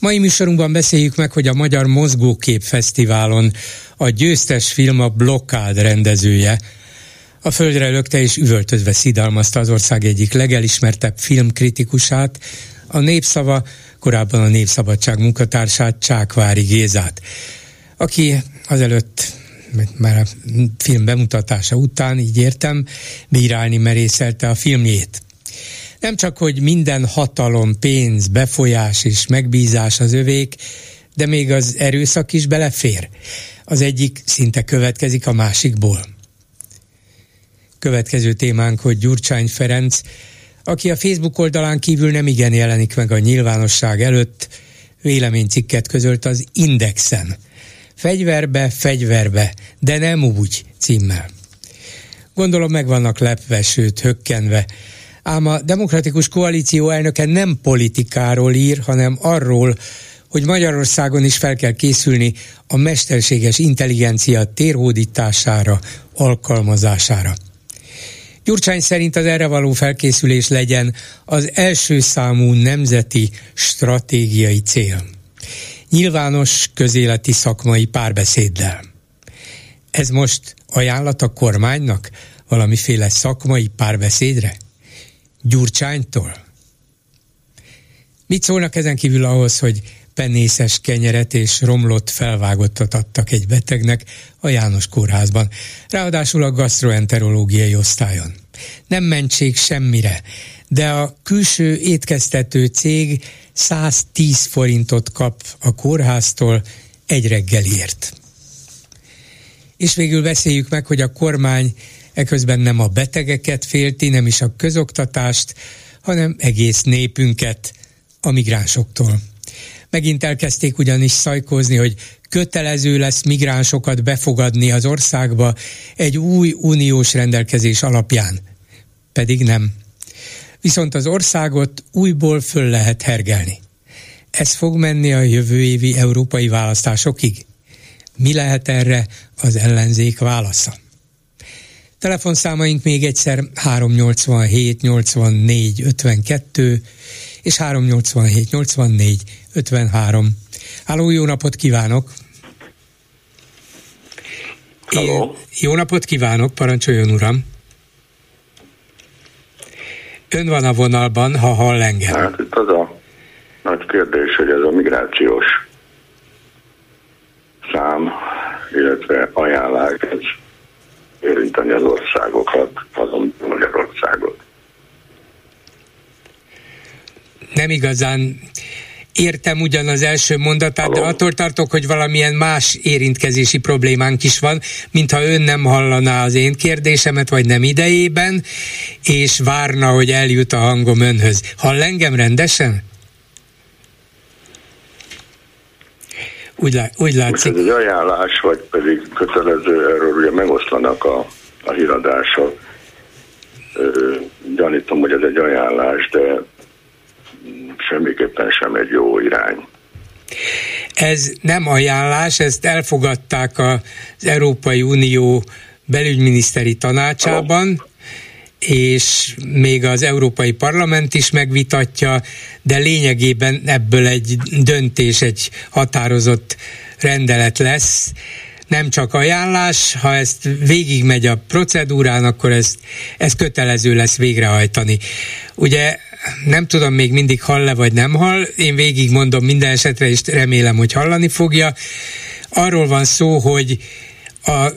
Mai műsorunkban beszéljük meg, hogy a Magyar Mozgókép Fesztiválon a győztes film a Blokkád rendezője. A földre lökte és üvöltözve szidalmazta az ország egyik legelismertebb filmkritikusát, a Népszava, korábban a Népszabadság munkatársát, Csákvári Gézát, aki azelőtt már a film bemutatása után, így értem, bírálni merészelte a filmjét. Nem csak, hogy minden hatalom, pénz, befolyás és megbízás az övék, de még az erőszak is belefér. Az egyik szinte következik a másikból. Következő témánk, hogy Gyurcsány Ferenc, aki a Facebook oldalán kívül nem igen jelenik meg a nyilvánosság előtt, véleménycikket közölt az Indexen. Fegyverbe, fegyverbe, de nem úgy címmel. Gondolom meg vannak lepve, sőt hökkenve, ám a Demokratikus Koalíció elnöke nem politikáról ír, hanem arról, hogy Magyarországon is fel kell készülni a mesterséges intelligencia térhódítására, alkalmazására. Gyurcsány szerint az erre való felkészülés legyen az első számú nemzeti stratégiai cél. Nyilvános közéleti szakmai párbeszéddel. Ez most ajánlat a kormánynak valamiféle szakmai párbeszédre? Gyurcsánytól? Mit szólnak ezen kívül ahhoz, hogy penészes kenyeret és romlott felvágottat adtak egy betegnek a János kórházban, ráadásul a gastroenterológiai osztályon. Nem mentség semmire, de a külső étkeztető cég 110 forintot kap a kórháztól egy reggeliért. És végül beszéljük meg, hogy a kormány eközben nem a betegeket félti, nem is a közoktatást, hanem egész népünket a migránsoktól. Megint elkezdték ugyanis szajkózni, hogy kötelező lesz migránsokat befogadni az országba egy új uniós rendelkezés alapján. Pedig nem. Viszont az országot újból föl lehet hergelni. Ez fog menni a jövő évi európai választásokig? Mi lehet erre az ellenzék válasza? Telefonszámaink még egyszer 387 84 52 és 387 84 53. Háló, jó napot kívánok! Halló. Jó napot kívánok, parancsoljon uram! Ön van a vonalban, ha hall engem. Hát itt az a nagy kérdés, hogy ez a migrációs szám, illetve ajánlás, ez érinteni az országokat, azon Magyarországot. Nem igazán értem ugyan az első mondatát, de attól tartok, hogy valamilyen más érintkezési problémánk is van, mintha ön nem hallaná az én kérdésemet, vagy nem idejében, és várna, hogy eljut a hangom önhöz. Hall engem rendesen? Úgy, lá, úgy látszik. ez egy ajánlás, vagy pedig kötelező, erről ugye megoszlanak a, a híradások. Gyanítom, hogy ez egy ajánlás, de semmiképpen sem egy jó irány. Ez nem ajánlás, ezt elfogadták az Európai Unió belügyminiszteri tanácsában, és még az Európai Parlament is megvitatja, de lényegében ebből egy döntés, egy határozott rendelet lesz. Nem csak ajánlás, ha ezt végigmegy a procedúrán, akkor ezt, ez kötelező lesz végrehajtani. Ugye nem tudom még mindig hall-e vagy nem hall, én végig mondom minden esetre, és remélem, hogy hallani fogja. Arról van szó, hogy a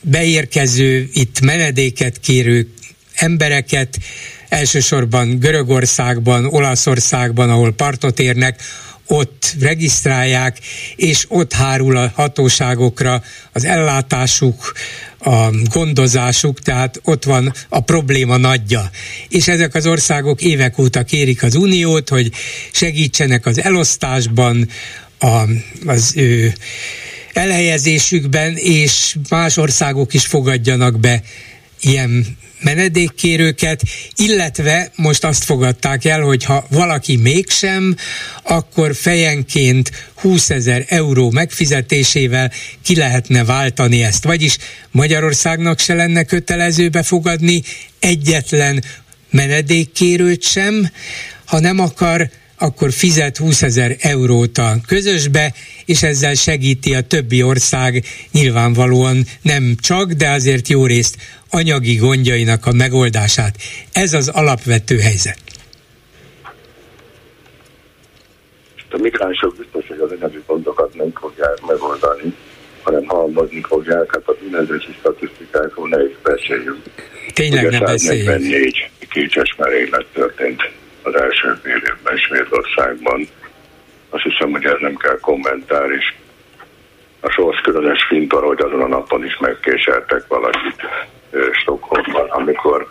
beérkező, itt menedéket kérő embereket, elsősorban Görögországban, Olaszországban, ahol partot érnek, ott regisztrálják, és ott hárul a hatóságokra az ellátásuk, a gondozásuk, tehát ott van a probléma nagyja. És ezek az országok évek óta kérik az Uniót, hogy segítsenek az elosztásban, a, az ő elhelyezésükben, és más országok is fogadjanak be ilyen menedékkérőket, illetve most azt fogadták el, hogy ha valaki mégsem, akkor fejenként 20 ezer euró megfizetésével ki lehetne váltani ezt. Vagyis Magyarországnak se lenne kötelező befogadni egyetlen menedékkérőt sem, ha nem akar, akkor fizet 20 ezer eurót a közösbe, és ezzel segíti a többi ország nyilvánvalóan nem csak, de azért jó részt anyagi gondjainak a megoldását. Ez az alapvető helyzet. A migránsok biztos, hogy az anyagi gondokat nem fogják megoldani, hanem halmozni fogják, hát a bűnözési statisztikákról ne is beszéljünk. Tényleg Ugye nem beszéljünk. 44 kétses merénylet történt az első fél évben Svédországban. Azt hiszem, hogy ez nem kell kommentár, és a sors különös fintor, hogy azon a napon is megkéseltek valakit Stockholmban, amikor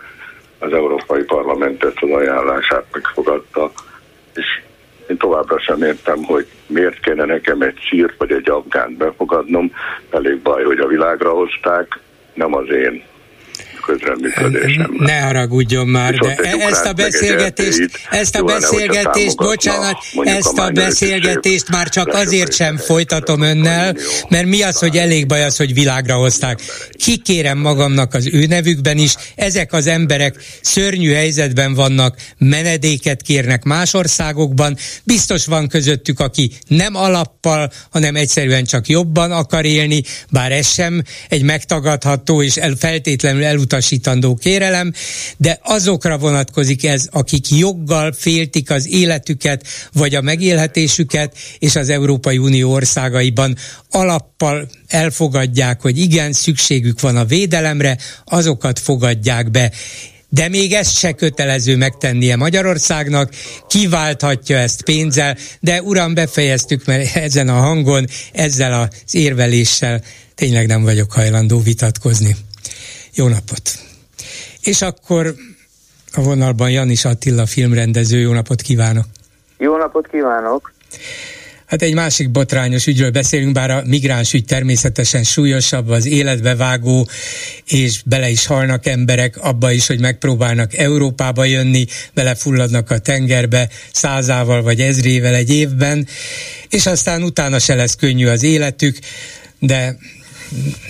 az Európai Parlament ezt az ajánlását megfogadta, és én továbbra sem értem, hogy miért kéne nekem egy szírt vagy egy afgánt befogadnom. Elég baj, hogy a világra hozták, nem az én közreműködésem. Ne haragudjon már, de ezt a beszélgetést, ezt a beszélgetést, bocsánat, ezt a beszélgetést már csak azért sem folytatom önnel, mert mi az, hogy elég baj az, hogy világra hozták. Kikérem magamnak az ő nevükben is, ezek az emberek szörnyű helyzetben vannak, menedéket kérnek más országokban, biztos van közöttük, aki nem alappal, hanem egyszerűen csak jobban akar élni, bár ez sem egy megtagadható és el, feltétlenül elutasítható elutasítandó kérelem, de azokra vonatkozik ez, akik joggal féltik az életüket vagy a megélhetésüket, és az Európai Unió országaiban alappal elfogadják, hogy igen, szükségük van a védelemre, azokat fogadják be de még ezt se kötelező megtennie Magyarországnak, kiválthatja ezt pénzzel, de uram, befejeztük, mert ezen a hangon, ezzel az érveléssel tényleg nem vagyok hajlandó vitatkozni. Jó napot! És akkor a vonalban Janis Attila filmrendező, jó napot kívánok! Jó napot kívánok! Hát egy másik botrányos ügyről beszélünk, bár a migráns ügy természetesen súlyosabb, az életbevágó, és bele is halnak emberek abba is, hogy megpróbálnak Európába jönni, belefulladnak a tengerbe százával vagy ezrével egy évben, és aztán utána se lesz könnyű az életük, de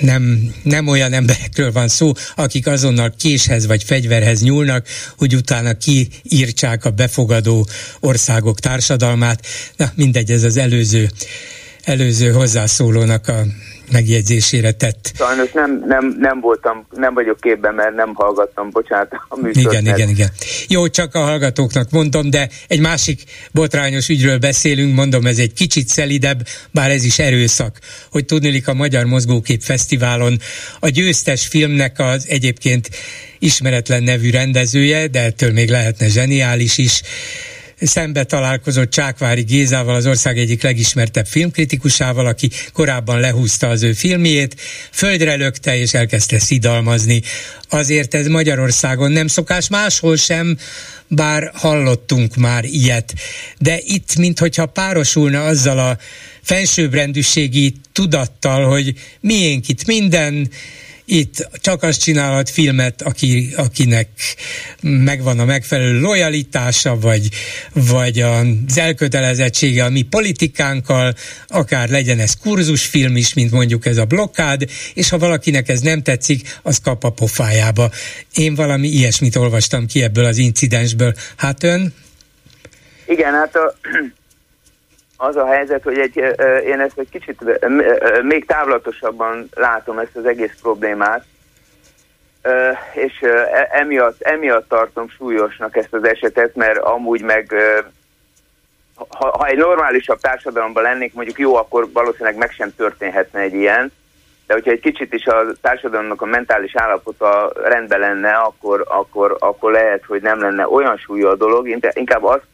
nem, nem olyan emberekről van szó, akik azonnal késhez vagy fegyverhez nyúlnak, hogy utána kiírtsák a befogadó országok társadalmát. Na, mindegy, ez az előző, előző hozzászólónak a megjegyzésére tett. Sajnos nem, nem, nem voltam, nem vagyok képben, mert nem hallgattam, bocsánat, a műsort. Igen, igen, igen. Jó, csak a hallgatóknak mondom, de egy másik botrányos ügyről beszélünk, mondom, ez egy kicsit szelidebb, bár ez is erőszak, hogy tudnélik a Magyar Mozgókép Fesztiválon a győztes filmnek az egyébként ismeretlen nevű rendezője, de ettől még lehetne zseniális is, szembe találkozott Csákvári Gézával, az ország egyik legismertebb filmkritikusával, aki korábban lehúzta az ő filmjét, földre lökte és elkezdte szidalmazni. Azért ez Magyarországon nem szokás, máshol sem, bár hallottunk már ilyet. De itt, minthogyha párosulna azzal a fensőbbrendűségi tudattal, hogy miénk itt minden, itt csak azt csinálhat filmet, aki, akinek megvan a megfelelő lojalitása, vagy, vagy az elkötelezettsége a mi politikánkkal, akár legyen ez kurzusfilm is, mint mondjuk ez a blokkád, és ha valakinek ez nem tetszik, az kap a pofájába. Én valami ilyesmit olvastam ki ebből az incidensből. Hát ön? Igen, hát a, az a helyzet, hogy egy, én ezt egy kicsit még távlatosabban látom ezt az egész problémát, és e, emiatt, emiatt tartom súlyosnak ezt az esetet, mert amúgy meg ha, ha egy normálisabb társadalomban lennék, mondjuk jó, akkor valószínűleg meg sem történhetne egy ilyen, de hogyha egy kicsit is a társadalomnak a mentális állapota rendben lenne, akkor, akkor, akkor lehet, hogy nem lenne olyan súlyú a dolog. Inkább azt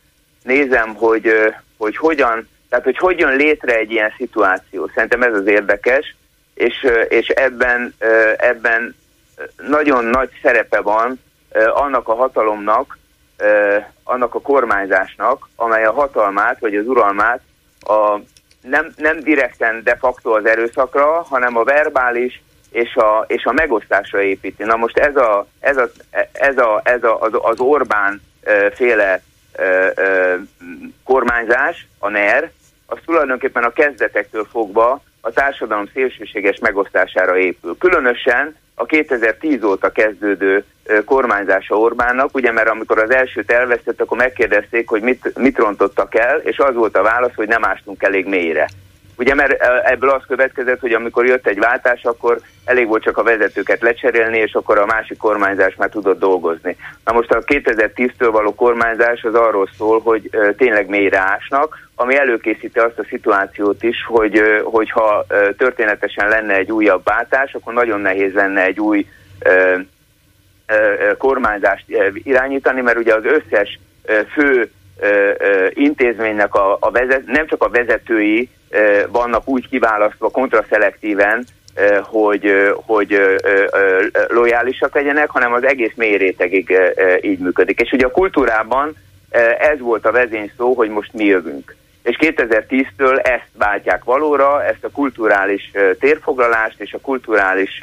nézem, hogy, hogy hogyan tehát, hogy hogy jön létre egy ilyen szituáció. Szerintem ez az érdekes, és, és ebben, ebben nagyon nagy szerepe van annak a hatalomnak, annak a kormányzásnak, amely a hatalmát vagy az uralmát a nem, nem direkten de facto az erőszakra, hanem a verbális és a, és a megosztásra építi. Na most ez, a, ez, a, ez, a, ez a, az, az Orbán féle kormányzás, a NER, az tulajdonképpen a kezdetektől fogva a társadalom szélsőséges megosztására épül. Különösen a 2010 óta kezdődő kormányzása Orbánnak, ugye mert amikor az elsőt elvesztett, akkor megkérdezték, hogy mit, mit rontottak el, és az volt a válasz, hogy nem ástunk elég mélyre. Ugye mert ebből az következett, hogy amikor jött egy váltás, akkor elég volt csak a vezetőket lecserélni, és akkor a másik kormányzás már tudott dolgozni. Na most a 2010-től való kormányzás az arról szól, hogy tényleg mélyre ásnak, ami előkészíti azt a szituációt is, hogy hogyha történetesen lenne egy újabb váltás, akkor nagyon nehéz lenne egy új kormányzást irányítani, mert ugye az összes fő intézménynek a, a vezet, nem csak a vezetői vannak úgy kiválasztva kontraszelektíven, hogy, hogy lojálisak legyenek, hanem az egész mély rétegig így működik. És ugye a kultúrában ez volt a vezényszó, hogy most mi jövünk. És 2010-től ezt váltják valóra, ezt a kulturális térfoglalást és a kulturális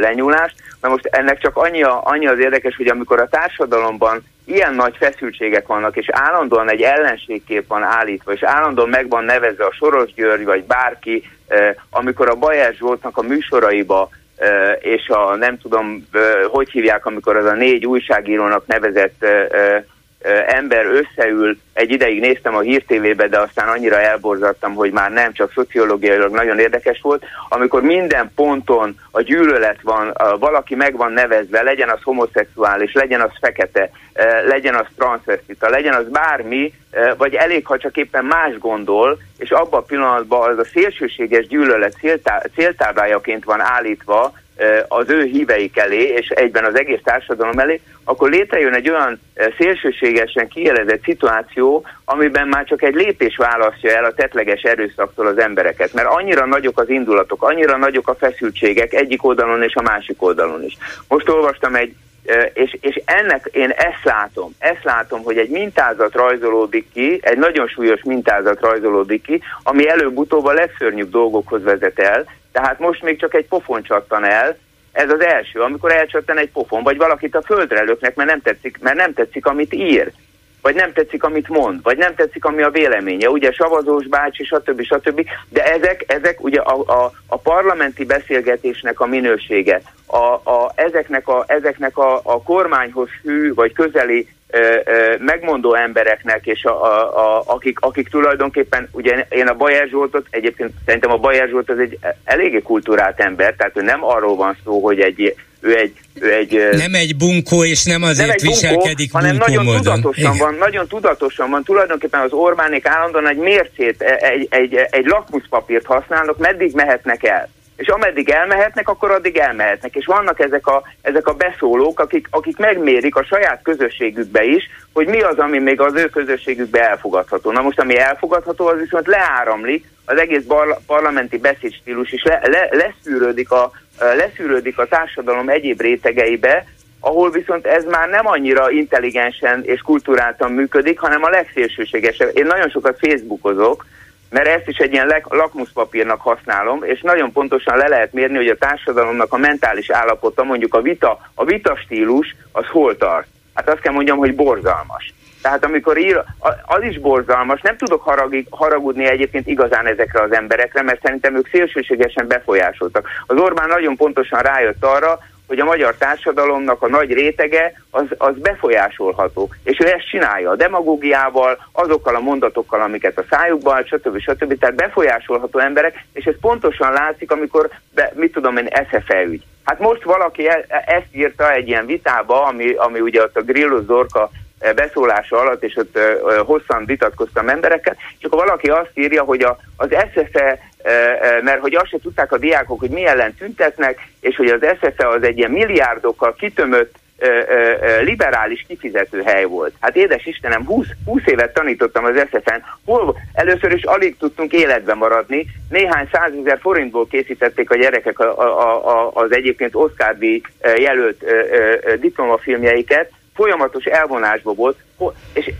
lenyúlást. Na most ennek csak annyi, a, annyi az érdekes, hogy amikor a társadalomban ilyen nagy feszültségek vannak, és állandóan egy ellenségkép van állítva, és állandóan meg van nevezve a Soros György, vagy bárki, amikor a Bajer Zsoltnak a műsoraiba és a nem tudom, hogy hívják, amikor az a négy újságírónak nevezett ember összeül, egy ideig néztem a hírtévébe, de aztán annyira elborzadtam, hogy már nem, csak szociológiailag nagyon érdekes volt, amikor minden ponton a gyűlölet van, valaki meg van nevezve, legyen az homoszexuális, legyen az fekete, legyen az transvestita, legyen az bármi, vagy elég, ha csak éppen más gondol, és abban a pillanatban az a szélsőséges gyűlölet céltáblájaként van állítva, az ő híveik elé, és egyben az egész társadalom elé, akkor létrejön egy olyan szélsőségesen kijelezett szituáció, amiben már csak egy lépés választja el a tetleges erőszaktól az embereket. Mert annyira nagyok az indulatok, annyira nagyok a feszültségek egyik oldalon és a másik oldalon is. Most olvastam egy és, és ennek én ezt látom, ezt látom, hogy egy mintázat rajzolódik ki, egy nagyon súlyos mintázat rajzolódik ki, ami előbb-utóbb a legszörnyűbb dolgokhoz vezet el, tehát most még csak egy pofon csattan el, ez az első, amikor elcsattan egy pofon, vagy valakit a földre löknek, mert nem tetszik, mert nem tetszik, amit ír, vagy nem tetszik, amit mond, vagy nem tetszik, ami a véleménye, ugye savazós bácsi, stb. stb. De ezek, ezek ugye a, a, a parlamenti beszélgetésnek a minősége, a, a, ezeknek, a, ezeknek a, a kormányhoz hű, vagy közeli megmondó embereknek, és a, a, a, akik, akik tulajdonképpen, ugye én a Bajer Zsoltot, egyébként szerintem a Bajer Zsolt az egy eléggé kultúrált ember, tehát ő nem arról van szó, hogy egy, ő egy, ő egy nem egy bunkó, és nem azért nem egy bunkó, viselkedik hanem nagyon módon. tudatosan van, nagyon tudatosan van, tulajdonképpen az Orbánék állandóan egy mércét, egy, egy, egy lakmuszpapírt használnak, meddig mehetnek el és ameddig elmehetnek, akkor addig elmehetnek. És vannak ezek a, ezek a beszólók, akik, akik megmérik a saját közösségükbe is, hogy mi az, ami még az ő közösségükbe elfogadható. Na most, ami elfogadható, az viszont leáramlik, az egész parlamenti beszédstílus is le, le, leszűrődik, a, leszűrődik a társadalom egyéb rétegeibe, ahol viszont ez már nem annyira intelligensen és kulturáltan működik, hanem a legszélsőségesebb. Én nagyon sokat Facebookozok, mert ezt is egy ilyen lakmuszpapírnak használom, és nagyon pontosan le lehet mérni, hogy a társadalomnak a mentális állapota, mondjuk a vita, a vita stílus, az hol tart. Hát azt kell mondjam, hogy borzalmas. Tehát amikor ír, az is borzalmas, nem tudok haragig, haragudni egyébként igazán ezekre az emberekre, mert szerintem ők szélsőségesen befolyásoltak. Az Orbán nagyon pontosan rájött arra, hogy a magyar társadalomnak a nagy rétege az, az befolyásolható. És ő ezt csinálja a demagógiával, azokkal a mondatokkal, amiket a szájukban, stb. stb. Tehát befolyásolható emberek, és ez pontosan látszik, amikor, be, mit tudom én, SFE ügy. Hát most valaki e, ezt írta egy ilyen vitába, ami, ami ugye ott a Grillo Zorka beszólása alatt, és ott hosszan vitatkoztam emberekkel, és akkor valaki azt írja, hogy a, az SFE, mert hogy azt se tudták a diákok, hogy mi ellen tüntetnek, és hogy az SFE az egy ilyen milliárdokkal kitömött liberális kifizető hely volt. Hát édes Istenem, 20, 20 évet tanítottam az SFN, hol először is alig tudtunk életben maradni, néhány százezer forintból készítették a gyerekek a, a, a, az egyébként Oscar jelölt diplomafilmjeiket, folyamatos elvonásba volt, és,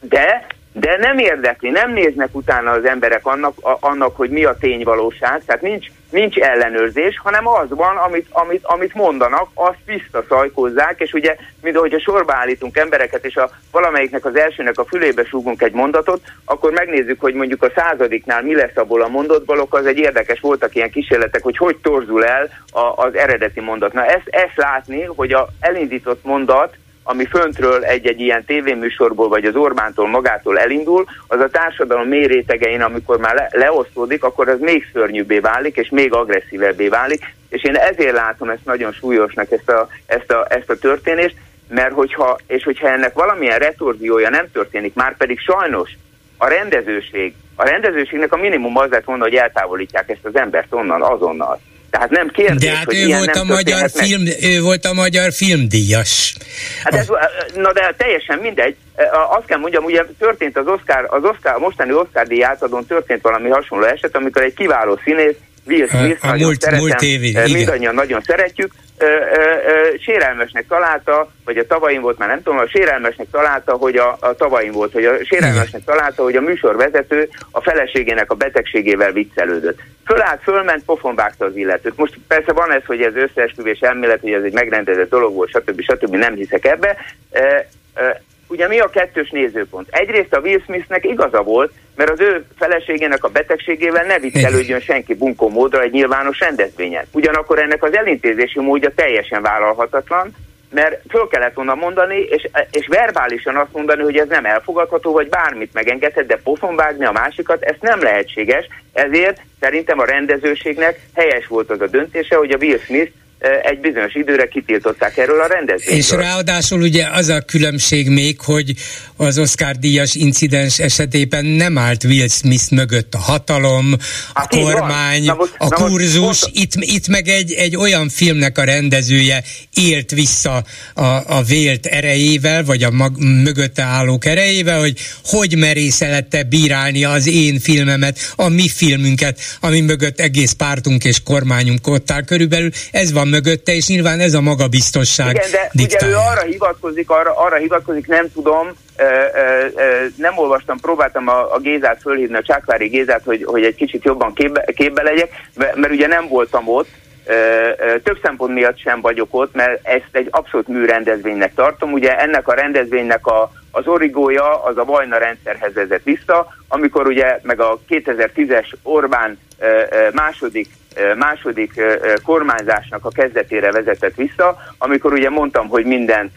de de nem érdekli, nem néznek utána az emberek annak, a, annak hogy mi a tényvalóság, tehát nincs, nincs ellenőrzés, hanem az van, amit, amit, amit mondanak, azt visszaszajkozzák, és ugye, mint ahogy sorba állítunk embereket, és a valamelyiknek az elsőnek a fülébe súgunk egy mondatot, akkor megnézzük, hogy mondjuk a századiknál mi lesz abból a mondatból, az egy érdekes, voltak ilyen kísérletek, hogy hogy torzul el a, az eredeti mondat. Na ezt, ezt látni, hogy a elindított mondat ami föntről egy-egy ilyen tévéműsorból, vagy az Orbántól magától elindul, az a társadalom mély rétegein, amikor már le, leosztódik, akkor az még szörnyűbbé válik, és még agresszívebbé válik, és én ezért látom ezt nagyon súlyosnak, ezt a, ezt a, ezt a történést, mert hogyha, és hogyha ennek valamilyen retorziója nem történik, már pedig sajnos a rendezőség, a rendezőségnek a minimum az lett volna, hogy eltávolítják ezt az embert onnan, azonnal. Tehát nem kérdés, De hát ő volt, a magyar film, ő volt a magyar filmdíjas. Hát ez, na de teljesen mindegy. Azt kell mondjam, ugye történt az Oscar, az Oscar, a mostani Oscar díj átadón történt valami hasonló eset, amikor egy kiváló színész, Will Smith, a, a múlt, szeretem, múlt évi, mindannyian nagyon szeretjük, ö, ö, ö, sérelmesnek találta, vagy a tavain volt, már nem tudom, a sérelmesnek találta, hogy a, a tavain volt, hogy a sérelmesnek találta, hogy a műsorvezető a feleségének a betegségével viccelődött. Fölállt, fölment, pofon vágta az illetőt. Most persze van ez, hogy ez összeesküvés elmélet, hogy ez egy megrendezett dolog volt, stb. stb. nem hiszek ebbe. E, e, ugye mi a kettős nézőpont? Egyrészt a Will Smithnek igaza volt, mert az ő feleségének a betegségével ne viccelődjön senki bunkó módra egy nyilvános rendezvényen. Ugyanakkor ennek az elintézési módja teljesen vállalhatatlan, mert föl kellett volna mondani, és, és verbálisan azt mondani, hogy ez nem elfogadható, vagy bármit megengedhet, de pofonvágni a másikat, ez nem lehetséges, ezért szerintem a rendezőségnek helyes volt az a döntése, hogy a Will Smith egy bizonyos időre kitiltották erről a rendezvényről. És ráadásul ugye az a különbség még, hogy az Oscar díjas incidens esetében nem állt Will Smith mögött a hatalom, hát a kormány, na most, a na kurzus, most, itt, itt meg egy, egy olyan filmnek a rendezője élt vissza a, a vélt erejével, vagy a mag, mögötte állók erejével, hogy hogy merészelette bírálni az én filmemet, a mi filmünket, ami mögött egész pártunk és kormányunk ott áll körülbelül. Ez van mögötte, és nyilván ez a magabiztosság Igen, de diktálja. ugye ő arra hivatkozik, arra, arra hivatkozik, nem tudom, ö, ö, ö, nem olvastam, próbáltam a, a Gézát fölhívni, a Csákvári Gézát, hogy, hogy egy kicsit jobban képbe, képbe legyek, mert ugye nem voltam ott, több szempont miatt sem vagyok ott, mert ezt egy abszolút műrendezvénynek tartom. Ugye ennek a rendezvénynek a, az origója az a Vajna rendszerhez vezet vissza, amikor ugye meg a 2010-es Orbán második második kormányzásnak a kezdetére vezetett vissza, amikor ugye mondtam, hogy mindent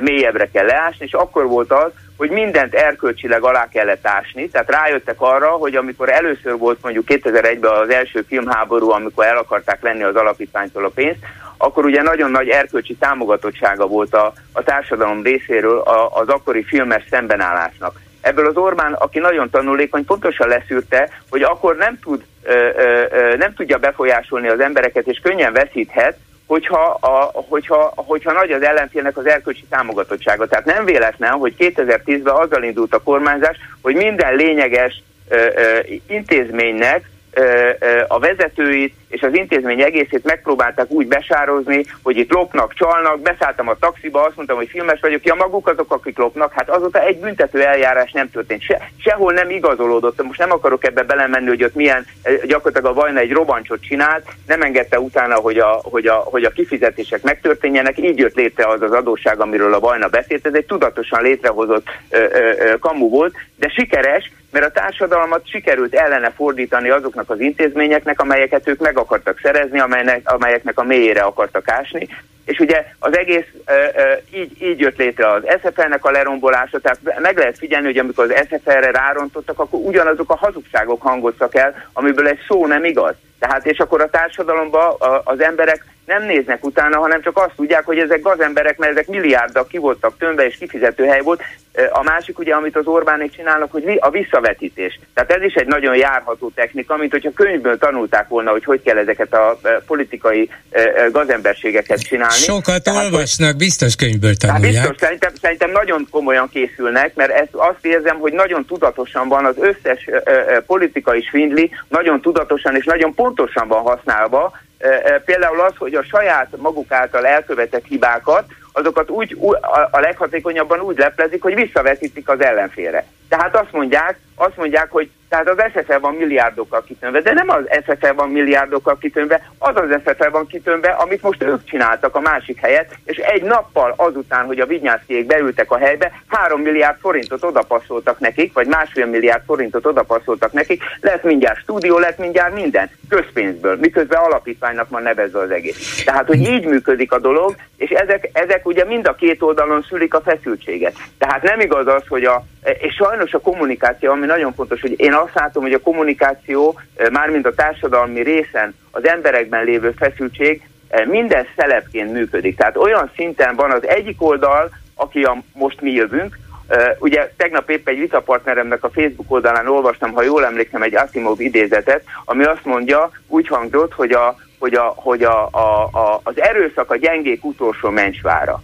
mélyebbre kell leásni, és akkor volt az, hogy mindent erkölcsileg alá kellett ásni, tehát rájöttek arra, hogy amikor először volt mondjuk 2001-ben az első filmháború, amikor el akarták venni az alapítványtól a pénzt, akkor ugye nagyon nagy erkölcsi támogatottsága volt a, a társadalom részéről a, az akkori filmes szembenállásnak. Ebből az Orbán, aki nagyon tanulékony, pontosan leszűrte, hogy akkor nem, tud, ö, ö, ö, nem tudja befolyásolni az embereket, és könnyen veszíthet, hogyha, a, hogyha, hogyha nagy az ellenfélnek az erkölcsi támogatottsága. Tehát nem véletlen, hogy 2010-ben azzal indult a kormányzás, hogy minden lényeges ö, ö, intézménynek a vezetőit és az intézmény egészét megpróbálták úgy besározni, hogy itt lopnak, csalnak, beszálltam a taxiba, azt mondtam, hogy filmes vagyok, ja maguk azok, akik lopnak, hát azóta egy büntető eljárás nem történt, Se, sehol nem igazolódott, most nem akarok ebbe belemenni, hogy ott milyen, gyakorlatilag a Vajna egy robancsot csinált, nem engedte utána, hogy a, hogy a, hogy a kifizetések megtörténjenek, így jött létre az az adósság, amiről a Vajna beszélt, ez egy tudatosan létrehozott ö, ö, ö, kamu volt, de sikeres, mert a társadalmat sikerült ellene fordítani azoknak az intézményeknek, amelyeket ők meg akartak szerezni, amelynek, amelyeknek a mélyére akartak ásni. És ugye az egész ö, ö, így, így jött létre az SFL-nek a lerombolása, tehát meg lehet figyelni, hogy amikor az SFL-re rárontottak, akkor ugyanazok a hazugságok hangoztak el, amiből egy szó nem igaz. Tehát és akkor a társadalomban az emberek nem néznek utána, hanem csak azt tudják, hogy ezek gazemberek, mert ezek milliárdak ki voltak tömve és kifizető hely volt. A másik ugye, amit az Orbánék csinálnak, hogy a visszavetítés. Tehát ez is egy nagyon járható technika, mint hogyha könyvből tanulták volna, hogy hogy kell ezeket a politikai gazemberségeket csinálni. Sokat Tehát, olvasnak, biztos könyvből tanulják. biztos, szerintem, szerintem nagyon komolyan készülnek, mert ezt azt érzem, hogy nagyon tudatosan van az összes politikai svindli, nagyon tudatosan és nagyon pontosan van használva, például az, hogy a saját maguk által elkövetett hibákat, azokat úgy, a leghatékonyabban úgy leplezik, hogy visszavetítik az ellenfélre. Tehát azt mondják, azt mondják, hogy tehát az SFL van milliárdokkal kitönve, de nem az SFL van milliárdokkal kitönve, az az SFL van kitönve, amit most ők csináltak a másik helyet, és egy nappal azután, hogy a Vignyászkiék beültek a helybe, 3 milliárd forintot odapasszoltak nekik, vagy másfél milliárd forintot odapasszoltak nekik, lett mindjárt stúdió, lett mindjárt minden, közpénzből, miközben alapítványnak van nevezve az egész. Tehát, hogy így működik a dolog, és ezek, ezek ugye mind a két oldalon szülik a feszültséget. Tehát nem igaz az, hogy a, és sajnos a kommunikáció, ami nagyon fontos, hogy én azt látom, hogy a kommunikáció, eh, mármint a társadalmi részen az emberekben lévő feszültség eh, minden szelepként működik. Tehát olyan szinten van az egyik oldal, aki a most mi jövünk, Uh, ugye tegnap épp egy vitapartneremnek a Facebook oldalán olvastam, ha jól emlékszem, egy Asimov idézetet, ami azt mondja, úgy hangzott, hogy, a, hogy, a, hogy a, a, a, az erőszak a gyengék utolsó mencsvára.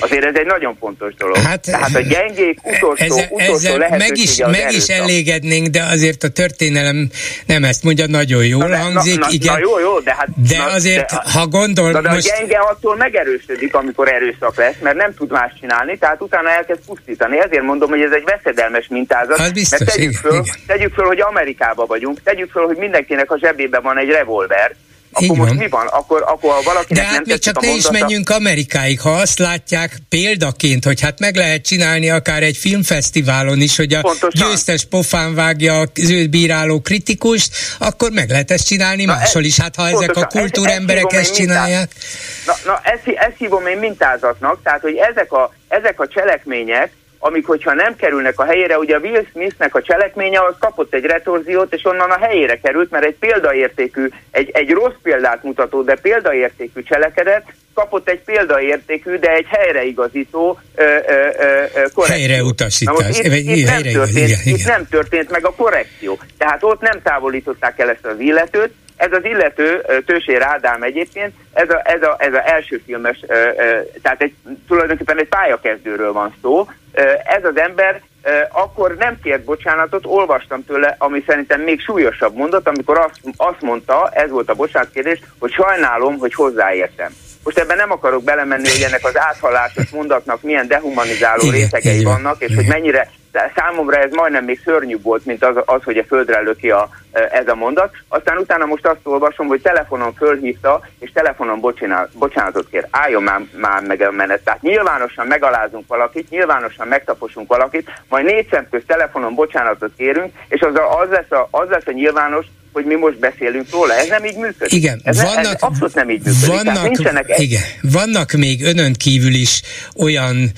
Azért ez egy nagyon fontos dolog. Hát, Tehát a gyengék utolsó, ezzel, utolsó ezzel meg is, meg is elégednénk, de azért a történelem nem ezt mondja, nagyon jól na, hangzik. Na, igen. na, jó, jó, de hát... De na, azért, de, ha gondol... Na, de most... a gyenge attól megerősödik, amikor erőszak lesz, mert nem tud más csinálni, tehát utána elkezd pusztítani. Ezért mondom, hogy ez egy veszedelmes mintázat. Hát biztos, mert tegyük, igen, föl, igen. tegyük föl, hogy Amerikában vagyunk, tegyük föl, hogy mindenkinek a zsebében van egy revolver, akkor Így most van. mi van? Akkor, akkor valakinek De hát nem még csak ne mondata... is menjünk Amerikáig, ha azt látják példaként, hogy hát meg lehet csinálni akár egy filmfesztiválon is, hogy a Pontosan. győztes pofán vágja az őt bíráló kritikust, akkor meg lehet ezt csinálni na máshol is. Hát ha pontosan. ezek a kultúremberek ezt, ezt csinálják. Na, na ezt, ezt hívom én mintázatnak, tehát hogy ezek a, ezek a cselekmények, amik, hogyha nem kerülnek a helyére, ugye a Will Smithnek a cselekménye az kapott egy retorziót, és onnan a helyére került, mert egy példaértékű, egy, egy rossz példát mutató, de példaértékű cselekedet kapott egy példaértékű, de egy helyreigazító ö, ö, ö, korrekció. Helyreutasítás. Itt, itt, nem történt, igen, igen. itt nem történt meg a korrekció. Tehát ott nem távolították el ezt az illetőt, ez az illető, Tősé Rádám egyébként, ez a, ez a, ez a első filmes, tehát egy, tulajdonképpen egy pályakezdőről van szó. Ez az ember akkor nem kért bocsánatot, olvastam tőle, ami szerintem még súlyosabb mondat, amikor azt, azt mondta, ez volt a bocsánatkérdés, hogy sajnálom, hogy hozzáértem. Most ebben nem akarok belemenni, hogy ennek az áthalásos mondatnak milyen dehumanizáló igen, részegei igen, vannak, és igen. hogy mennyire számomra ez majdnem még szörnyűbb volt, mint az, az hogy a földre löki a, ez a mondat. Aztán utána most azt olvasom, hogy telefonon fölhívta, és telefonon bocsánat, bocsánatot kér. Álljon már, már meg a menet. Tehát nyilvánosan megalázunk valakit, nyilvánosan megtaposunk valakit, majd négy szem közt telefonon bocsánatot kérünk, és az, a, az, lesz a, az lesz a nyilvános, hogy mi most beszélünk róla. Ez nem így működik. Igen, ez, vannak, ez abszolút nem így működik. Vannak, nincsenek igen, vannak még önön kívül is olyan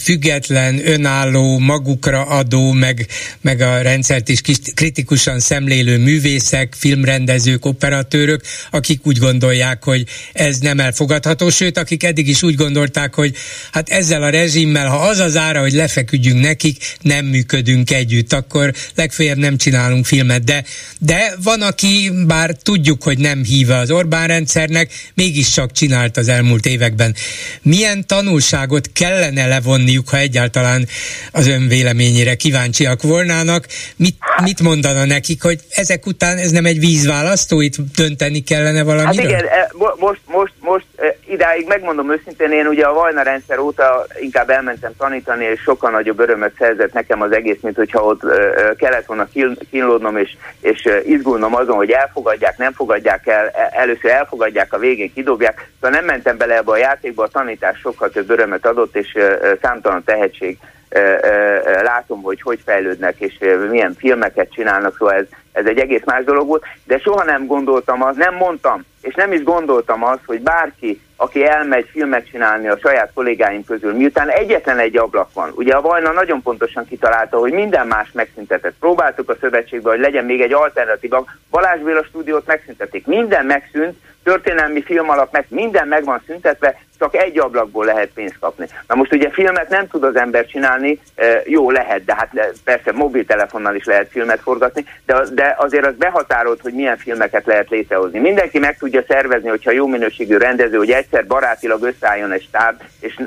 független, önálló, magukra adó, meg, meg a rendszert is kritikusan szemlélő művészek, filmrendezők, operatőrök, akik úgy gondolják, hogy ez nem elfogadható, sőt, akik eddig is úgy gondolták, hogy hát ezzel a rezsimmel, ha az az ára, hogy lefeküdjünk nekik, nem működünk együtt, akkor legfeljebb nem csinálunk filmet, de de van, aki bár tudjuk, hogy nem híve az Orbán rendszernek, mégiscsak csinált az elmúlt években. Milyen tanulságot kellene levonniuk, ha egyáltalán az ön véleményére kíváncsiak volnának? Mit, mit mondana nekik, hogy ezek után ez nem egy vízválasztó, itt dönteni kellene valamire? Hát igen, e, most, most, most e, idáig megmondom őszintén, én ugye a Vajna rendszer óta inkább elmentem tanítani, és sokkal nagyobb örömet szerzett nekem az egész, mint hogyha ott kellett volna kínlódnom, és, és izgulnom azon, hogy elfogadják, nem fogadják el, e, először elfogadják, a végén kidobják. Szóval nem mentem bele ebbe a játékba, a tanítás sokkal több örömet adott, és számtalan tehetség látom, hogy hogy fejlődnek, és milyen filmeket csinálnak, szóval ez, ez egy egész más dolog volt, de soha nem gondoltam az, nem mondtam, és nem is gondoltam azt, hogy bárki, aki elmegy filmet csinálni a saját kollégáim közül, miután egyetlen egy ablak van. Ugye a Vajna nagyon pontosan kitalálta, hogy minden más megszüntetett. Próbáltuk a szövetségbe, hogy legyen még egy alternatív. Balázs Béla stúdiót megszüntették. Minden megszűnt, történelmi film alap meg, minden meg van szüntetve, csak egy ablakból lehet pénzt kapni. Na most ugye filmet nem tud az ember csinálni, jó lehet, de hát persze mobiltelefonnal is lehet filmet forgatni, de, de azért az behatárolt, hogy milyen filmeket lehet létrehozni. Mindenki meg tudja szervezni, hogyha jó minőségű rendező, hogy egyszer barátilag összeálljon egy stáb, és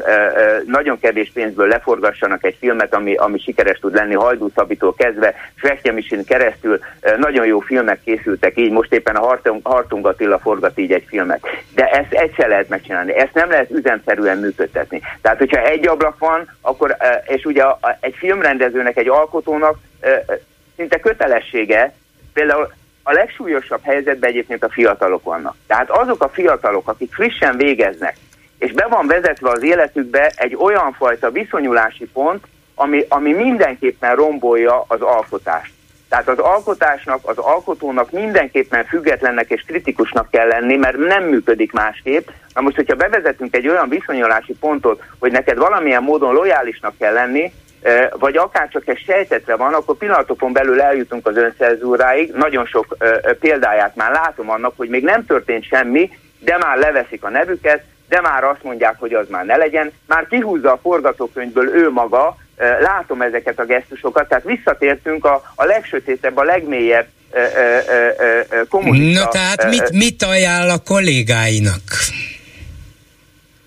nagyon kevés pénzből leforgassanak egy filmet, ami, ami sikeres tud lenni, Hajdú Szabitól kezdve, Svechtyemisin keresztül, nagyon jó filmek készültek így, most éppen a Hartung, Hartung Attila forgat így egy filmet. De ezt egyszer lehet megcsinálni, ezt nem lehet üzemszerűen működtetni. Tehát, hogyha egy ablak van, akkor, és ugye egy filmrendezőnek, egy alkotónak szinte kötelessége, például a legsúlyosabb helyzetben egyébként a fiatalok vannak. Tehát azok a fiatalok, akik frissen végeznek, és be van vezetve az életükbe egy olyan fajta viszonyulási pont, ami, ami mindenképpen rombolja az alkotást. Tehát az alkotásnak, az alkotónak mindenképpen függetlennek és kritikusnak kell lenni, mert nem működik másképp. Na most, hogyha bevezetünk egy olyan viszonyulási pontot, hogy neked valamilyen módon lojálisnak kell lenni, vagy akár csak egy sejtetre van, akkor pillanatokon belül eljutunk az önszerzúráig. Nagyon sok példáját már látom annak, hogy még nem történt semmi, de már leveszik a nevüket, de már azt mondják, hogy az már ne legyen. Már kihúzza a forgatókönyvből ő maga, látom ezeket a gesztusokat, tehát visszatértünk a, a legsötétebb, a legmélyebb kommunista... Na tehát mit, mit ajánl a kollégáinak?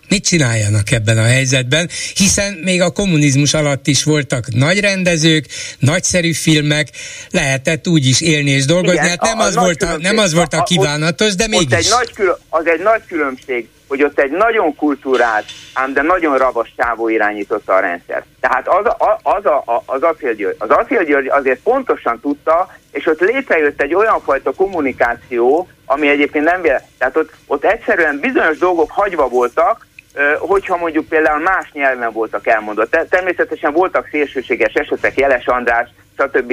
Mit csináljanak ebben a helyzetben? Hiszen még a kommunizmus alatt is voltak nagy rendezők, nagyszerű filmek, lehetett úgy is élni és dolgozni. Igen, hát nem, a, az, a volt a, nem az volt a kívánatos, de mégis. Egy nagy kül- az egy nagy különbség, hogy ott egy nagyon kultúrált, ám de nagyon ravas csávó irányította a rendszer. Tehát az, a, az, a, az Acélgyörgy. Az Acélgyörgy azért pontosan tudta, és ott létrejött egy olyan fajta kommunikáció, ami egyébként nem véle. Tehát ott, ott egyszerűen bizonyos dolgok hagyva voltak, hogyha mondjuk például más nyelven voltak elmondott. Természetesen voltak szélsőséges esetek, Jeles András, stb.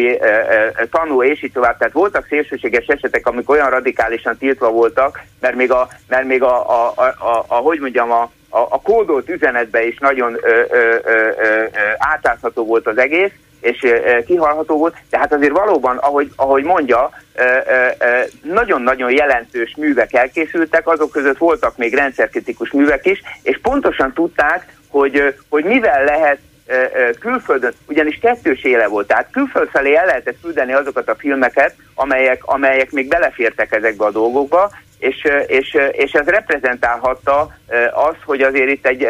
tanul és így tovább. Tehát voltak szélsőséges esetek, amik olyan radikálisan tiltva voltak, mert még a, mert még a, a, a, a, a hogy mondjam, a, a, a kódolt üzenetbe is nagyon ö, ö, ö, ö, átlátható volt az egész, és kihalható volt, tehát azért valóban, ahogy, ahogy mondja, nagyon-nagyon jelentős művek elkészültek, azok között voltak még rendszerkritikus művek is, és pontosan tudták, hogy, hogy mivel lehet külföldön, ugyanis kettős éle volt, tehát külföld felé el lehetett küldeni azokat a filmeket, amelyek, amelyek még belefértek ezekbe a dolgokba, és, és, és ez reprezentálhatta azt, hogy azért itt egy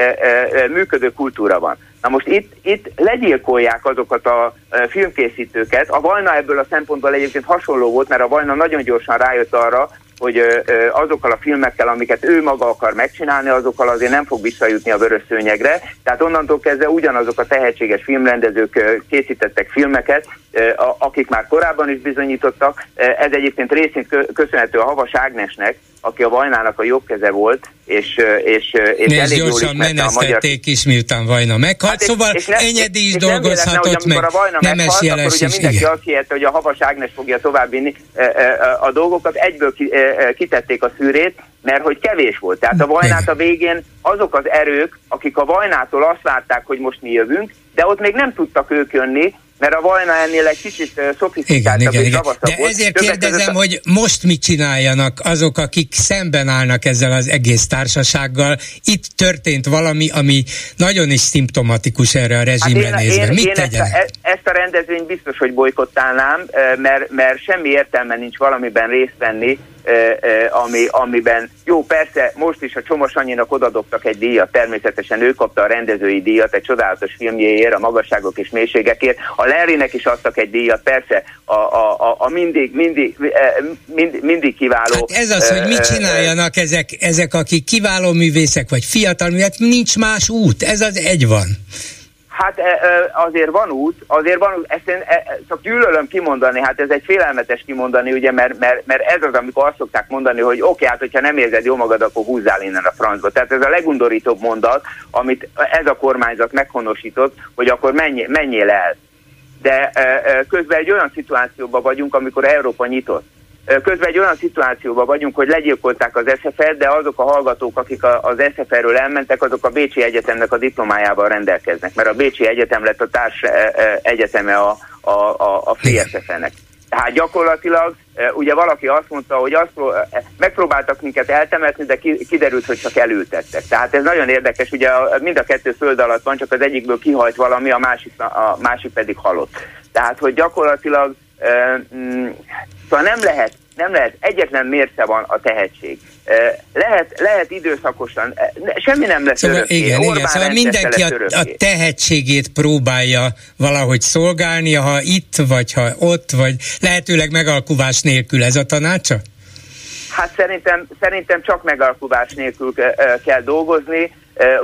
működő kultúra van. Na most itt, itt legyilkolják azokat a filmkészítőket. A Vajna ebből a szempontból egyébként hasonló volt, mert a Vajna nagyon gyorsan rájött arra, hogy azokkal a filmekkel, amiket ő maga akar megcsinálni, azokkal azért nem fog visszajutni a vörös szőnyegre. Tehát onnantól kezdve ugyanazok a tehetséges filmrendezők készítettek filmeket, akik már korábban is bizonyítottak. Ez egyébként részint köszönhető a Havas Ágnesnek, aki a Vajnának a jobb keze volt, és, és, és elég gyorsan menesztették magyar... is, miután Vajna meghalt, hát szóval és, Enyedi is dolgozhatott, meg a Nemes meghalt, akkor ugye mindenki igen. azt hihette, hogy a Havas Ágnes fogja továbbvinni a dolgokat, egyből kitették a szűrét, mert hogy kevés volt. Tehát a Vajnát a végén azok az erők, akik a Vajnától azt várták, hogy most mi jövünk, de ott még nem tudtak ők jönni, mert a Vajna ennél egy kicsit szofisztikáltabb és igen. De volt. ezért kérdezem, a... hogy most mit csináljanak azok, akik szemben állnak ezzel az egész társasággal. Itt történt valami, ami nagyon is szimptomatikus erre a rezsimre hát én, nézve. Én, mit én ezt, a, e- ezt a rendezvényt biztos, hogy bolykottálnám, mert, mert semmi értelme nincs valamiben részt venni, ami, amiben jó, persze most is a Csomos Annyinak odadobtak egy díjat, természetesen ő kapta a rendezői díjat egy csodálatos filmjéért, a magasságok és mélységekért, a Larrynek is adtak egy díjat, persze a, a, a, a mindig, mindig, mind, mindig kiváló. Hát ez az, hogy mit csináljanak ezek, ezek, akik kiváló művészek, vagy fiatal művészek, nincs más út, ez az egy van. Hát e, e, azért van út, azért van út, ezt én e, csak gyűlölöm kimondani, hát ez egy félelmetes kimondani, ugye, mert, mert, mert ez az, amikor azt szokták mondani, hogy oké, okay, hát hogyha nem érzed jó magad, akkor húzzál innen a francba. Tehát ez a legundorítóbb mondat, amit ez a kormányzat meghonosított, hogy akkor menj, menjél el. De közben egy olyan szituációban vagyunk, amikor Európa nyitott Közben egy olyan szituációban vagyunk, hogy legyilkolták az SFR, de azok a hallgatók, akik az SFR-ről elmentek, azok a Bécsi Egyetemnek a diplomájával rendelkeznek, mert a Bécsi Egyetem lett a társ egyeteme a, a, a, a FSF-nek. Tehát gyakorlatilag ugye valaki azt mondta, hogy azt megpróbáltak minket eltemetni, de kiderült, hogy csak elültettek. Tehát ez nagyon érdekes, ugye mind a kettő föld alatt van, csak az egyikből kihajt valami, a másik, a másik pedig halott. Tehát, hogy gyakorlatilag Szóval nem lehet, nem lehet, egyetlen mérce van a tehetség. Lehet, lehet időszakosan, semmi nem lesz szóval, örökké. Igen, igen, szóval mindenki a, a tehetségét próbálja valahogy szolgálni, ha itt, vagy ha ott, vagy lehetőleg megalkuvás nélkül ez a tanácsa? Hát szerintem, szerintem csak megalkuvás nélkül kell dolgozni,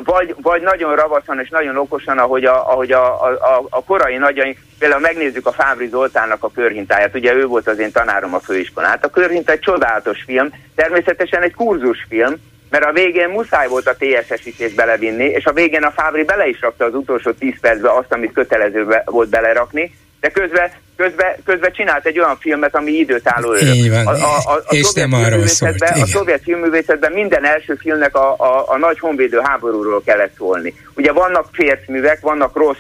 vagy, vagy nagyon ravaszan és nagyon okosan, ahogy a, ahogy a, a, a korai nagyai, például megnézzük a Fábri Zoltánnak a körhintáját, ugye ő volt az én tanárom a főiskolán. Hát a körhinta egy csodálatos film, természetesen egy kurzusfilm, mert a végén muszáj volt a TSS-ítést belevinni, és a végén a Fábri bele is rakta az utolsó 10 percbe azt, amit kötelező volt belerakni, de közben, közben, közben csinált egy olyan filmet, ami időtálló örök. Így van, a, a, a, a és nem arról szólt. A szovjet filmművészetben minden első filmnek a, a, a nagy honvédő háborúról kellett szólni. Ugye vannak fércművek, vannak rossz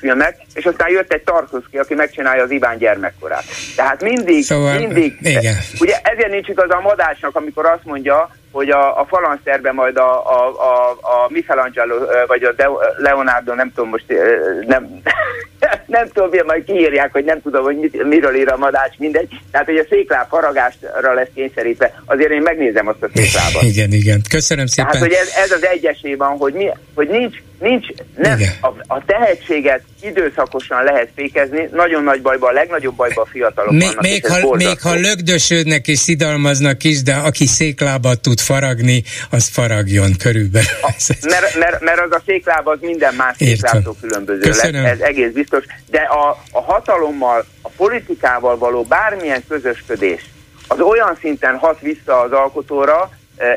filmek, és aztán jött egy Tarkovsky, aki megcsinálja az Iván gyermekkorát. Tehát mindig, szóval, mindig, igen. ugye ezért nincs igaz a madásnak, amikor azt mondja, hogy a, a falanszerben majd a, a, a, a Michelangelo, vagy a Leonardo, nem tudom most, nem, nem tudom, majd kiírják, hogy nem tudom, hogy mit, miről ír a madács, mindegy. Tehát, hogy a székláb faragásra lesz kényszerítve, azért én megnézem azt a széklábat. Igen, igen. Köszönöm szépen. Tehát, hogy ez, ez az egyesében, hogy, mi, hogy nincs, nincs nem, a, a tehetséget időszakosan lehet fékezni, nagyon nagy bajban, a legnagyobb bajban a fiatalok még, vannak. Még ha, még ha lögdösödnek és szidalmaznak is, de aki széklábat tud faragni, az faragjon körülbelül. A, mert, mert, mert az a székláb az minden más széklábtól különböző Köszönöm. lesz, ez egész biztos. De a, a hatalommal, a politikával való bármilyen közösködés, az olyan szinten hat vissza az alkotóra,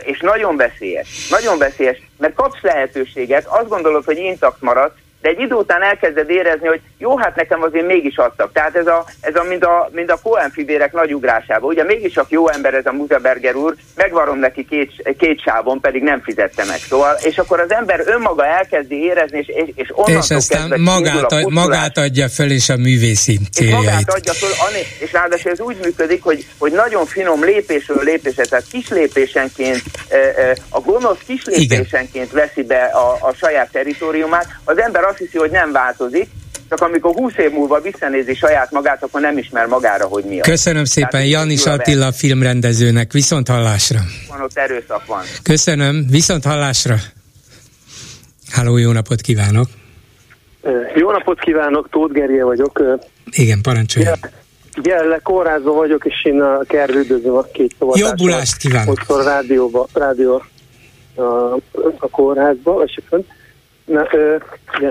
és nagyon veszélyes. Nagyon veszélyes, mert kapsz lehetőséget, azt gondolod, hogy intakt maradsz, de egy idő után elkezded érezni, hogy jó, hát nekem azért mégis adtak. Tehát ez a, ez a mind, a, mind a Cohen fivérek nagy ugrásába. Ugye mégis csak jó ember ez a Muzeberger úr, megvarom neki két, két sávon, pedig nem fizette meg. Szóval, és akkor az ember önmaga elkezdi érezni, és, és, és onnantól és aztán magát, a magát adja fel, és a művészi céljait. És magát adja föl, és ráadásul ez úgy működik, hogy, hogy nagyon finom lépésről lépésre, tehát kis lépésenként, a gonosz kis lépésenként veszi be a, a saját teritoriumát, az ember azt hiszi, hogy nem változik, csak amikor 20 év múlva visszanézi saját magát, akkor nem ismer magára, hogy mi az. Köszönöm szépen Tehát, Janis Attila filmrendezőnek, viszont hallásra. Van ott erőszak van. Köszönöm, viszont hallásra. Háló, jó napot kívánok! Jó napot kívánok, Tóth Gerje vagyok. Igen, parancsolja. Jelenleg kórházban vagyok, és én a kerülődözöm a két szobatással. Jobbulást kívánok! Ott a rádióba, rádió a, a kórházba, és. Na, ö,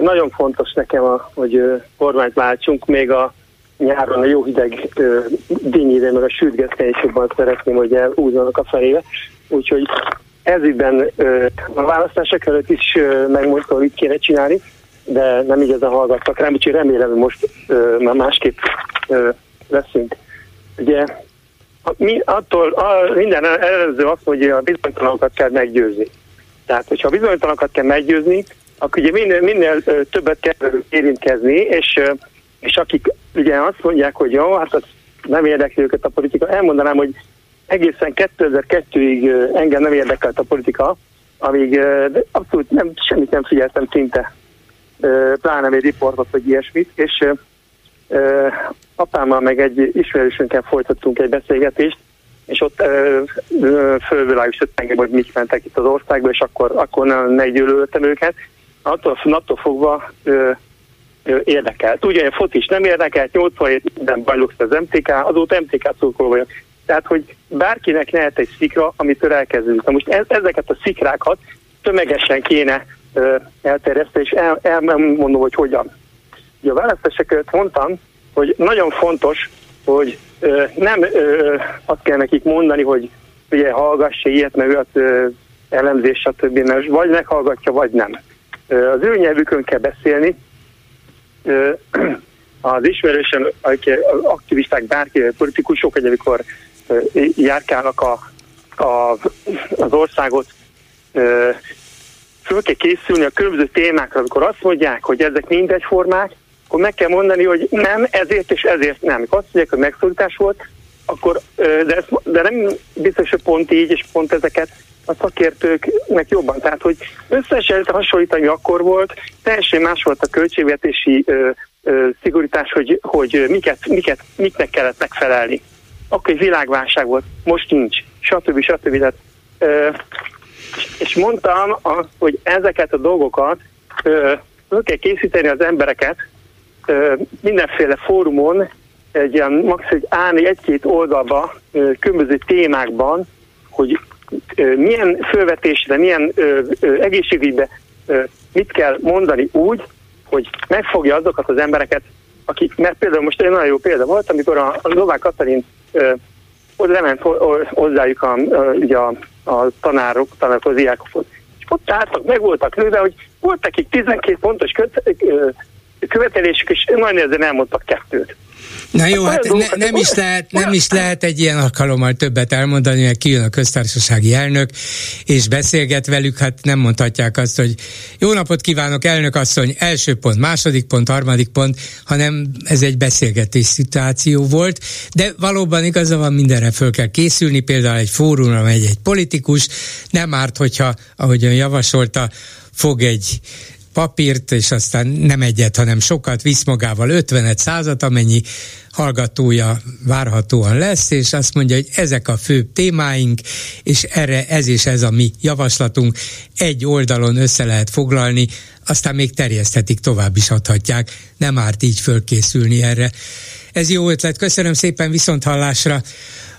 nagyon fontos nekem, a, hogy ö, kormányt váltsunk, még a nyáron a jó hideg dinnyire, meg a sürgetni jobban szeretném, hogy elhúzzanak a felébe. Úgyhogy ez ügyben a választások előtt is megmondtam, hogy kéne csinálni, de nem igazán hallgattak rám, úgyhogy remélem, hogy most ö, már másképp ö, leszünk. Ugye mi attól, a, minden előző azt, hogy a bizonytalanokat kell meggyőzni. Tehát, hogyha a bizonytalanokat kell meggyőzni, akkor ugye minél, minél többet kell érintkezni, és, és akik ugye azt mondják, hogy jó, hát az nem érdekli őket a politika, elmondanám, hogy egészen 2002-ig engem nem érdekelt a politika, amíg abszolút nem, semmit nem figyeltem szinte, pláne egy riportot, vagy ilyesmit, és apámmal meg egy ismerősünkkel folytattunk egy beszélgetést, és ott fölvilágosítottam engem, hogy mit mentek itt az országba, és akkor, akkor nem meggyűlöltem őket, attól, attól fogva ö, ö, érdekelt. Ugye a fotis nem érdekelt, 87 minden bajlux az MTK, azóta MTK szurkoló vagyok. Tehát, hogy bárkinek lehet egy szikra, amitől elkezdünk. Na most ez, ezeket a szikrákat tömegesen kéne ö, elterjeszteni, és el, elmondom, hogy hogyan. Ugye a választások mondtam, hogy nagyon fontos, hogy ö, nem ö, azt kell nekik mondani, hogy ugye hallgass ilyet, meg olyat elemzés, stb. Mert vagy meghallgatja, vagy nem az ő nyelvükön kell beszélni. Az ismerősen aktivisták, bárki, politikusok, hogy amikor járkálnak a, a, az országot, föl kell készülni a különböző témákra, amikor azt mondják, hogy ezek mind egyformák, akkor meg kell mondani, hogy nem, ezért és ezért nem. Amikor azt mondják, hogy megszólítás volt, akkor, de, ez, de nem biztos, hogy pont így, és pont ezeket a szakértőknek jobban. Tehát, hogy összesen hasonlítani akkor volt, teljesen más volt a költségvetési ö, ö, szigorítás, hogy, hogy miket, miket, miknek kellett megfelelni. Akkor egy világválság volt, most nincs, stb. stb. Tehát, ö, és mondtam, azt, hogy ezeket a dolgokat ö, kell készíteni az embereket ö, mindenféle fórumon, egy ilyen maximum állni egy-két oldalba, ö, különböző témákban, hogy milyen fölvetésre, milyen egészségügybe mit kell mondani úgy, hogy megfogja azokat az embereket, akik, mert például most egy nagyon jó példa volt, amikor a, a Novák Katalin oda lement hozzájuk a, ugye a, a tanárok, tanárok, diákokhoz. És ott álltak, meg voltak nőve, hogy volt nekik 12 pontos követelésük, és nagyon nehezen elmondtak kettőt. Na jó, hát ne, nem, is lehet, nem is lehet egy ilyen alkalommal többet elmondani, mert kijön a köztársasági elnök, és beszélget velük, hát nem mondhatják azt, hogy jó napot kívánok, elnök asszony, első pont, második pont, harmadik pont, hanem ez egy beszélgetés szituáció volt, de valóban igaza van, mindenre föl kell készülni, például egy fórumra megy egy politikus, nem árt, hogyha, ahogy ön javasolta, fog egy papírt, és aztán nem egyet, hanem sokat visz magával, 50 százat, amennyi hallgatója várhatóan lesz, és azt mondja, hogy ezek a fő témáink, és erre ez és ez a mi javaslatunk egy oldalon össze lehet foglalni, aztán még terjeszthetik, tovább is adhatják, nem árt így fölkészülni erre. Ez jó ötlet, köszönöm szépen, viszont hallásra.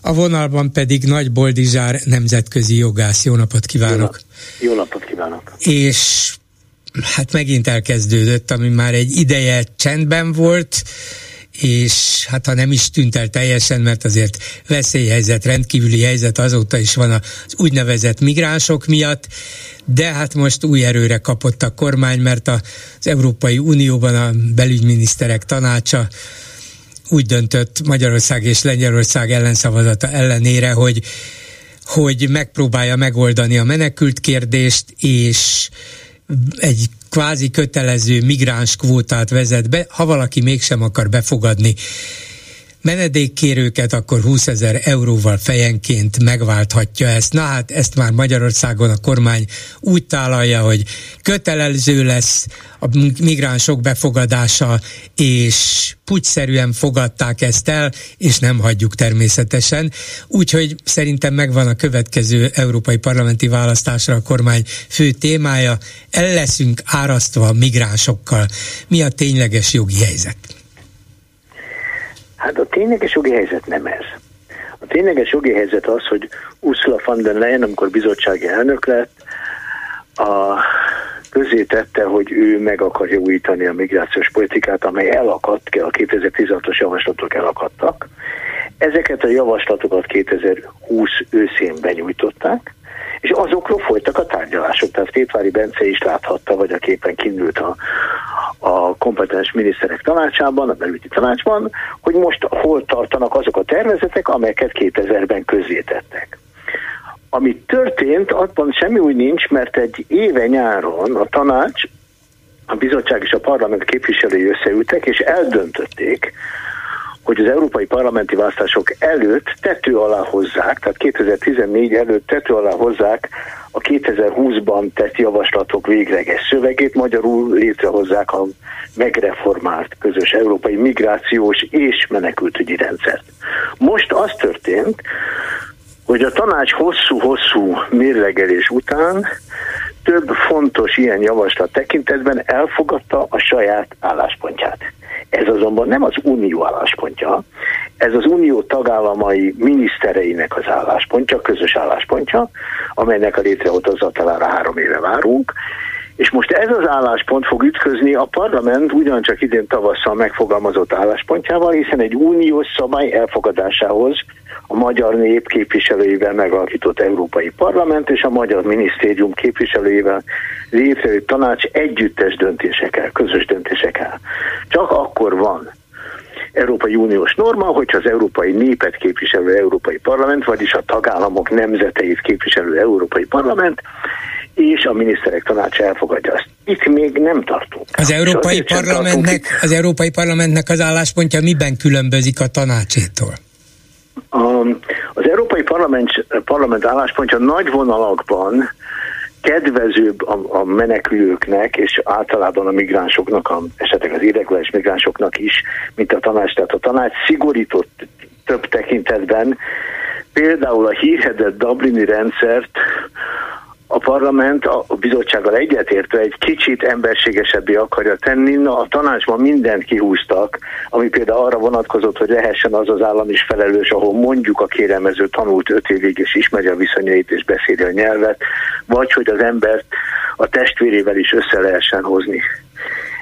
A vonalban pedig Nagy Boldizsár nemzetközi jogász. Jó napot kívánok! Jó, nap. jó napot kívánok! És hát megint elkezdődött, ami már egy ideje csendben volt, és hát ha nem is tűnt el teljesen, mert azért veszélyhelyzet, rendkívüli helyzet azóta is van az úgynevezett migránsok miatt, de hát most új erőre kapott a kormány, mert az Európai Unióban a belügyminiszterek tanácsa úgy döntött Magyarország és Lengyelország ellenszavazata ellenére, hogy hogy megpróbálja megoldani a menekült kérdést, és egy kvázi kötelező migráns kvótát vezet be, ha valaki mégsem akar befogadni menedékkérőket, akkor 20 ezer euróval fejenként megválthatja ezt. Na hát ezt már Magyarországon a kormány úgy tálalja, hogy kötelező lesz a migránsok befogadása, és pugyszerűen fogadták ezt el, és nem hagyjuk természetesen. Úgyhogy szerintem megvan a következő európai parlamenti választásra a kormány fő témája. El leszünk árasztva migránsokkal. Mi a tényleges jogi helyzet? Hát a tényleges jogi helyzet nem ez. A tényleges jogi helyzet az, hogy Ursula von der Leyen, amikor bizottsági elnök lett, a közé tette, hogy ő meg akarja újítani a migrációs politikát, amely elakadt, a 2016-os javaslatok elakadtak. Ezeket a javaslatokat 2020 őszén benyújtották, és azokról folytak a tárgyalások. Tehát Tétvári Bence is láthatta, vagy a képen kinült a, a kompetens miniszterek tanácsában, a belügyi tanácsban, hogy most hol tartanak azok a tervezetek, amelyeket 2000-ben közzétettek. Ami történt, abban semmi úgy nincs, mert egy éve nyáron a tanács, a bizottság és a parlament képviselői összeültek, és eldöntötték, hogy az európai parlamenti választások előtt tető alá hozzák, tehát 2014 előtt tető alá hozzák a 2020-ban tett javaslatok végleges szövegét, magyarul létrehozzák a megreformált közös európai migrációs és menekültügyi rendszert. Most az történt, hogy a tanács hosszú-hosszú mérlegelés után több fontos ilyen javaslat tekintetben elfogadta a saját álláspontját. Ez azonban nem az unió álláspontja, ez az unió tagállamai minisztereinek az álláspontja, közös álláspontja, amelynek a létrehozatalára három éve várunk, és most ez az álláspont fog ütközni a parlament ugyancsak idén tavasszal megfogalmazott álláspontjával, hiszen egy uniós szabály elfogadásához a magyar nép képviselőivel megalakított Európai Parlament és a magyar minisztérium képviselőivel létrejött tanács együttes döntésekkel, közös döntésekkel. Csak akkor van Európai Uniós norma, hogyha az európai népet képviselő Európai Parlament, vagyis a tagállamok nemzeteit képviselő Európai Parlament, és a miniszterek tanácsa elfogadja azt. Itt még nem tartunk. Az Európai, Parlamentnek, az Európai Parlamentnek az álláspontja miben különbözik a tanácsétól? Az Európai Parlament, Parlament álláspontja nagy vonalakban kedvezőbb a, a menekülőknek, és általában a migránsoknak, a, esetleg az irreguláris migránsoknak is, mint a tanács. Tehát a tanács szigorított több tekintetben, például a hírhedett Dublini rendszert a parlament a bizottsággal egyetértve egy kicsit emberségesebbé akarja tenni. Na, a tanácsban mindent kihúztak, ami például arra vonatkozott, hogy lehessen az az állam is felelős, ahol mondjuk a kérelmező tanult öt évig és ismeri a viszonyait és beszéli a nyelvet, vagy hogy az embert a testvérével is össze lehessen hozni.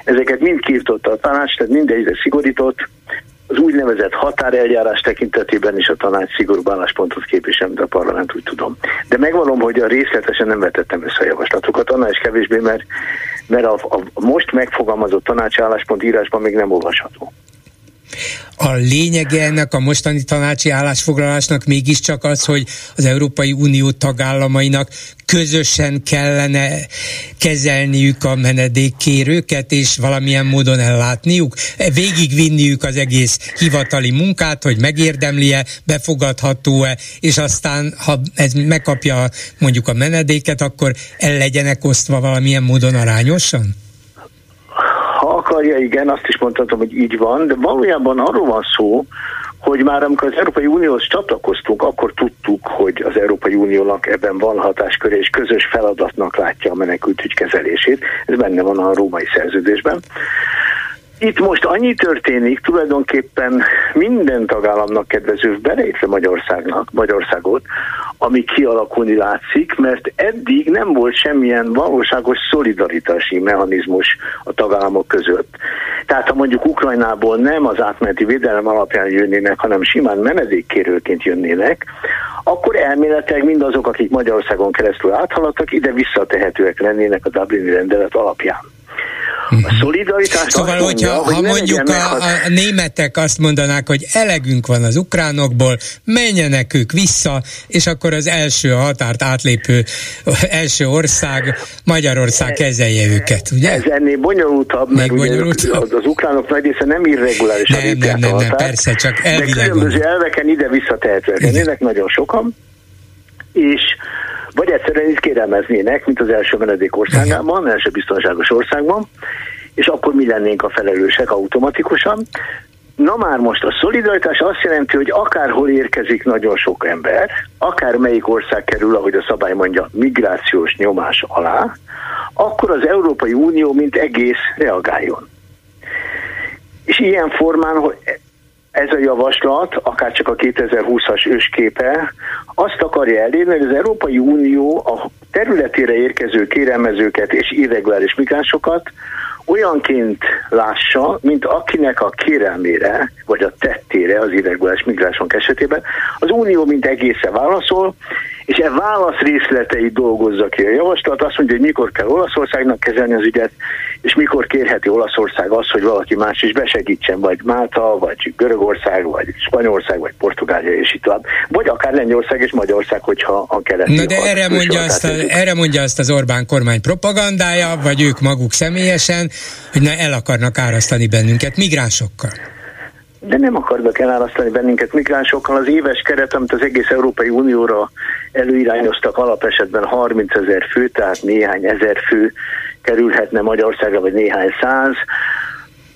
Ezeket mind kiirtotta a tanács, tehát mindegyre szigorított, az úgynevezett határeljárás tekintetében is a tanács szigorú álláspontot képvisel, mint a parlament, úgy tudom. De megvalom, hogy a részletesen nem vetettem össze a javaslatokat, annál is kevésbé, mert, mert a, a most megfogalmazott írásban még nem olvasható. A lényege ennek a mostani tanácsi állásfoglalásnak mégiscsak az, hogy az Európai Unió tagállamainak közösen kellene kezelniük a menedékkérőket, és valamilyen módon ellátniuk, végigvinniük az egész hivatali munkát, hogy megérdemli-e, befogadható-e, és aztán, ha ez megkapja mondjuk a menedéket, akkor el legyenek osztva valamilyen módon arányosan? Akarja, igen, azt is mondhatom, hogy így van, de valójában arról van szó, hogy már amikor az Európai Unióhoz csatlakoztunk, akkor tudtuk, hogy az Európai Uniónak ebben van hatásköre, és közös feladatnak látja a menekültügy kezelését. Ez benne van a római szerződésben. Itt most annyi történik, tulajdonképpen minden tagállamnak kedvező, beleértve Magyarországnak, Magyarországot, ami kialakulni látszik, mert eddig nem volt semmilyen valóságos szolidaritási mechanizmus a tagállamok között. Tehát ha mondjuk Ukrajnából nem az átmeneti védelem alapján jönnének, hanem simán menedékkérőként jönnének, akkor elméletileg mindazok, akik Magyarországon keresztül áthaladtak, ide visszatehetőek lennének a Dublini rendelet alapján. A mhm. szolidaritás Szóval, azt mondja, hogyha, hogy ha mondjuk a, a németek azt mondanák, hogy elegünk van az ukránokból, menjenek ők vissza, és akkor az első határt átlépő első ország, Magyarország kezelje őket, ugye? Ez ennél bonyolultabb, mert bonyolultabb? az, az ukránok nagy része nem irreguláris nem, nem, nem, nem, persze, csak elvileg. De különböző elveken ide visszatehetőek. Ennek nagyon sokan, és vagy egyszerűen itt kérelmeznének, mint az első menedék országában, első biztonságos országban, és akkor mi lennénk a felelősek automatikusan. Na már most a szolidaritás azt jelenti, hogy akárhol érkezik nagyon sok ember, akár melyik ország kerül, ahogy a szabály mondja, migrációs nyomás alá, akkor az Európai Unió mint egész reagáljon. És ilyen formán, hogy ez a javaslat, akár csak a 2020-as ősképe, azt akarja elérni, hogy az Európai Unió a területére érkező kérelmezőket és irreguláris migránsokat olyanként lássa, mint akinek a kérelmére, vagy a tettére az irreguláris migránsok esetében. Az Unió mint egészen válaszol, és e válasz részleteit dolgozza ki a javaslat, azt mondja, hogy mikor kell Olaszországnak kezelni az ügyet, és mikor kérheti Olaszország azt, hogy valaki más is besegítsen, vagy Málta, vagy Görögország, vagy Spanyolország, vagy Portugália, és itt tovább. Vagy akár Lengyország és Magyarország, hogyha a keleti. Na de erre mondja, azt a, erre mondja azt az Orbán kormány propagandája, vagy ők maguk személyesen, hogy ne el akarnak árasztani bennünket migránsokkal de nem akarnak elárasztani bennünket migránsokkal. Az éves keret, amit az egész Európai Unióra előirányoztak alapesetben 30 ezer fő, tehát néhány ezer fő kerülhetne Magyarországra, vagy néhány száz,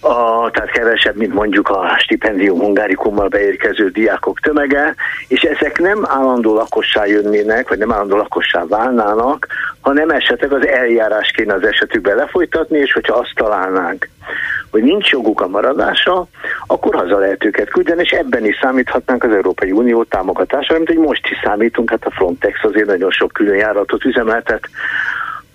a, tehát kevesebb, mint mondjuk a stipendium hungárikummal beérkező diákok tömege, és ezek nem állandó lakossá jönnének, vagy nem állandó lakossá válnának, hanem esetleg az eljárás kéne az esetükbe lefolytatni, és hogyha azt találnánk, hogy nincs joguk a maradásra, akkor haza lehet őket küldeni, és ebben is számíthatnánk az Európai Unió támogatására, mint hogy most is számítunk, hát a Frontex azért nagyon sok külön járatot üzemeltet,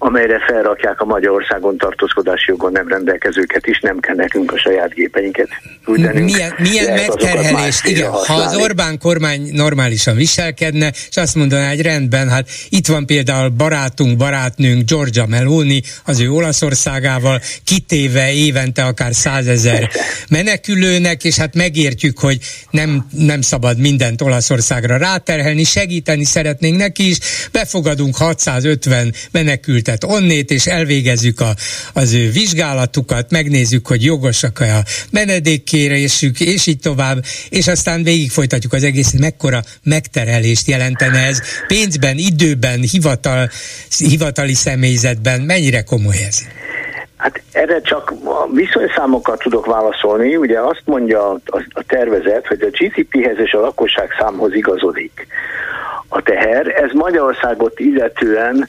amelyre felrakják a Magyarországon tartózkodási jogon nem rendelkezőket is, nem kell nekünk a saját gépeinket küldeni. Milyen, milyen megterhelést, igen, ha az Orbán kormány normálisan viselkedne, és azt mondaná, hogy rendben, hát itt van például barátunk, barátnőnk Giorgia Meloni, az ő Olaszországával, kitéve évente akár százezer menekülőnek, és hát megértjük, hogy nem, nem szabad mindent Olaszországra ráterhelni, segíteni szeretnénk neki is, befogadunk 650 menekült tehát onnét, és elvégezzük a, az ő vizsgálatukat, megnézzük, hogy jogosak-e a menedékkérésük, és így tovább, és aztán végig folytatjuk az egész, mekkora megterelést jelentene ez pénzben, időben, hivatal, hivatali személyzetben, mennyire komoly ez? Hát erre csak viszonyszámokkal tudok válaszolni. Ugye azt mondja a tervezet, hogy a GDP-hez és a lakosság számhoz igazodik a teher. Ez Magyarországot illetően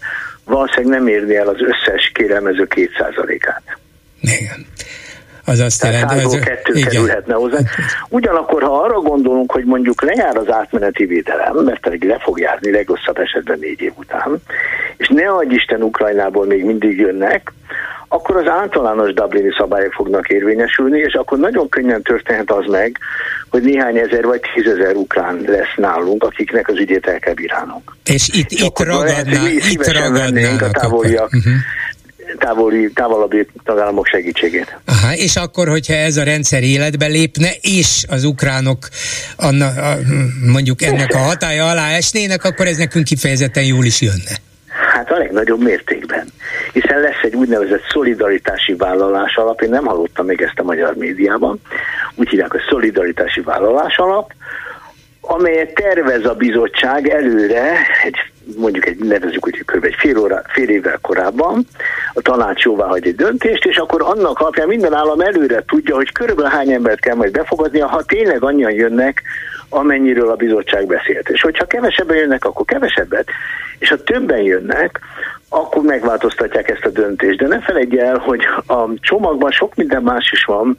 valószínűleg nem érni el az összes kérelmező kétszázalékát. Igen. Az azt jelenti, hogy kettő igen. kerülhetne hozzá. Ugyanakkor, ha arra gondolunk, hogy mondjuk lejár az átmeneti védelem, mert pedig le fog járni legrosszabb esetben négy év után, és ne adj Isten Ukrajnából még mindig jönnek, akkor az általános Dublini szabályok fognak érvényesülni, és akkor nagyon könnyen történhet az meg, hogy néhány ezer vagy tízezer ukrán lesz nálunk, akiknek az ügyét el kell bírálnunk. És itt, és itt ragadná, itt ragadnának a távoliak. Uh-huh távoli, távolabbi tagállamok segítségét. Aha, és akkor, hogyha ez a rendszer életbe lépne, és az ukránok anna, a, mondjuk ennek a hatája alá esnének, akkor ez nekünk kifejezetten jól is jönne. Hát a legnagyobb mértékben. Hiszen lesz egy úgynevezett szolidaritási vállalás alap, én nem hallottam még ezt a magyar médiában, úgy hívják, hogy szolidaritási vállalás alap, amelyet tervez a bizottság előre, egy, mondjuk egy nevezük, hogy kb. egy fél, óra, fél évvel korábban, a tanács jóvá hagy egy döntést, és akkor annak alapján minden állam előre tudja, hogy körülbelül hány embert kell majd befogadnia, ha tényleg annyian jönnek, amennyiről a bizottság beszélt. És hogyha kevesebben jönnek, akkor kevesebbet, és ha többen jönnek, akkor megváltoztatják ezt a döntést. De ne felejtj el, hogy a csomagban sok minden más is van.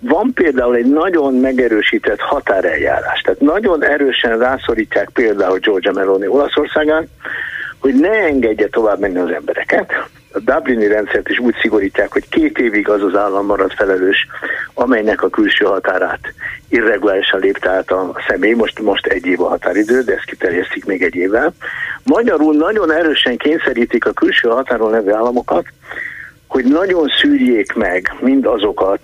Van például egy nagyon megerősített határeljárás. Tehát nagyon erősen rászorítják például Georgia Meloni Olaszországán, hogy ne engedje tovább menni az embereket, a Dublini rendszert is úgy szigorítják, hogy két évig az az állam marad felelős, amelynek a külső határát irregulárisan lépte át a személy, most, most egy év a határidő, de ezt kiterjesztik még egy évvel. Magyarul nagyon erősen kényszerítik a külső határon levő államokat, hogy nagyon szűrjék meg mind azokat,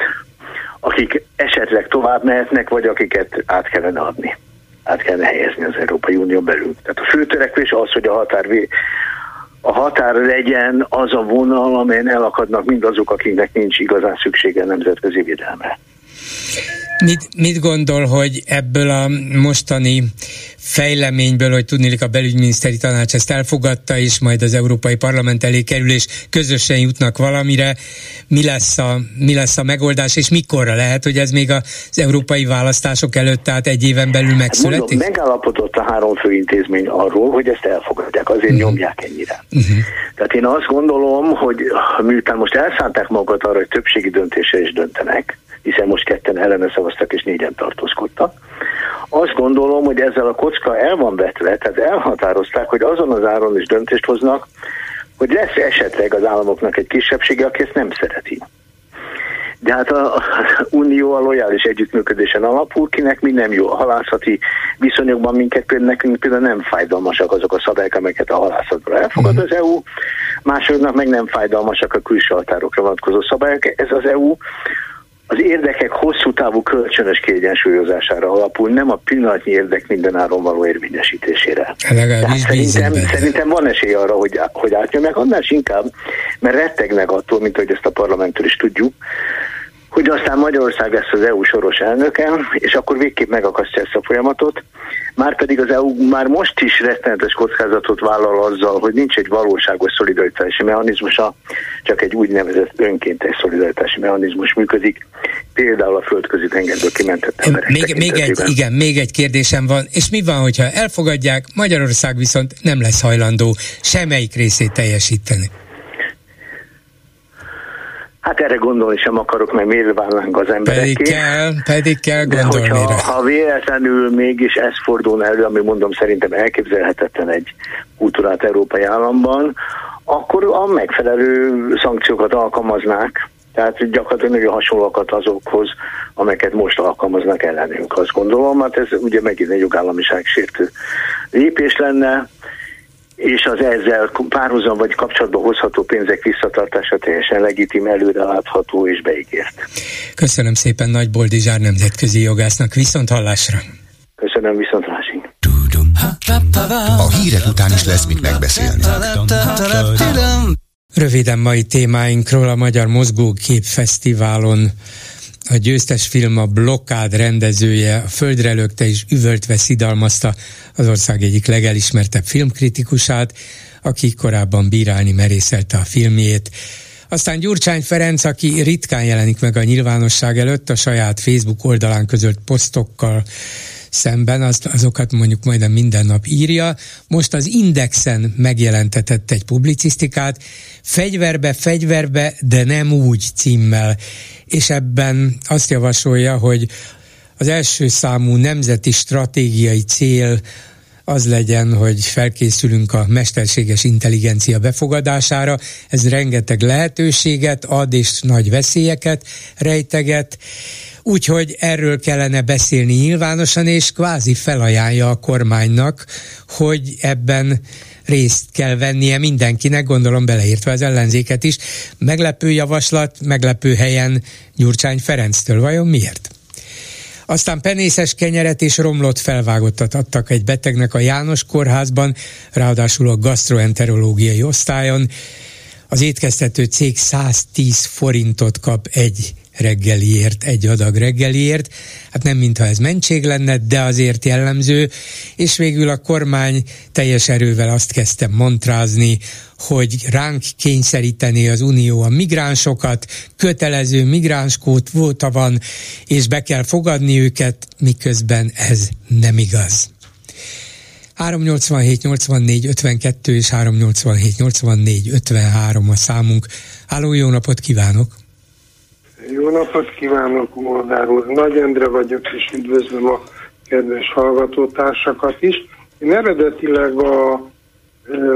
akik esetleg tovább mehetnek, vagy akiket át kellene adni át kellene helyezni az Európai Unió belül. Tehát a fő törekvés az, hogy a határ a határ legyen az a vonal, amelyen elakadnak mindazok, akiknek nincs igazán szüksége nemzetközi védelme. Mit, mit gondol, hogy ebből a mostani fejleményből, hogy tudnélik a belügyminiszteri tanács ezt elfogadta, és majd az Európai Parlament elé kerül, és közösen jutnak valamire, mi lesz a, mi lesz a megoldás, és mikorra lehet, hogy ez még az európai választások előtt, tehát egy éven belül megszületik? Mondom, megállapodott a három főintézmény arról, hogy ezt elfogadják, azért uh-huh. nyomják ennyire. Uh-huh. Tehát én azt gondolom, hogy miután most elszánták magukat arra, hogy többségi döntése is döntenek, hiszen most ketten ellene szavaztak és négyen tartózkodtak. Azt gondolom, hogy ezzel a kocka el van vetve, tehát elhatározták, hogy azon az áron is döntést hoznak, hogy lesz esetleg az államoknak egy kisebbsége, aki ezt nem szereti. De hát az Unió a lojális együttműködésen alapul, kinek mi nem jó. A halászati viszonyokban minket például, nekünk például nem fájdalmasak azok a szabályok, amelyeket a halászatról elfogad az EU, másoknak meg nem fájdalmasak a külső határokra vonatkozó szabályok. Ez az EU az érdekek hosszú távú kölcsönös kiegyensúlyozására alapul, nem a pillanatnyi érdek minden áron való érvényesítésére. szerintem, szerintem van esély arra, hogy, hogy átnyomják, annál is inkább, mert rettegnek attól, mint hogy ezt a parlamenttől is tudjuk, hogy aztán Magyarország lesz az EU soros elnöke, és akkor végképp megakasztja ezt a folyamatot, már pedig az EU már most is rettenetes kockázatot vállal azzal, hogy nincs egy valóságos szolidaritási mechanizmusa, csak egy úgynevezett önkéntes szolidaritási mechanizmus működik, például a földközi tengerből kimentett emberek még, még egy, Igen, még egy kérdésem van, és mi van, hogyha elfogadják, Magyarország viszont nem lesz hajlandó semmelyik részét teljesíteni? Hát erre gondolni sem akarok, mert miért válnánk az emberek. Pedig kell, pedig kell gondolni De hogyha, ha véletlenül mégis ez fordul elő, ami mondom szerintem elképzelhetetlen egy kultúrát európai államban, akkor a megfelelő szankciókat alkalmaznák, tehát gyakorlatilag nagyon hasonlókat azokhoz, amelyeket most alkalmaznak ellenünk, azt gondolom, hát ez ugye megint egy jogállamiság sértő lépés lenne, és az ezzel párhuzam vagy kapcsolatba hozható pénzek visszatartása teljesen legitim, előre látható és beígért. Köszönöm szépen Nagy Boldizsár nemzetközi jogásznak, viszont hallásra! Köszönöm, viszont hallásra! A hírek után is lesz mit megbeszélni. Röviden mai témáinkról a Magyar Mozgókép Fesztiválon a győztes film a Blokkád rendezője a földre lökte és üvöltve szidalmazta az ország egyik legelismertebb filmkritikusát, aki korábban bírálni merészelte a filmjét. Aztán Gyurcsány Ferenc, aki ritkán jelenik meg a nyilvánosság előtt, a saját Facebook oldalán közölt posztokkal szemben, azt, azokat mondjuk majdnem minden nap írja. Most az Indexen megjelentetett egy publicisztikát, fegyverbe, fegyverbe, de nem úgy címmel. És ebben azt javasolja, hogy az első számú nemzeti stratégiai cél az legyen, hogy felkészülünk a mesterséges intelligencia befogadására. Ez rengeteg lehetőséget ad és nagy veszélyeket rejteget. Úgyhogy erről kellene beszélni nyilvánosan, és kvázi felajánlja a kormánynak, hogy ebben részt kell vennie mindenkinek, gondolom beleértve az ellenzéket is. Meglepő javaslat, meglepő helyen Gyurcsány Ferenctől. Vajon miért? Aztán penészes kenyeret és romlott felvágottat adtak egy betegnek a János kórházban, ráadásul a gastroenterológiai osztályon. Az étkeztető cég 110 forintot kap egy reggeliért, egy adag reggeliért. Hát nem mintha ez mentség lenne, de azért jellemző. És végül a kormány teljes erővel azt kezdte mantrázni, hogy ránk kényszeríteni az Unió a migránsokat, kötelező migránskót volta van, és be kell fogadni őket, miközben ez nem igaz. 387 84 52 és 387 84 53 a számunk. Háló, jó napot kívánok! Jó napot kívánok, Moldár úr! Nagy Endre vagyok, és üdvözlöm a kedves hallgatótársakat is. Én eredetileg a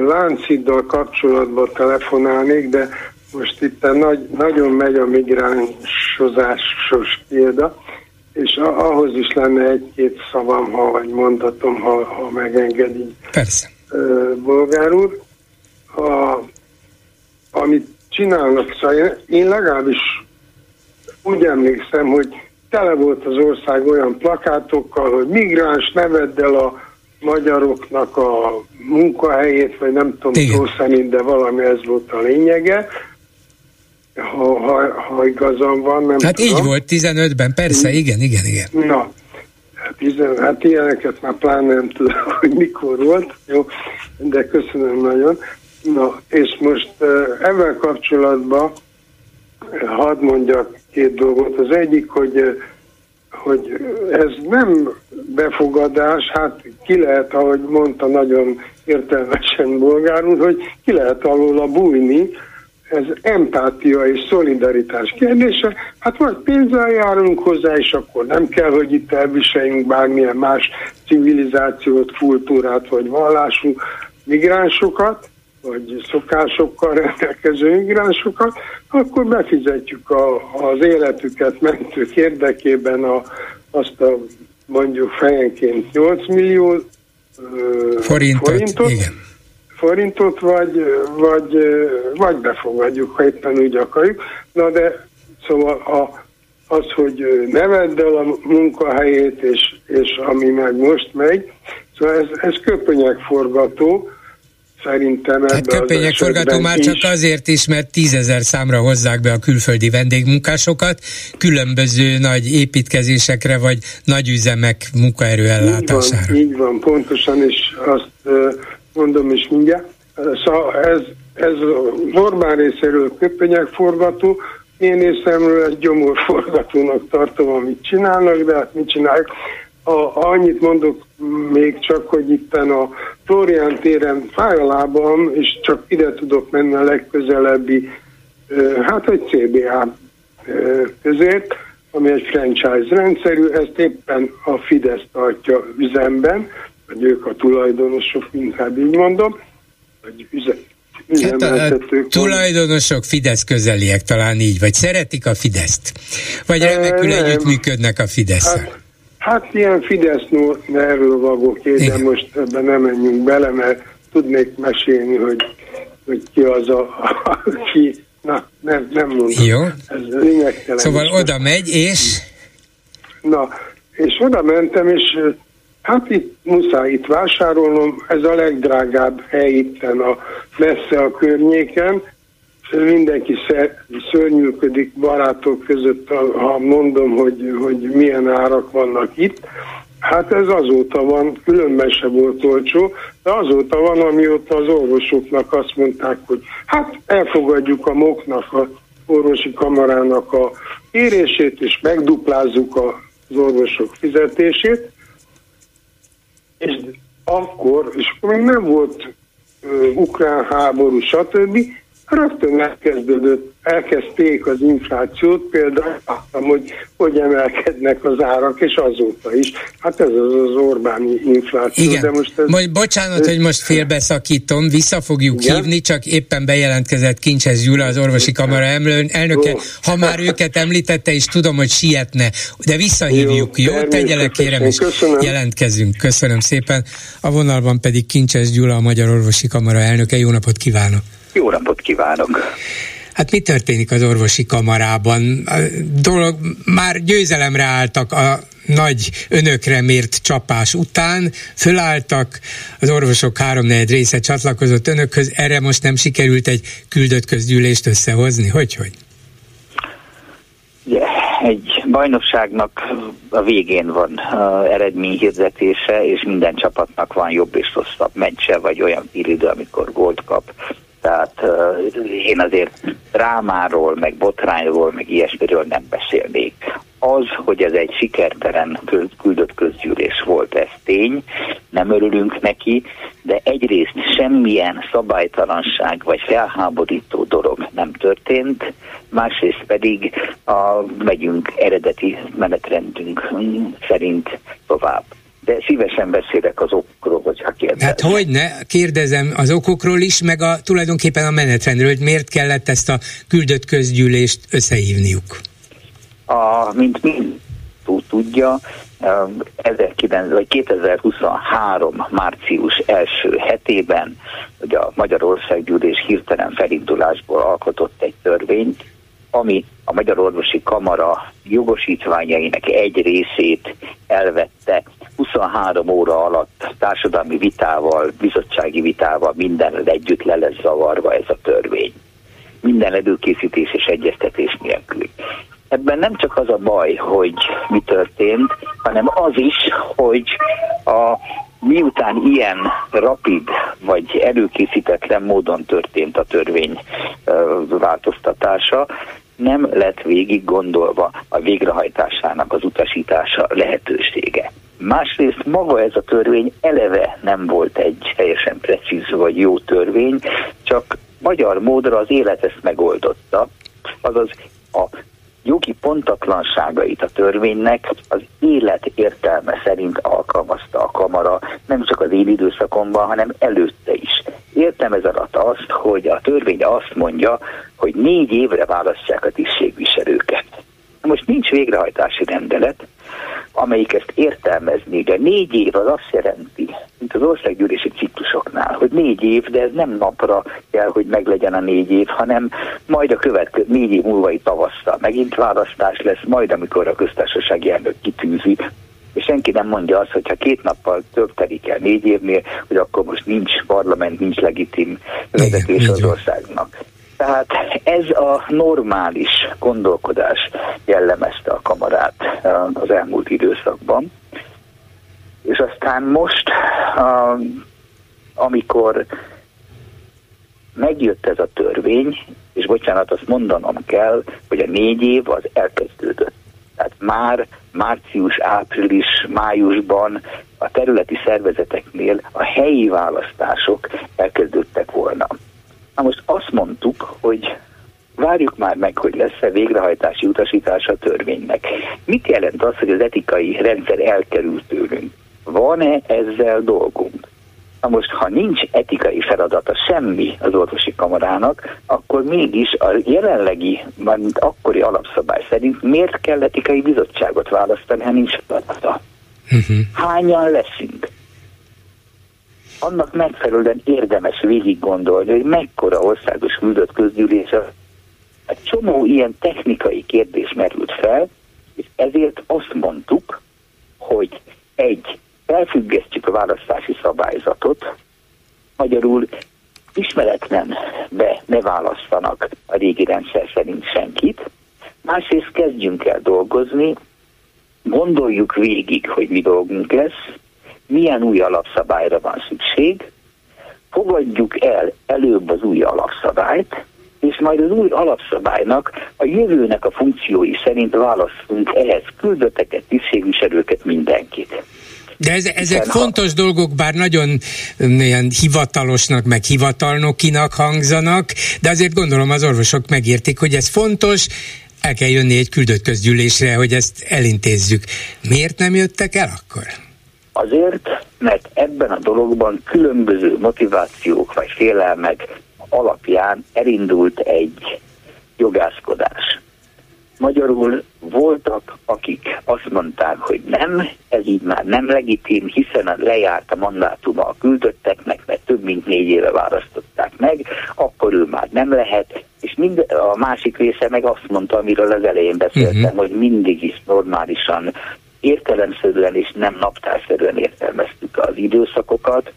Lánciddal kapcsolatban telefonálnék, de most itt nagy, nagyon megy a migránsozásos példa, és ahhoz is lenne egy-két szavam, ha vagy mondatom, ha, ha megengedi. Persze. Bolgár úr, a, amit csinálnak, szóval én legalábbis úgy emlékszem, hogy tele volt az ország olyan plakátokkal, hogy migráns ne vedd el a magyaroknak a munkahelyét, vagy nem tudom szó szerint, de valami ez volt a lényege. Ha, ha, ha igazam van, nem Hát tudom. így volt 15-ben, persze, igen, igen, igen. Na, hát, hát ilyeneket már pláne nem tudom, hogy mikor volt, jó, de köszönöm nagyon. Na, és most ezzel kapcsolatban hadd mondjak két dolgot. Az egyik, hogy hogy ez nem befogadás, hát ki lehet, ahogy mondta nagyon értelmesen bolgárul, hogy ki lehet alól bújni, ez empátia és szolidaritás kérdése. Hát vagy pénzzel járunk hozzá, és akkor nem kell, hogy itt elviseljünk bármilyen más civilizációt, kultúrát vagy vallású migránsokat, vagy szokásokkal rendelkező migránsokat, akkor befizetjük a, az életüket mentők érdekében a, azt a mondjuk fejenként 8 millió forintot, forintot, igen. forintot vagy, vagy, vagy befogadjuk, ha éppen úgy akarjuk. Na de szóval a, az, hogy ne vedd el a munkahelyét, és, és ami meg most megy, szóval ez, ez köpönyek forgató, szerintem Hát köpények forgató már csak azért is, mert tízezer számra hozzák be a külföldi vendégmunkásokat, különböző nagy építkezésekre vagy nagy üzemek munkaerő ellátására. Így van, így van, pontosan, és azt mondom is mindjárt. Szóval ez, ez Orbán részéről köpények forgató, én részemről egy gyomorforgatónak tartom, amit csinálnak, de hát mit csinálják? A, annyit mondok még csak, hogy itten a Florián téren fáj a lábam, és csak ide tudok menni a legközelebbi, hát egy CBA közért, ami egy franchise rendszerű, ezt éppen a Fidesz tartja üzemben, vagy ők a tulajdonosok, inkább így mondom, vagy üze, Hát a, a tulajdonosok Fidesz közeliek talán így, vagy szeretik a Fideszt? Vagy remekül e, együttműködnek a fidesz hát, Hát ilyen Fidesz erről vagok én, de most ebben nem menjünk bele, mert tudnék mesélni, hogy, hogy ki az a, aki, na, nem, nem mondom. Jó. Ez lényegtelen. Szóval oda megy, és? Na, és oda mentem, és hát itt muszáj itt vásárolnom, ez a legdrágább hely itten a messze a környéken, mindenki szörnyűködik barátok között, ha mondom, hogy, hogy milyen árak vannak itt. Hát ez azóta van, különben se volt olcsó, de azóta van, amióta az orvosoknak azt mondták, hogy hát elfogadjuk a moknak, a orvosi kamarának a kérését, és megduplázzuk az orvosok fizetését. és akkor, és akkor még nem volt ukrán háború, stb., rögtön elkezdődött, elkezdték az inflációt, például hogy hogy emelkednek az árak, és azóta is. Hát ez az az Orbáni infláció. Igen. De most ez, Majd bocsánat, ez, hogy most félbeszakítom, vissza fogjuk igen? hívni, csak éppen bejelentkezett Kincses Gyula, az orvosi kamara elnöke. Ha már őket említette, és tudom, hogy sietne, de visszahívjuk, jó? jó? Tegyelek kérem, és Köszönöm. jelentkezünk. Köszönöm szépen. A vonalban pedig Kincses Gyula, a Magyar Orvosi Kamara elnöke. Jó napot kívánok! Jó napot kívánok! Hát mi történik az orvosi kamarában? A dolog, már győzelemre álltak a nagy önökre mért csapás után, fölálltak, az orvosok háromnegyed része csatlakozott önökhöz, erre most nem sikerült egy küldött közgyűlést összehozni? Hogy, hogy? Yeah, egy bajnokságnak a végén van uh, eredményhirdetése, és minden csapatnak van jobb és rosszabb meccse, vagy olyan idő, amikor gólt kap tehát uh, én azért drámáról, meg botrányról, meg ilyesmiről nem beszélnék. Az, hogy ez egy sikertelen küldött közgyűlés volt, ez tény, nem örülünk neki, de egyrészt semmilyen szabálytalanság vagy felháborító dolog nem történt, másrészt pedig a, megyünk eredeti menetrendünk szerint tovább de szívesen beszélek az okokról, hogyha kérdezem. Hát hogy ne, kérdezem az okokról is, meg a, tulajdonképpen a menetrendről, hogy miért kellett ezt a küldött közgyűlést összehívniuk? A, mint mind tudja, 19, vagy 2023 március első hetében hogy a Magyarországgyűlés hirtelen felindulásból alkotott egy törvényt, ami a Magyar Orvosi Kamara jogosítványainak egy részét elvette 23 óra alatt társadalmi vitával, bizottsági vitával minden együtt le lesz zavarva ez a törvény. Minden előkészítés és egyeztetés nélkül. Ebben nem csak az a baj, hogy mi történt, hanem az is, hogy a miután ilyen rapid vagy előkészítetlen módon történt a törvény változtatása, nem lett végig gondolva a végrehajtásának az utasítása lehetősége. Másrészt maga ez a törvény eleve nem volt egy teljesen precíz vagy jó törvény, csak magyar módra az élet ezt megoldotta, azaz a jogi pontatlanságait a törvénynek az élet értelme szerint alkalmazta a kamara, nem csak az én időszakomban, hanem előtte is. Értem ez alatt azt, hogy a törvény azt mondja, hogy négy évre választják a tisztségviselőket. Most nincs végrehajtási rendelet, amelyik ezt értelmezni, de négy év az azt jelenti, mint az országgyűlési ciklusoknál, hogy négy év, de ez nem napra kell, hogy meglegyen a négy év, hanem majd a következő négy év múlvai tavasszal megint választás lesz, majd amikor a köztársasági elnök kitűzi, és senki nem mondja azt, hogy ha két nappal több telik el négy évnél, hogy akkor most nincs parlament, nincs legitim vezetés az országnak. Tehát ez a normális gondolkodás jellemezte a kamarát az elmúlt időszakban. És aztán most, amikor megjött ez a törvény, és bocsánat, azt mondanom kell, hogy a négy év az elkezdődött. Tehát már március, április, májusban a területi szervezeteknél a helyi választások elkezdődtek volna. Na most azt mondtuk, hogy várjuk már meg, hogy lesz-e végrehajtási utasítása a törvénynek. Mit jelent az, hogy az etikai rendszer elkerült tőlünk? Van-e ezzel dolgunk? Na most, ha nincs etikai feladata semmi az orvosi kamarának, akkor mégis a jelenlegi, mint akkori alapszabály szerint miért kell etikai bizottságot választani, ha nincs feladata? Uh-huh. Hányan leszünk? Annak megfelelően érdemes végig gondolni, hogy mekkora országos küldött közgyűlés. Egy csomó ilyen technikai kérdés merült fel, és ezért azt mondtuk, hogy egy, felfüggesztjük a választási szabályzatot, magyarul ismeretlen be ne választanak a régi rendszer szerint senkit, másrészt kezdjünk el dolgozni, gondoljuk végig, hogy mi dolgunk lesz, milyen új alapszabályra van szükség, fogadjuk el előbb az új alapszabályt, és majd az új alapszabálynak a jövőnek a funkciói szerint választunk ehhez küldötteket, tisztségviselőket, mindenkit. De ez, ezek Hiszen fontos ha... dolgok, bár nagyon ilyen hivatalosnak, meg hivatalnokinak hangzanak, de azért gondolom az orvosok megértik, hogy ez fontos, el kell jönni egy küldött közgyűlésre, hogy ezt elintézzük. Miért nem jöttek el akkor? Azért, mert ebben a dologban különböző motivációk vagy félelmek alapján elindult egy jogászkodás. Magyarul voltak, akik azt mondták, hogy nem, ez így már nem legitim, hiszen lejárt a mandátuma a küldötteknek, mert több mint négy éve választották meg, akkor ő már nem lehet, és mind, a másik része meg azt mondta, amiről az elején beszéltem, uh-huh. hogy mindig is normálisan, értelemszerűen és nem naptárszerűen értelmeztük az időszakokat,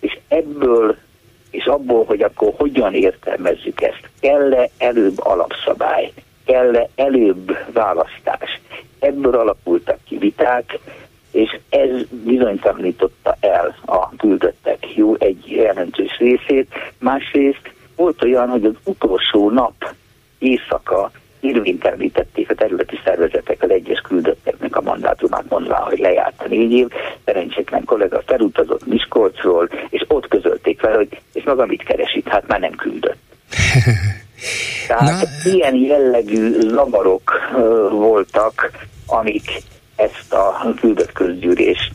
és ebből és abból, hogy akkor hogyan értelmezzük ezt, kell-e előbb alapszabály, kell-e előbb választás. Ebből alakultak ki viták, és ez bizonytalanította el a küldöttek jó egy jelentős részét. Másrészt volt olyan, hogy az utolsó nap éjszaka érvénytelenítették a területi szervezetek az egyes küldötteknek a mandátumát, mondva, hogy lejárt a négy év. Szerencsétlen kollega felutazott Miskolcról, és ott közölték fel, hogy és maga mit keres itt, hát már nem küldött. Tehát Na. ilyen jellegű zavarok uh, voltak, amik ezt a küldött közgyűlést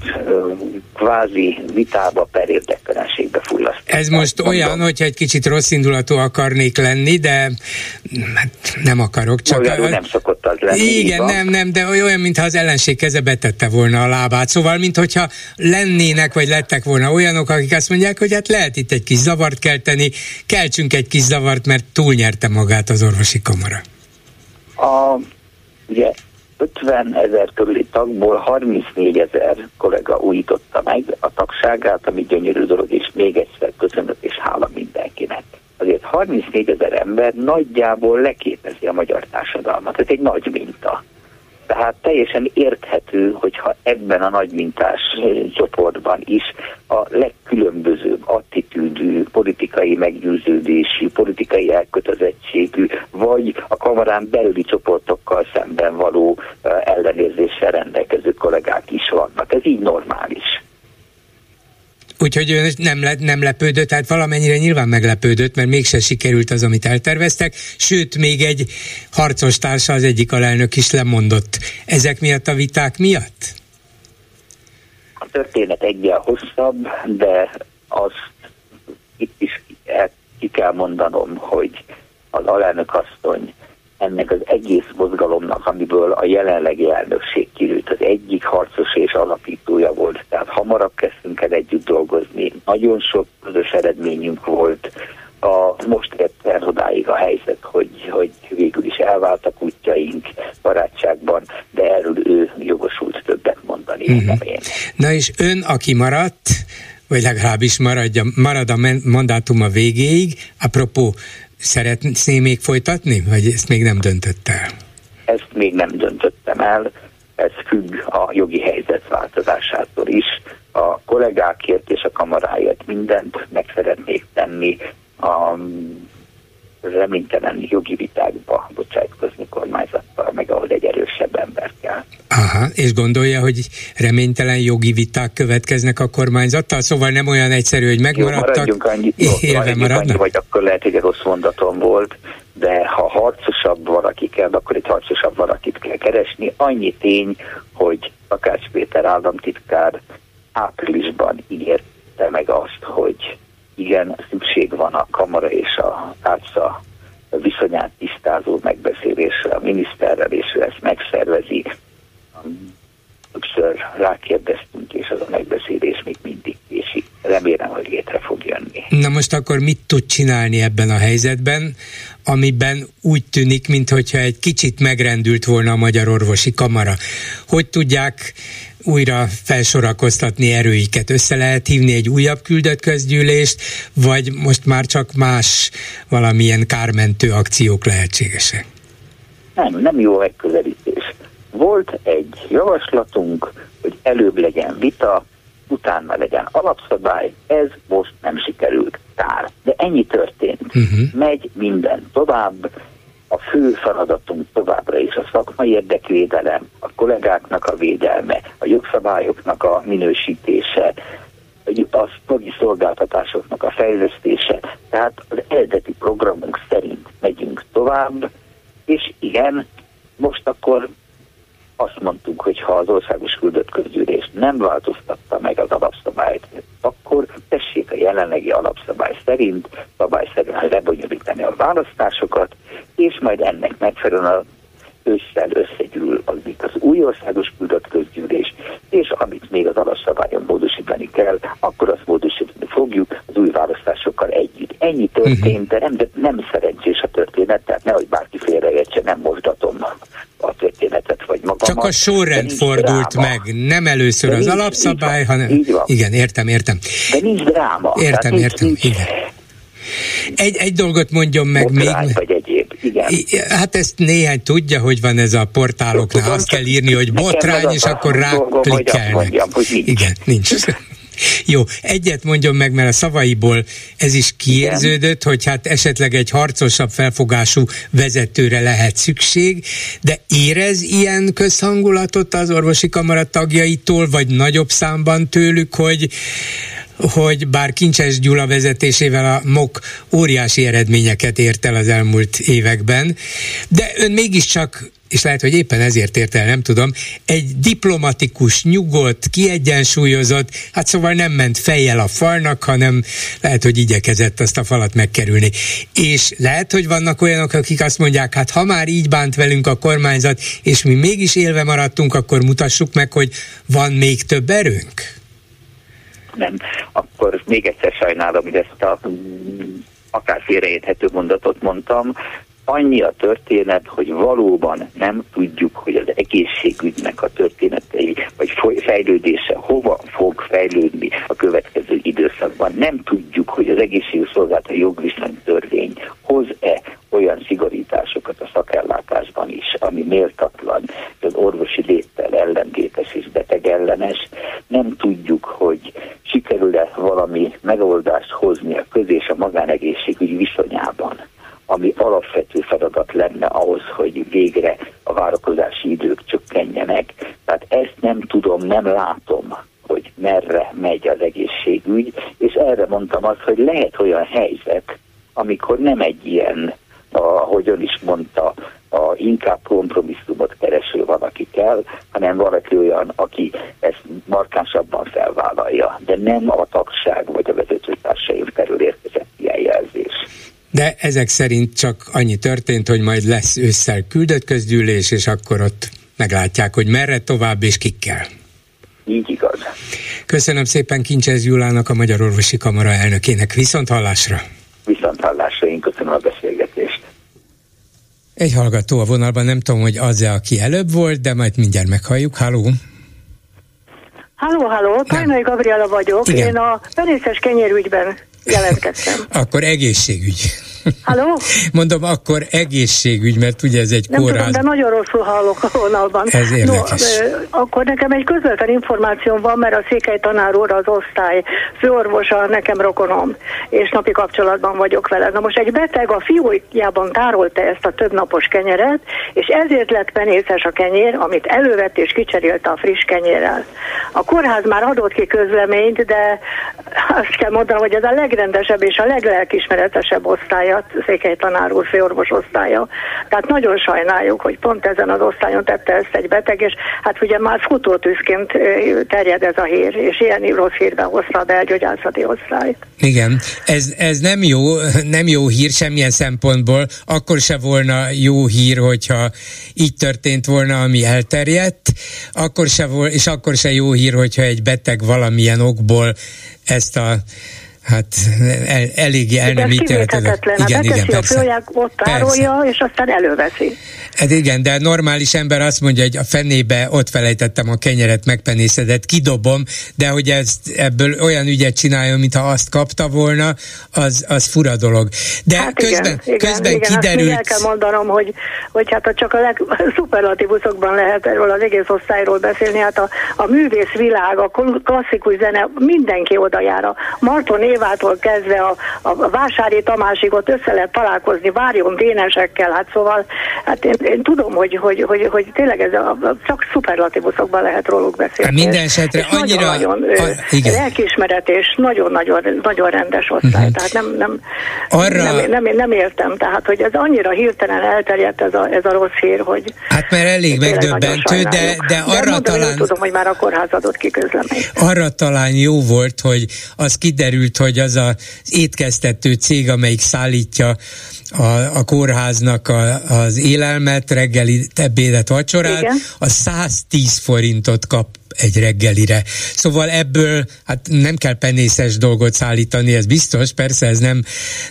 kvázi vitába per érdektelenségbe fullasztották. Ez most olyan, hogy egy kicsit rossz indulatú akarnék lenni, de hát nem akarok. Csak a... nem szokott az lenni. Igen, nem, nem, de olyan, mintha az ellenség keze betette volna a lábát. Szóval, mintha lennének, vagy lettek volna olyanok, akik azt mondják, hogy hát lehet itt egy kis zavart kelteni, keltsünk egy kis zavart, mert túlnyerte magát az orvosi kamara. A, ugye 50 ezer körüli tagból 34 ezer kollega újította meg a tagságát, ami gyönyörű dolog, és még egyszer köszönök és hála mindenkinek. Azért 34 ezer ember nagyjából leképezi a magyar társadalmat. Ez egy nagy minta. Tehát teljesen érthető, hogyha ebben a nagymintás csoportban is a legkülönbözőbb attitűdű, politikai meggyőződésű, politikai elkötelezettségű, vagy a kamarán belüli csoportokkal szemben való ellenérzéssel rendelkező kollégák is vannak. Ez így normális. Úgyhogy ő nem, le, nem lepődött, tehát valamennyire nyilván meglepődött, mert mégse sikerült az, amit elterveztek, sőt, még egy harcos társa, az egyik alelnök is lemondott. Ezek miatt a viták miatt? A történet egyel hosszabb, de azt itt is ki kell mondanom, hogy az alelnök asszony ennek az egész mozgalomnak, amiből a jelenlegi elnökség kirült, az egyik harcos és alapítója volt. Tehát hamarabb kezdtünk el együtt dolgozni, nagyon sok közös eredményünk volt. A, most ért el odáig a helyzet, hogy, hogy végül is elváltak útjaink barátságban, de erről ő jogosult többet mondani, nem én. Na és ön, aki maradt, vagy legalábbis maradja, marad a mandátuma végéig, apropó Szeretné még folytatni, vagy ezt még nem döntött el? Ezt még nem döntöttem el, ez függ a jogi helyzet változásától is. A kollégákért és a kamaráért mindent meg szeretnék tenni. A reménytelen jogi vitákba bocsájtkozni kormányzattal, meg ahol egy erősebb ember kell. Aha, és gondolja, hogy reménytelen jogi viták következnek a kormányzattal? Szóval nem olyan egyszerű, hogy megmaradtak, Jó, annyit, élve maradnak? Annyi, vagy akkor lehet, hogy egy rossz mondatom volt, de ha harcosabb valaki kell, akkor egy harcosabb valakit kell keresni. Annyi tény, hogy Akács Péter államtitkár áprilisban ígérte meg azt, hogy igen, szükség van a kamara és a tárca viszonyát tisztázó megbeszélésre a miniszterrel, és ő ezt megszervezi. Többször rákérdeztünk, és az a megbeszélés még mindig késik. Remélem, hogy létre fog jönni. Na most akkor mit tud csinálni ebben a helyzetben, amiben úgy tűnik, mintha egy kicsit megrendült volna a Magyar Orvosi Kamara? Hogy tudják újra felsorakoztatni erőiket. Össze lehet hívni egy újabb küldött közgyűlést, vagy most már csak más valamilyen kármentő akciók lehetségesek? Nem, nem jó megközelítés. Volt egy javaslatunk, hogy előbb legyen vita, utána legyen alapszabály, ez most nem sikerült. Tár. De ennyi történt. Uh-huh. Megy minden tovább, a fő feladatunk továbbra is a szakmai érdekvédelem, a kollégáknak a védelme, a jogszabályoknak a minősítése, a jogi szolgáltatásoknak a fejlesztése. Tehát az eredeti programunk szerint megyünk tovább, és igen, most akkor azt mondtuk, hogy ha az országos küldött közgyűlés nem változtatta meg az alapszabályt, akkor tessék a jelenlegi alapszabály szerint szabályszerűen lebonyolítani a választásokat, és majd ennek megfelelően a ősszel összegyűl az, az új országos küldött közgyűlés, és amit még az alapszabályon módosítani kell, akkor azt módosítani fogjuk az új választásokkal együtt. Ennyi történt, de nem, de nem szerencsés a történet, tehát nehogy bárki félreértse, nem mosdatom a történetet, vagy magamat. Csak a sorrend fordult dráma. meg, nem először de az nincs, alapszabály, így van, hanem... Így van. Igen, értem, értem. De nincs dráma. Értem, nincs, értem, nincs, igen. Egy, egy dolgot mondjon meg Botrány még. vagy igen. Hát ezt néhány tudja, hogy van ez a portáloknál. Tudom, azt kell írni, hogy botrány, és akkor ráklikkelnek. Igen, nincs. Jó, egyet mondjon meg, mert a szavaiból ez is kiérződött, hogy hát esetleg egy harcosabb felfogású vezetőre lehet szükség, de érez ilyen közhangulatot az orvosi kamara tagjaitól, vagy nagyobb számban tőlük, hogy hogy bár Kincses Gyula vezetésével a MOK óriási eredményeket ért el az elmúlt években, de ön mégiscsak és lehet, hogy éppen ezért ért el, nem tudom, egy diplomatikus, nyugodt, kiegyensúlyozott, hát szóval nem ment fejjel a falnak, hanem lehet, hogy igyekezett azt a falat megkerülni. És lehet, hogy vannak olyanok, akik azt mondják, hát ha már így bánt velünk a kormányzat, és mi mégis élve maradtunk, akkor mutassuk meg, hogy van még több erőnk? Nem. Akkor még egyszer sajnálom, hogy ezt a akár félreérthető mondatot mondtam, annyi a történet, hogy valóban nem tudjuk, hogy az egészségügynek a történetei, vagy fejlődése hova fog fejlődni a következő időszakban. Nem tudjuk, hogy az egészségügy szolgálata jogviszony törvény hoz-e olyan szigorításokat a szakellátásban is, ami méltatlan, az orvosi léttel ellentétes és betegellenes. Nem tudjuk, hogy sikerül-e valami megoldást hozni a köz és a magánegészségügy viszonyában ami alapvető feladat lenne ahhoz, hogy végre a várakozási idők csökkenjenek. Tehát ezt nem tudom, nem látom, hogy merre megy az egészségügy, és erre mondtam azt, hogy lehet olyan helyzet, amikor nem egy ilyen, ahogy ön is mondta, a inkább kompromisszumot kereső valaki kell, hanem valaki olyan, aki ezt markánsabban felvállalja, de nem a tagság vagy a vezetőtársaim felül érkezett ilyen jelzés de ezek szerint csak annyi történt, hogy majd lesz ősszel küldött közgyűlés, és akkor ott meglátják, hogy merre tovább és kikkel. Így igaz. Köszönöm szépen Kincses Gyulának, a Magyar Orvosi Kamara elnökének. Viszont hallásra! Viszont hallásra, én köszönöm a beszélgetést. Egy hallgató a vonalban, nem tudom, hogy az-e, aki előbb volt, de majd mindjárt meghalljuk. Halló! Halló, halló, Tajnai Gabriela vagyok. Igen. Én a penészes kenyérügyben jelentkeztem. Akkor egészségügy. Halló? Mondom, akkor egészségügy, mert ugye ez egy Nem kórház. tudom, de nagyon rosszul hallok a vonalban. Ez érdekes. No, akkor nekem egy közvetlen információm van, mert a székely tanár úr az osztály főorvosa, nekem rokonom, és napi kapcsolatban vagyok vele. Na most egy beteg a fiújában tárolta ezt a több napos kenyeret, és ezért lett penészes a kenyér, amit elővett és kicserélte a friss kenyérrel. A kórház már adott ki közleményt, de azt kell mondanom, hogy ez a legrendesebb és a leglelkismeretesebb osztály osztályat, Székely tanár úr főorvos osztálya. Tehát nagyon sajnáljuk, hogy pont ezen az osztályon tette ezt egy beteg, és hát ugye már futótűzként terjed ez a hír, és ilyen rossz hírbe hozta a belgyógyászati osztályt. Igen, ez, ez nem jó, nem jó hír semmilyen szempontból, akkor se volna jó hír, hogyha így történt volna, ami elterjedt, akkor se vol, és akkor se jó hír, hogyha egy beteg valamilyen okból ezt a hát el, eléggé el nem ítélhető. Igen, igen, persze. a ott tárolja, persze. és aztán előveszi. Hát igen, de a normális ember azt mondja, hogy a fenébe ott felejtettem a kenyeret, megpenészedett, kidobom, de hogy ezt, ebből olyan ügyet csináljon, mintha azt kapta volna, az, az fura dolog. De hát közben, igen, közben igen, kiderült... El kell mondanom, hogy, hogy hát csak a legszuperlatívuszokban lehet erről az egész osztályról beszélni, hát a, a művész világ, a klasszikus zene, mindenki oda jár. A Marton Évától kezdve a, a Vásári Tamásig ott össze lehet találkozni, várjon dénesekkel, hát szóval, hát én, én tudom, hogy, hogy, hogy, hogy tényleg ez a, csak szuperlatívuszokban lehet róluk beszélni. Minden esetre annyira... Nagyon, nagyon a, igen. lelkiismeret és nagyon-nagyon nagyon rendes osztály, uh-huh. tehát nem, nem, Arra... nem, nem, nem, értem, tehát hogy ez annyira hirtelen elterjedt ez a, ez a rossz hír, hogy... Hát mert elég megdöbbentő, de, de, de arra de mondom, talán... tudom, hogy már a kórház adott ki közleményt. Arra talán jó volt, hogy az kiderült, hogy az az étkeztető cég, amelyik szállítja a, a kórháznak a, az élelmet, reggeli, ebédet, vacsorát, Igen. a 110 forintot kap egy reggelire. Szóval ebből hát nem kell penészes dolgot szállítani, ez biztos, persze ez nem,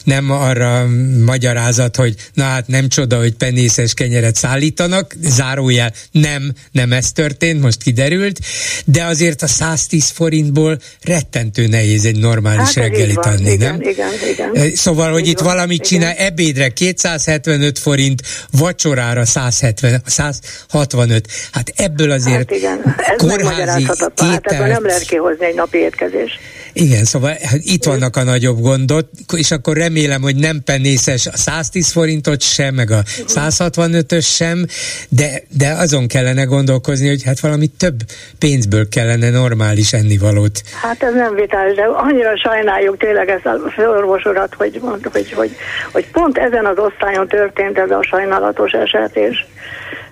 nem arra magyarázat, hogy na hát nem csoda, hogy penészes kenyeret szállítanak, zárójel nem, nem ez történt, most kiderült, de azért a 110 forintból rettentő nehéz egy normális hát, reggelit van, adni, igen, nem? Igen, igen. Szóval, hogy így itt van, valamit igen. csinál, ebédre 275 forint, vacsorára 170, 165, hát ebből azért hát igen. Ez magyarázhatatlan. Hát ebből nem lehet kihozni egy napi étkezés. Igen, szóval hát itt vannak a nagyobb gondot, és akkor remélem, hogy nem penészes a 110 forintot sem, meg a 165-ös sem, de, de azon kellene gondolkozni, hogy hát valami több pénzből kellene normális ennivalót. Hát ez nem vitás, de annyira sajnáljuk tényleg ezt a főorvosorat, hogy, hogy, hogy, hogy pont ezen az osztályon történt ez a sajnálatos eset, és,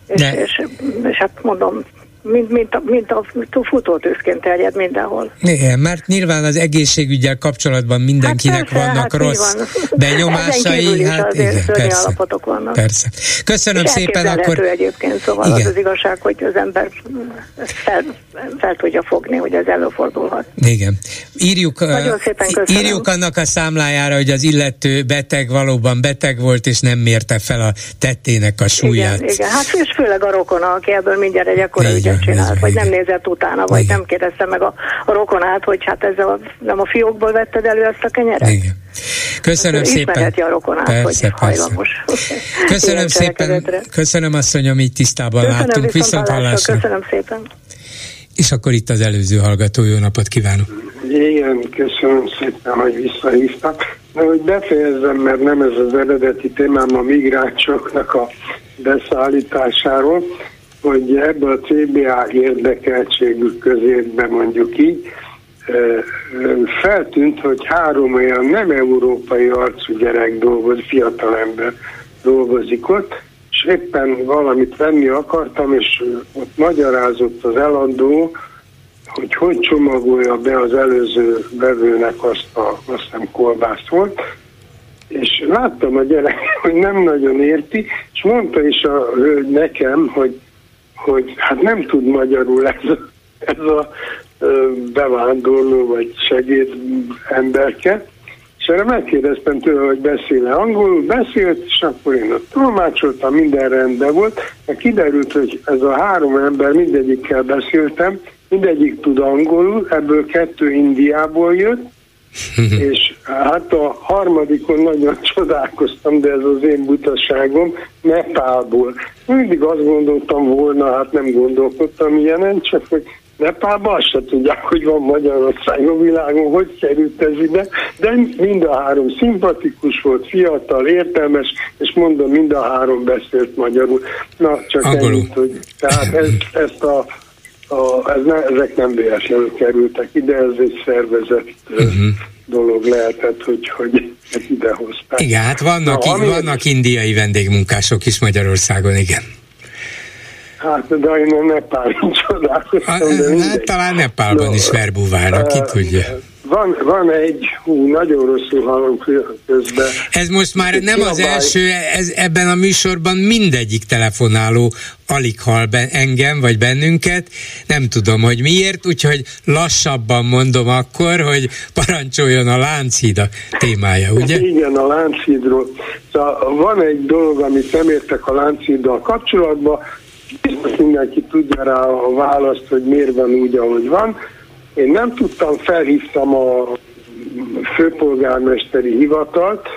és, és, és hát mondom, mint, mint, a, mint a futótűzként terjed mindenhol. Igen, mert nyilván az egészségügyel kapcsolatban mindenkinek hát persze, vannak hát rossz van. benyomásai. hát igen, persze, állapotok vannak. Persze. Köszönöm szépen. Akkor... egyébként, szóval igen. az az igazság, hogy az ember fel, fel tudja fogni, hogy ez előfordulhat. Igen. Írjuk, Nagyon szépen köszönöm. írjuk annak a számlájára, hogy az illető beteg valóban beteg volt, és nem mérte fel a tettének a súlyát. Igen, igen. hát és főleg a rokona, aki ebből mindjárt egy ügyet ilyet csinált, vagy nem nézett utána, vagy Igen. nem kérdezte meg a, a rokonát, hogy hát ez a, nem a fiókból vetted elő ezt a kenyeret? Igen. Köszönöm hát, szépen. a rokonát, persze, hogy hajlamos. Köszönöm szépen, köszönöm asszonyom, így tisztában köszönöm, láttunk. Viszont hallásra. Köszönöm szépen. És akkor itt az előző hallgató, jó napot kívánok! Igen, köszönöm szépen, hogy visszahívtak. De hogy befejezzem, mert nem ez az eredeti témám a migránsoknak a beszállításáról hogy ebből a CBA érdekeltségük közében mondjuk így, feltűnt, hogy három olyan nem európai arcú gyerek dolgoz, fiatalember dolgozik ott, és éppen valamit venni akartam, és ott magyarázott az eladó, hogy hogy csomagolja be az előző vevőnek azt a, azt hiszem kolbászt volt, és láttam a gyerek, hogy nem nagyon érti, és mondta is a hölgy nekem, hogy hogy hát nem tud magyarul ez ez a bevándorló vagy segéd emberke, és erre megkérdeztem tőle, hogy beszél-e angolul, beszélt, és akkor én ott tolmácsoltam, minden rendben volt, de kiderült, hogy ez a három ember mindegyikkel beszéltem, mindegyik tud angolul, ebből kettő Indiából jött, és hát a harmadikon nagyon csodálkoztam, de ez az én butaságom, Nepálból. Mindig azt gondoltam volna, hát nem gondolkodtam ilyenen, csak hogy Nepálban azt se tudják, hogy van Magyarország a világon, hogy került ez ide, de mind a három szimpatikus volt, fiatal, értelmes, és mondom, mind a három beszélt magyarul. Na, csak Angolul. ennyit, hogy tehát ez, ezt a a, ez ne, ezek nem véletlenül kerültek ide, ez egy szervezett uh-huh. dolog lehetett, hogy, hogy ide hozták. Igen, hát vannak, Na, ami... vannak indiai vendégmunkások is Magyarországon, igen. Hát, de én Nepálon csodálkoztam. Hát, talán Nepálban is verbúválnak, ki tudja. Van, van egy, hú, nagyon rosszul hallom közben. Ez most már nem az első, ez, ebben a műsorban mindegyik telefonáló alig hall be, engem, vagy bennünket, nem tudom, hogy miért, úgyhogy lassabban mondom akkor, hogy parancsoljon a Lánchíd a témája, ugye? Igen, a Lánchídról. Szóval van egy dolog, amit nem értek a Lánchíddal kapcsolatban, biztos mindenki tudja rá a választ, hogy miért van úgy, ahogy van, én nem tudtam, felhívtam a főpolgármesteri hivatalt,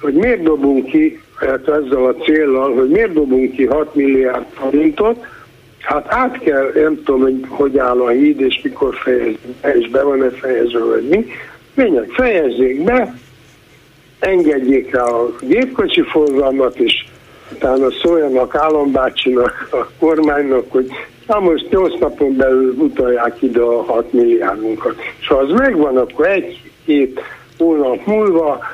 hogy miért dobunk ki, hát ezzel a céllal, hogy miért dobunk ki 6 milliárd forintot, hát át kell, nem tudom, hogy hogy áll a híd, és mikor fejez be, és be van-e fejezve, vagy mi, menjenek, fejezzék be, engedjék rá a gépkocsi forgalmat, és utána szóljanak állambácsinak, a kormánynak, hogy na most 8 napon belül utalják ide a 6 milliárdunkat. És ha az megvan, akkor egy-két hónap múlva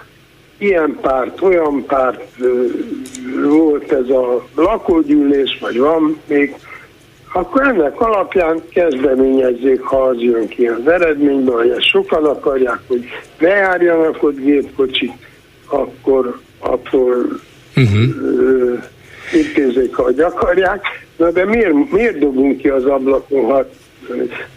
ilyen párt, olyan párt volt ez a lakógyűlés, vagy van még, akkor ennek alapján kezdeményezzék, ha az jön ki az eredményben, hogy ezt sokan akarják, hogy ne járjanak ott gépkocsik, akkor attól uh-huh. intézzék, ha akarják. Na de miért, miért dobunk ki az ablakon, ha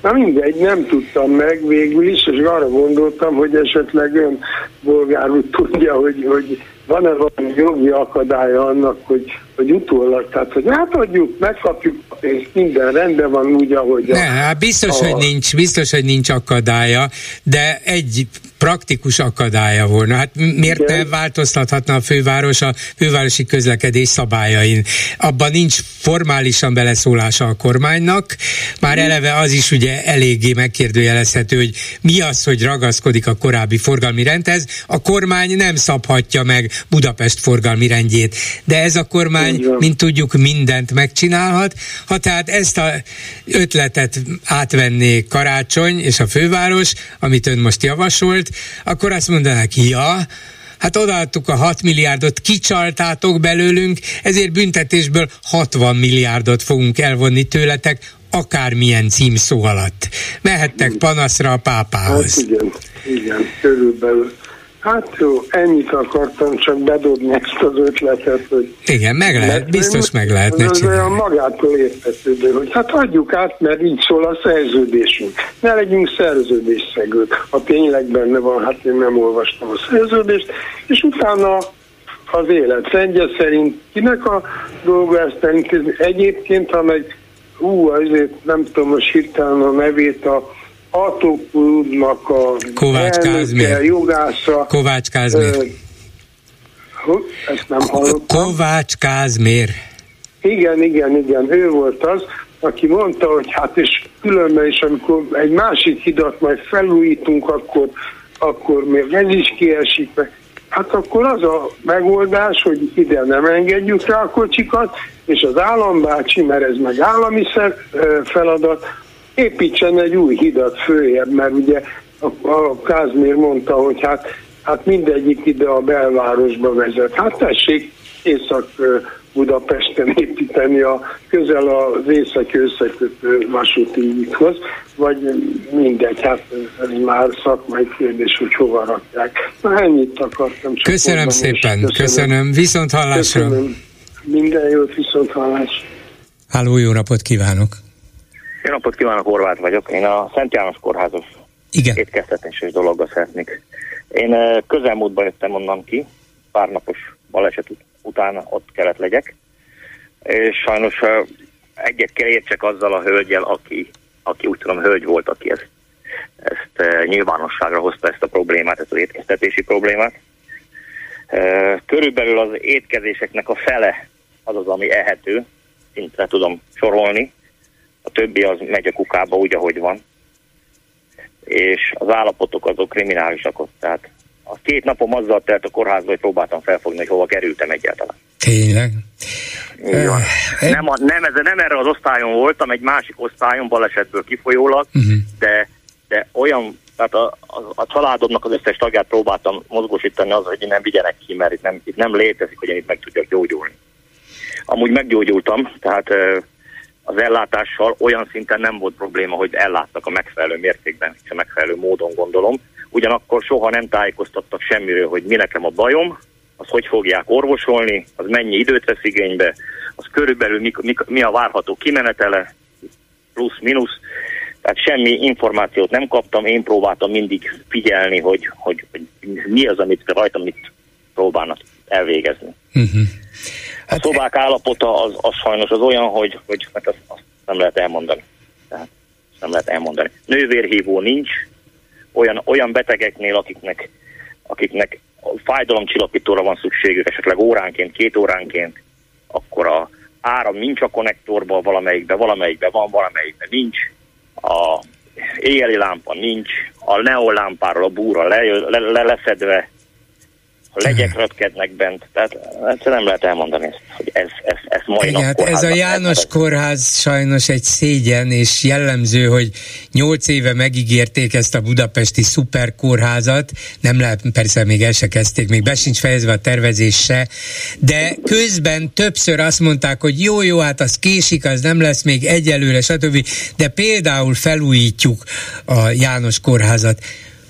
Na mindegy, nem tudtam meg végül is, és arra gondoltam, hogy esetleg ön bolgár úgy tudja, hogy, hogy van-e valami jogi akadálya annak, hogy, hogy utólag, tehát hogy átadjuk, megkapjuk a pénzt, minden rendben van úgy, ahogy a, ne, hát biztos, a... hogy nincs, biztos, hogy nincs akadálya, de egy praktikus akadálya volna. Hát miért Igen. ne változtathatna a főváros a fővárosi közlekedés szabályain? Abban nincs formálisan beleszólása a kormánynak, már eleve az is ugye eléggé megkérdőjelezhető, hogy mi az, hogy ragaszkodik a korábbi forgalmi rendhez, a kormány nem szabhatja meg Budapest forgalmi rendjét, de ez a kormány, mint tudjuk, mindent megcsinálhat, ha tehát ezt a ötletet átvenné Karácsony és a főváros, amit ön most javasolt, akkor azt mondanák, ja, hát odaadtuk a 6 milliárdot, kicsaltátok belőlünk, ezért büntetésből 60 milliárdot fogunk elvonni tőletek, akármilyen címszó alatt. Mehettek panaszra a pápához. Hát igen, igen, körülbelül. Hát jó, ennyit akartam csak bedobni ezt az ötletet, hogy... Igen, meg lehet, biztos meg lehetne csinálni. olyan magától értetődő, hogy hát adjuk át, mert így szól a szerződésünk. Ne legyünk szerződésszegők. Ha tényleg benne van, hát én nem olvastam a szerződést, és utána az élet rendje szerint kinek a dolga ezt elintézni. Egyébként, ha meg, ú, azért nem tudom most hirtelen a nevét, a Atóklubnak a Kovács jogásza. Kovács Kázmér. ezt nem hallottam. Kovács Kázmér. Igen, igen, igen, ő volt az, aki mondta, hogy hát és különben is, amikor egy másik hidat majd felújítunk, akkor, akkor még ez is kiesik meg. Hát akkor az a megoldás, hogy ide nem engedjük rá a kocsikat, és az állambácsi, mert ez meg állami feladat, építsen egy új hidat följebb, mert ugye a, a Kázmér mondta, hogy hát, hát mindegyik ide a belvárosba vezet. Hát tessék észak Budapesten építeni a közel az északi összekötő vasúti úthoz, vagy mindegy, hát ez már szakmai kérdés, hogy hova rakják. Na ennyit akartam csak Köszönöm szépen, köszönöm. köszönöm. Viszont hallásra. Köszönöm. Minden jót, viszont hallás. Háló, jó napot kívánok! Jó napot kívánok, Horváth vagyok. Én a Szent János Kórházos Igen. étkeztetéses dologgal szeretnék. Én közelmúltban jöttem onnan ki, pár napos baleset után ott kellett legyek, és sajnos egyet kell értsek azzal a hölgyel, aki, aki úgy tudom hölgy volt, aki ezt, ezt nyilvánosságra hozta ezt a problémát, ezt az étkeztetési problémát. Körülbelül az étkezéseknek a fele az az, ami ehető, szintre tudom sorolni, a többi az megy a kukába úgy, ahogy van. És az állapotok azok kriminálisak ott. Tehát a két napom azzal telt a kórházba, hogy próbáltam felfogni, hogy hova kerültem egyáltalán. Tényleg? Ja. Nem, a, nem, ez, nem erre az osztályon voltam, egy másik osztályon balesetből kifolyólag, uh-huh. de, de olyan, tehát a, a, a családomnak az összes tagját próbáltam mozgósítani az, hogy nem vigyenek ki, mert itt nem, itt nem létezik, hogy én itt meg tudjak gyógyulni. Amúgy meggyógyultam, tehát az ellátással olyan szinten nem volt probléma, hogy elláttak a megfelelő mértékben, és a megfelelő módon gondolom. Ugyanakkor soha nem tájékoztattak semmiről, hogy mi nekem a bajom, az hogy fogják orvosolni, az mennyi időt vesz igénybe, az körülbelül mi, mi, mi a várható kimenetele, plusz-minusz. Tehát semmi információt nem kaptam, én próbáltam mindig figyelni, hogy, hogy, hogy mi az, amit rajtam mit próbálnak elvégezni. Uh-huh. Hát szobák állapota az, az sajnos az olyan, hogy, hogy hát azt, azt nem lehet elmondani. Tehát nem lehet elmondani. Nővérhívó nincs, olyan, olyan betegeknél, akiknek, akiknek fájdalomcsillapítóra van szükségük, esetleg óránként, két óránként, akkor a áram nincs a konnektorban valamelyikben, valamelyikben van, valamelyikben nincs. A éjjeli lámpa nincs, a neon a búra le, le, le, leszedve, legyek röpkednek bent, tehát egyszerűen nem lehet elmondani ezt, hogy ez, ez, ez mai Igen, hát ez a János kórház sajnos egy szégyen, és jellemző, hogy nyolc éve megígérték ezt a budapesti szuperkórházat, nem lehet, persze még el se kezdték, még be sincs fejezve a tervezés se, de közben többször azt mondták, hogy jó, jó, hát az késik, az nem lesz még egyelőre, stb. De például felújítjuk a János kórházat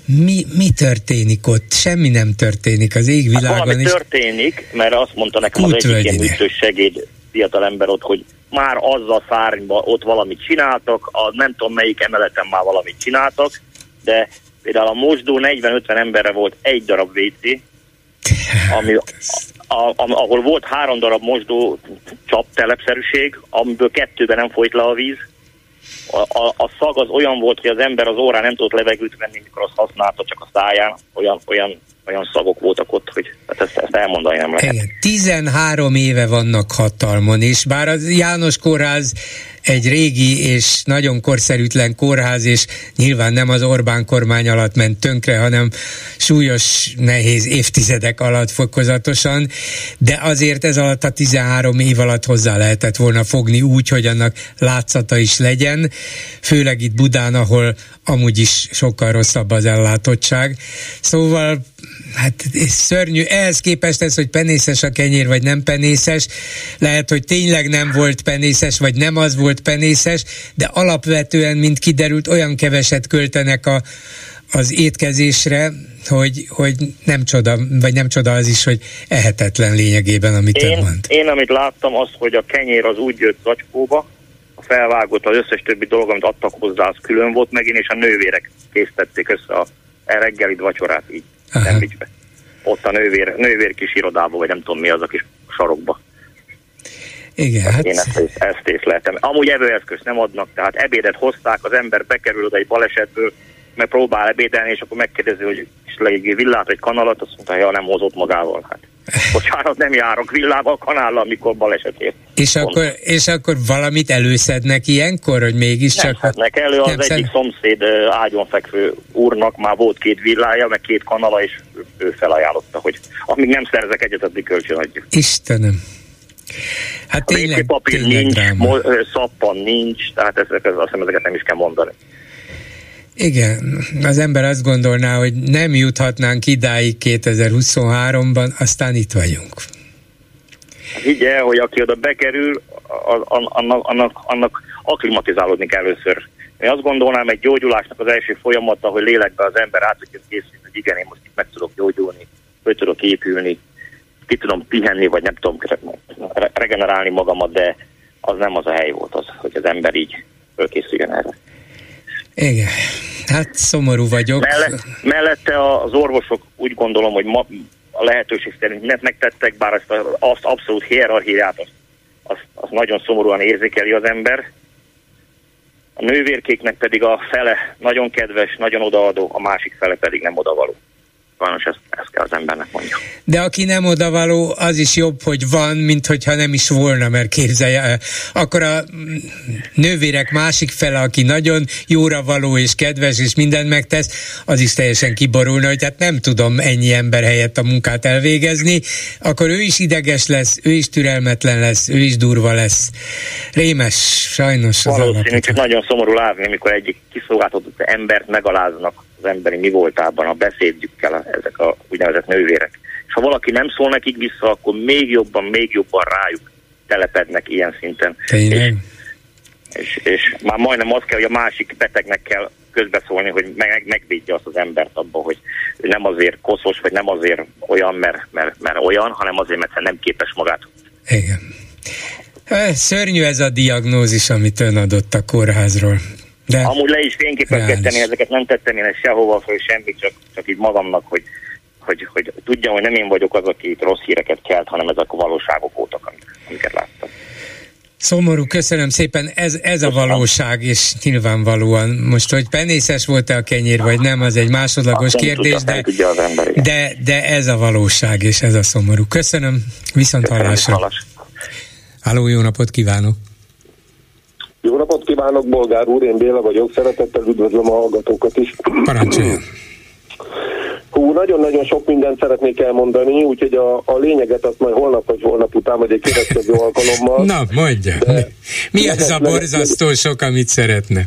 mi, mi történik ott? Semmi nem történik az égvilágon. Hát valami is. történik, mert azt mondta nekem az egyik ilyen műtős segéd fiatalember ott, hogy már az a szárnyban ott valamit csináltak, a nem tudom melyik emeleten már valamit csináltak, de például a mosdó 40-50 emberre volt egy darab WC, ami, a, a, ahol volt három darab mosdó csap telepszerűség, amiből kettőben nem folyt le a víz, a, a, szag az olyan volt, hogy az ember az órán nem tudott levegőt venni, mikor azt használta, csak a száján, olyan, olyan, olyan szagok voltak ott, hogy hát ezt, ezt elmondani nem lehet. Igen, 13 éve vannak hatalmon, és bár az János Kórház egy régi és nagyon korszerűtlen kórház, és nyilván nem az Orbán kormány alatt ment tönkre, hanem súlyos, nehéz évtizedek alatt fokozatosan, de azért ez alatt a 13 év alatt hozzá lehetett volna fogni úgy, hogy annak látszata is legyen, főleg itt Budán, ahol amúgy is sokkal rosszabb az ellátottság. Szóval hát szörnyű. Ehhez képest ez, hogy penészes a kenyér, vagy nem penészes, lehet, hogy tényleg nem volt penészes, vagy nem az volt penészes, de alapvetően, mint kiderült, olyan keveset költenek a, az étkezésre, hogy, hogy nem csoda, vagy nem csoda az is, hogy ehetetlen lényegében, amit én, ön mond. Én, amit láttam, az, hogy a kenyér az úgy jött zacskóba, a felvágott, az összes többi dolog, amit adtak hozzá, az külön volt megint, és a nővérek készítették össze a reggelit vacsorát így szendvicsbe. Ott a nővér, nővér kis irodában, vagy nem tudom mi az a kis sarokba. Igen, hát... Én ezt, ezt észleltem. Amúgy evőeszközt nem adnak, tehát ebédet hozták, az ember bekerül oda egy balesetből, meg próbál ebédelni, és akkor megkérdezi, hogy is legé villát vagy kanalat, azt mondta, ja, nem hozott magával. Hát bocsánat, nem járok villával, kanállal, amikor baleset ér. És akkor, és akkor valamit előszednek ilyenkor, hogy mégiscsak... Nem szednek elő, az szed... egyik szomszéd ágyonfekvő úrnak már volt két villája, meg két kanala, és ő felajánlotta, hogy amíg nem szerzek egyet, addig kölcsön adjuk. Istenem. Hát tényleg, papír tényleg nincs, dráma. szappan nincs, tehát ezek, azt hiszem, ezeket nem is kell mondani. Igen, az ember azt gondolná, hogy nem juthatnánk idáig 2023-ban, aztán itt vagyunk. Higgye, hogy aki oda bekerül, annak, annak, annak aklimatizálódni kell először. Én azt gondolnám, egy gyógyulásnak az első folyamata, hogy lélekbe az ember át tudja készülni, hogy igen, én most itt meg tudok gyógyulni, hogy tudok épülni, ki tudom pihenni, vagy nem tudom regenerálni magamat, de az nem az a hely volt az, hogy az ember így fölkészüljön erre. Igen, hát szomorú vagyok. Melle, mellette az orvosok úgy gondolom, hogy ma a lehetőség szerint mindent megtettek, bár azt, azt abszolút hierarchiát azt, azt, azt nagyon szomorúan érzékeli az ember. A nővérkéknek pedig a fele nagyon kedves, nagyon odaadó, a másik fele pedig nem odavaló sajnos ezt, ezt kell az embernek mondja. De aki nem odavaló, az is jobb, hogy van, mint hogyha nem is volna, mert képzelje, akkor a nővérek másik fele, aki nagyon jóra való és kedves és mindent megtesz, az is teljesen kiborulna, hogy hát nem tudom ennyi ember helyett a munkát elvégezni, akkor ő is ideges lesz, ő is türelmetlen lesz, ő is durva lesz. Rémes, sajnos az Valószínű, csak nagyon szomorú látni, amikor egyik kiszolgáltatott embert megaláznak az emberi mi voltában, a beszédjükkel ezek a úgynevezett nővérek. És ha valaki nem szól nekik vissza, akkor még jobban, még jobban rájuk telepednek ilyen szinten. És, és, és már majdnem az kell, hogy a másik betegnek kell közbeszólni, hogy meg, megvédje azt az embert abban, hogy nem azért koszos, vagy nem azért olyan, mert, mert, mert olyan, hanem azért, mert nem képes magát. Igen. Szörnyű ez a diagnózis, amit ön adott a kórházról. De Amúgy le is fényképezgettem, ezeket nem tettem én ezt sehova föl, semmit, csak, csak így magamnak, hogy, hogy, hogy tudjam, hogy nem én vagyok az, aki itt rossz híreket kelt, hanem ezek a valóságok voltak, amiket láttam. Szomorú, köszönöm szépen, ez, ez a valóság, és nyilvánvalóan most, hogy penészes volt-e a kenyér, vagy nem, az egy másodlagos Azt kérdés, tudja, de, ember, de, de ez a valóság, és ez a szomorú. Köszönöm, viszont hallásra. Hallás. Háló, jó napot kívánok! Jó napot kívánok, Bolgár úr, én Béla vagyok, szeretettel üdvözlöm a hallgatókat is. Parancsoljon! Hú, nagyon-nagyon sok mindent szeretnék elmondani, úgyhogy a, a lényeget azt majd holnap vagy holnap után, vagy egy következő alkalommal. Na, mondja. De mi az a borzasztó sok, amit szeretne?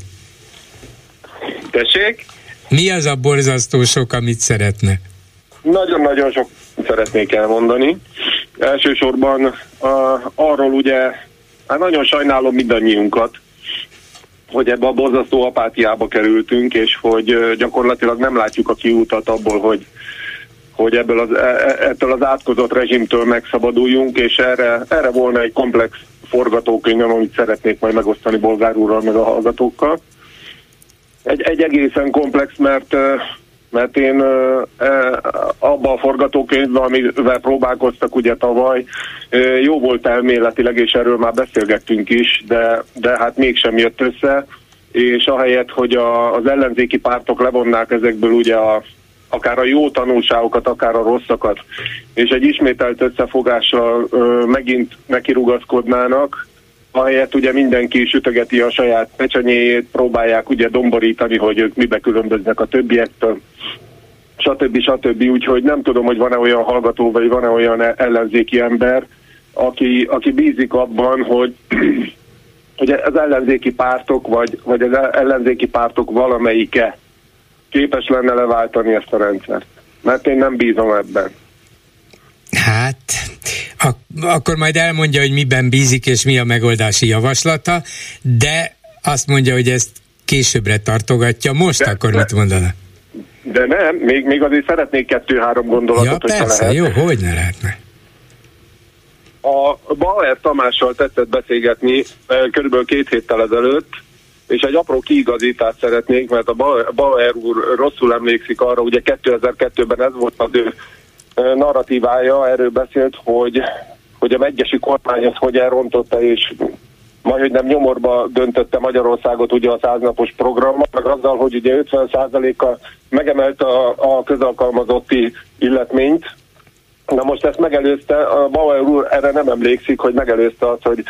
Tessék? Mi az a borzasztó sok, amit szeretne? Nagyon-nagyon sok szeretnék elmondani. Elsősorban uh, arról ugye, hát nagyon sajnálom mindannyiunkat, hogy ebbe a borzasztó apátiába kerültünk, és hogy gyakorlatilag nem látjuk a kiútat abból, hogy, hogy ebből az, e, e, ettől az átkozott rezsimtől megszabaduljunk, és erre, erre volna egy komplex forgatókönyvem, amit szeretnék majd megosztani Bolgár úrral, meg a hallgatókkal. Egy, egy egészen komplex, mert mert én abban a forgatókönyvben, amivel próbálkoztak ugye tavaly, jó volt elméletileg, és erről már beszélgettünk is, de, de hát mégsem jött össze, és ahelyett, hogy a, az ellenzéki pártok levonnák ezekből ugye a, akár a jó tanulságokat, akár a rosszakat, és egy ismételt összefogással ö, megint nekirugaszkodnának, ahelyett ugye mindenki sütögeti a saját pecsenyéjét, próbálják ugye domborítani, hogy ők mibe különböznek a többiektől, stb. stb. Úgyhogy nem tudom, hogy van-e olyan hallgató, vagy van-e olyan ellenzéki ember, aki, aki bízik abban, hogy hogy az ellenzéki pártok, vagy, vagy az ellenzéki pártok valamelyike képes lenne leváltani ezt a rendszert. Mert én nem bízom ebben. Hát, ak- akkor majd elmondja, hogy miben bízik és mi a megoldási javaslata, de azt mondja, hogy ezt későbbre tartogatja. Most de, akkor de, mit mondana? De nem, még, még azért szeretnék kettő-három gondolatot, ja, persze, lehet. jó, hogy ne lehetne. A Bauer Tamással tetszett beszélgetni körülbelül két héttel ezelőtt, és egy apró kiigazítást szeretnék, mert a Bauer úr rosszul emlékszik arra, ugye 2002-ben ez volt az ő narratívája, erről beszélt, hogy, hogy a megyesi kormány ezt hogy elrontotta, és majd, hogy nem nyomorba döntötte Magyarországot ugye a száznapos programmal, meg azzal, hogy ugye 50%-kal megemelte a, a közalkalmazotti illetményt, Na most ezt megelőzte, a Bauer úr erre nem emlékszik, hogy megelőzte azt, hogy,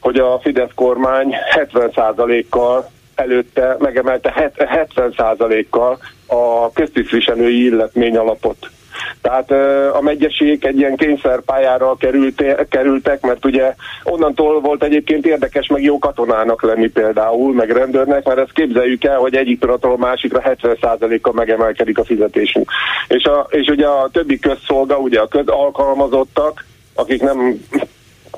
hogy a Fidesz kormány 70%-kal előtte megemelte 70%-kal a köztisztviselői illetmény alapot. Tehát a megyeség egy ilyen kényszerpályára kerültek, mert ugye onnantól volt egyébként érdekes meg jó katonának lenni például, meg rendőrnek, mert ezt képzeljük el, hogy egyik pillanatról a másikra 70%-kal megemelkedik a fizetésünk. És, a, és ugye a többi közszolga, ugye a közalkalmazottak, akik nem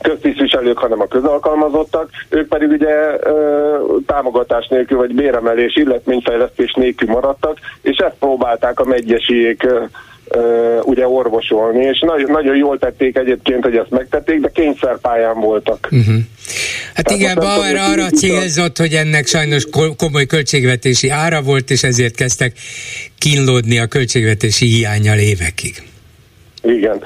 köztisztviselők, hanem a közalkalmazottak, ők pedig ugye ö, támogatás nélkül, vagy béremelés, illetményfejlesztés nélkül maradtak, és ezt próbálták a megyesiek ugye orvosolni, és nagyon, nagyon jól tették egyébként, hogy ezt megtették, de kényszerpályán voltak. Uh-huh. Hát Tehát igen, Bauer arra célzott, hogy ennek sajnos komoly költségvetési ára volt, és ezért kezdtek kínlódni a költségvetési hiányjal évekig. Igen.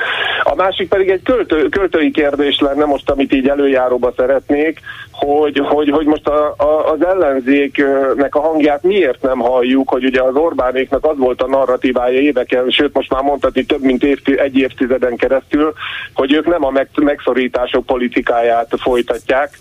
Másik pedig egy költő, költői kérdés lenne most, amit így előjáróba szeretnék, hogy, hogy, hogy most a, a, az ellenzéknek a hangját miért nem halljuk, hogy ugye az Orbánéknak az volt a narratívája éveken, sőt most már mondhatni több mint évti, egy évtizeden keresztül, hogy ők nem a meg, megszorítások politikáját folytatják,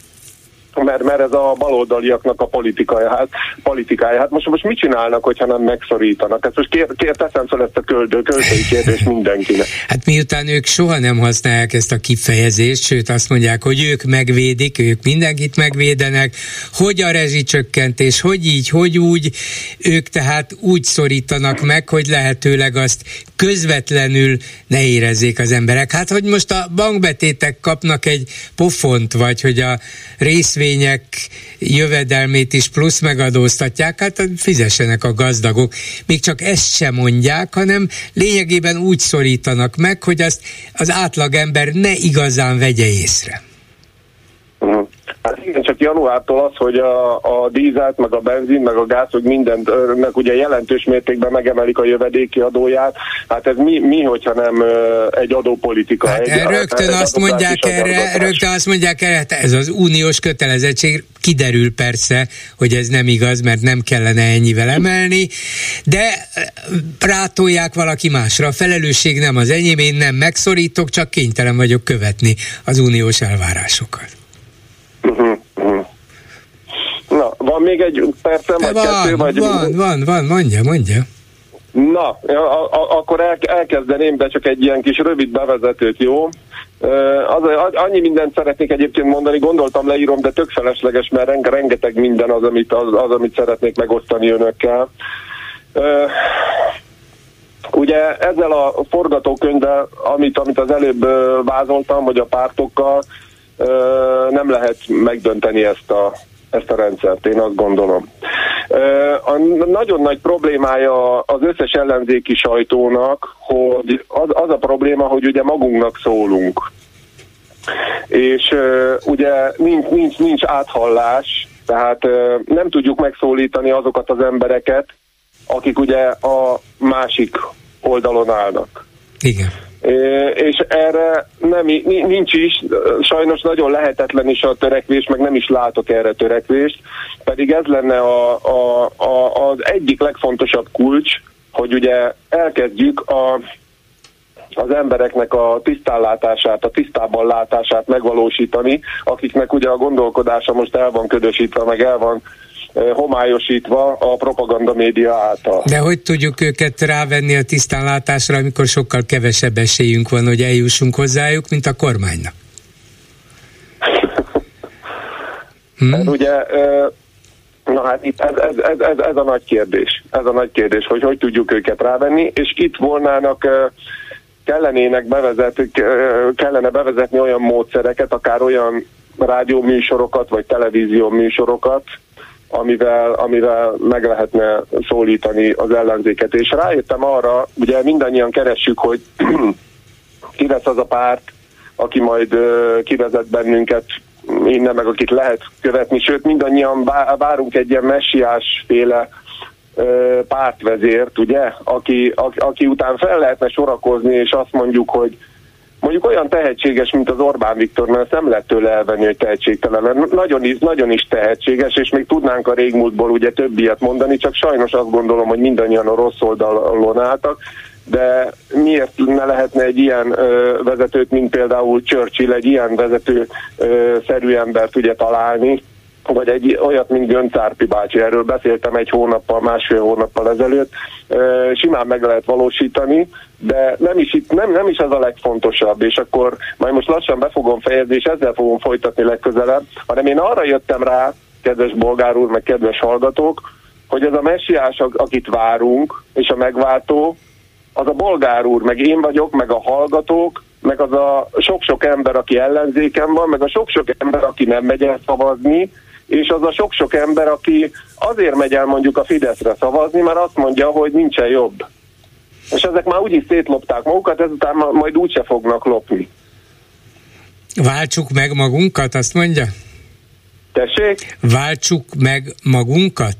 mert, mert ez a baloldaliaknak a politikája, hát, politikája. Hát most, most mit csinálnak, hogyha nem megszorítanak? Ezt most kér, kér teszem fel ezt a köldő, költői kérdést mindenkinek. Hát miután ők soha nem használják ezt a kifejezést, sőt azt mondják, hogy ők megvédik, ők mindenkit megvédenek, hogy a rezsicsökkentés, hogy így, hogy úgy, ők tehát úgy szorítanak meg, hogy lehetőleg azt közvetlenül ne érezzék az emberek. Hát, hogy most a bankbetétek kapnak egy pofont, vagy hogy a részvények jövedelmét is plusz megadóztatják, hát fizessenek a gazdagok. Még csak ezt sem mondják, hanem lényegében úgy szorítanak meg, hogy azt az átlagember ne igazán vegye észre. Hát igen, januártól az, hogy a, a dízelt, meg a benzin, meg a gáz, hogy mindennek ugye jelentős mértékben megemelik a jövedéki adóját. Hát ez mi, mi hogyha nem egy adópolitika? Hát egy, rögtön hát azt mondják erre, rögtön azt mondják erre, hát ez az uniós kötelezettség, kiderül persze, hogy ez nem igaz, mert nem kellene ennyivel emelni, de rátolják valaki másra. A felelősség nem az enyém, én nem megszorítok, csak kénytelen vagyok követni az uniós elvárásokat. Uh-huh, uh-huh. Na, van még egy percem, vagy van, kettő, vagy... Van, van, van, mondja, mondja. Na, a, a, akkor el, elkezdeném, de csak egy ilyen kis rövid bevezetőt, jó? Az, annyi mindent szeretnék egyébként mondani, gondoltam leírom, de tök felesleges, mert renge, rengeteg minden az amit, az, az, amit szeretnék megosztani önökkel. Ugye ezzel a forgatókönyvvel, amit, amit az előbb vázoltam, hogy a pártokkal, nem lehet megdönteni ezt a, ezt a rendszert, én azt gondolom. A nagyon nagy problémája az összes ellenzéki sajtónak, hogy az, az a probléma, hogy ugye magunknak szólunk. És ugye nincs, nincs, nincs áthallás, tehát nem tudjuk megszólítani azokat az embereket, akik ugye a másik oldalon állnak. Igen. És erre nem, nincs is, sajnos nagyon lehetetlen is a törekvés, meg nem is látok erre törekvést, pedig ez lenne a, a, a, az egyik legfontosabb kulcs, hogy ugye elkezdjük a, az embereknek a tisztánlátását, a tisztában látását megvalósítani, akiknek ugye a gondolkodása most el van ködösítve, meg el van homályosítva a propaganda média által. De hogy tudjuk őket rávenni a tisztánlátásra, amikor sokkal kevesebb esélyünk van, hogy eljussunk hozzájuk, mint a kormánynak? Hmm? Ugye, na hát itt ez, ez, ez, ez, ez a nagy kérdés. Ez a nagy kérdés, hogy hogy tudjuk őket rávenni, és itt volnának kellenének bevezetni, kellene bevezetni olyan módszereket, akár olyan rádióműsorokat, vagy televízió műsorokat, amivel, amivel meg lehetne szólítani az ellenzéket. És rájöttem arra, ugye mindannyian keressük, hogy ki lesz az a párt, aki majd kivezet bennünket innen, meg akit lehet követni, sőt mindannyian várunk egy ilyen messiás féle pártvezért, ugye, aki, aki, aki után fel lehetne sorakozni, és azt mondjuk, hogy mondjuk olyan tehetséges, mint az Orbán Viktor, mert nem lehet tőle elvenni, hogy tehetségtelen. Nagyon is, nagyon is tehetséges, és még tudnánk a régmúltból ugye több ilyet mondani, csak sajnos azt gondolom, hogy mindannyian a rossz oldalon álltak, de miért ne lehetne egy ilyen ö, vezetőt, mint például Churchill, egy ilyen vezető ö, szerű embert ugye találni, vagy egy olyat, mint Göncárpi bácsi, erről beszéltem egy hónappal, másfél hónappal ezelőtt, simán meg lehet valósítani, de nem is, itt, nem, nem is ez a legfontosabb, és akkor majd most lassan be fogom fejezni, és ezzel fogom folytatni legközelebb, hanem én arra jöttem rá, kedves bolgár úr, meg kedves hallgatók, hogy ez a messiás, akit várunk, és a megváltó, az a bolgár úr, meg én vagyok, meg a hallgatók, meg az a sok-sok ember, aki ellenzéken van, meg a sok-sok ember, aki nem megy el szavazni, és az a sok-sok ember, aki azért megy el mondjuk a Fideszre szavazni, mert azt mondja, hogy nincsen jobb. És ezek már úgyis szétlopták magukat, ezután majd úgyse fognak lopni. Váltsuk meg magunkat, azt mondja? Tessék? Váltsuk meg magunkat?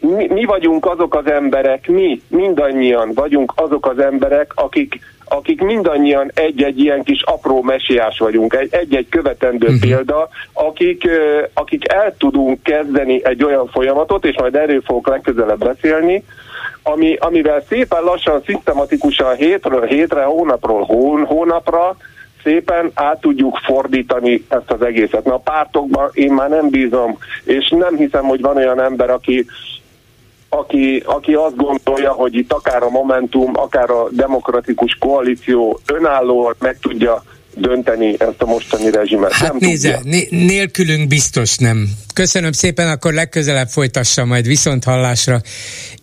Mi, mi vagyunk azok az emberek, mi mindannyian vagyunk azok az emberek, akik akik mindannyian egy-egy ilyen kis apró mesiás vagyunk, egy-egy követendő uh-huh. példa, akik, akik el tudunk kezdeni egy olyan folyamatot, és majd erről fogok legközelebb beszélni, ami, amivel szépen lassan, szisztematikusan hétről hétre, hónapról hón, hónapra szépen át tudjuk fordítani ezt az egészet. Na a pártokban én már nem bízom, és nem hiszem, hogy van olyan ember, aki aki, aki azt gondolja, hogy itt akár a Momentum, akár a demokratikus koalíció önállóan meg tudja dönteni ezt a mostani rezsimet. Hát nem nézze, né- nélkülünk biztos nem. Köszönöm szépen, akkor legközelebb folytassa majd viszont hallásra,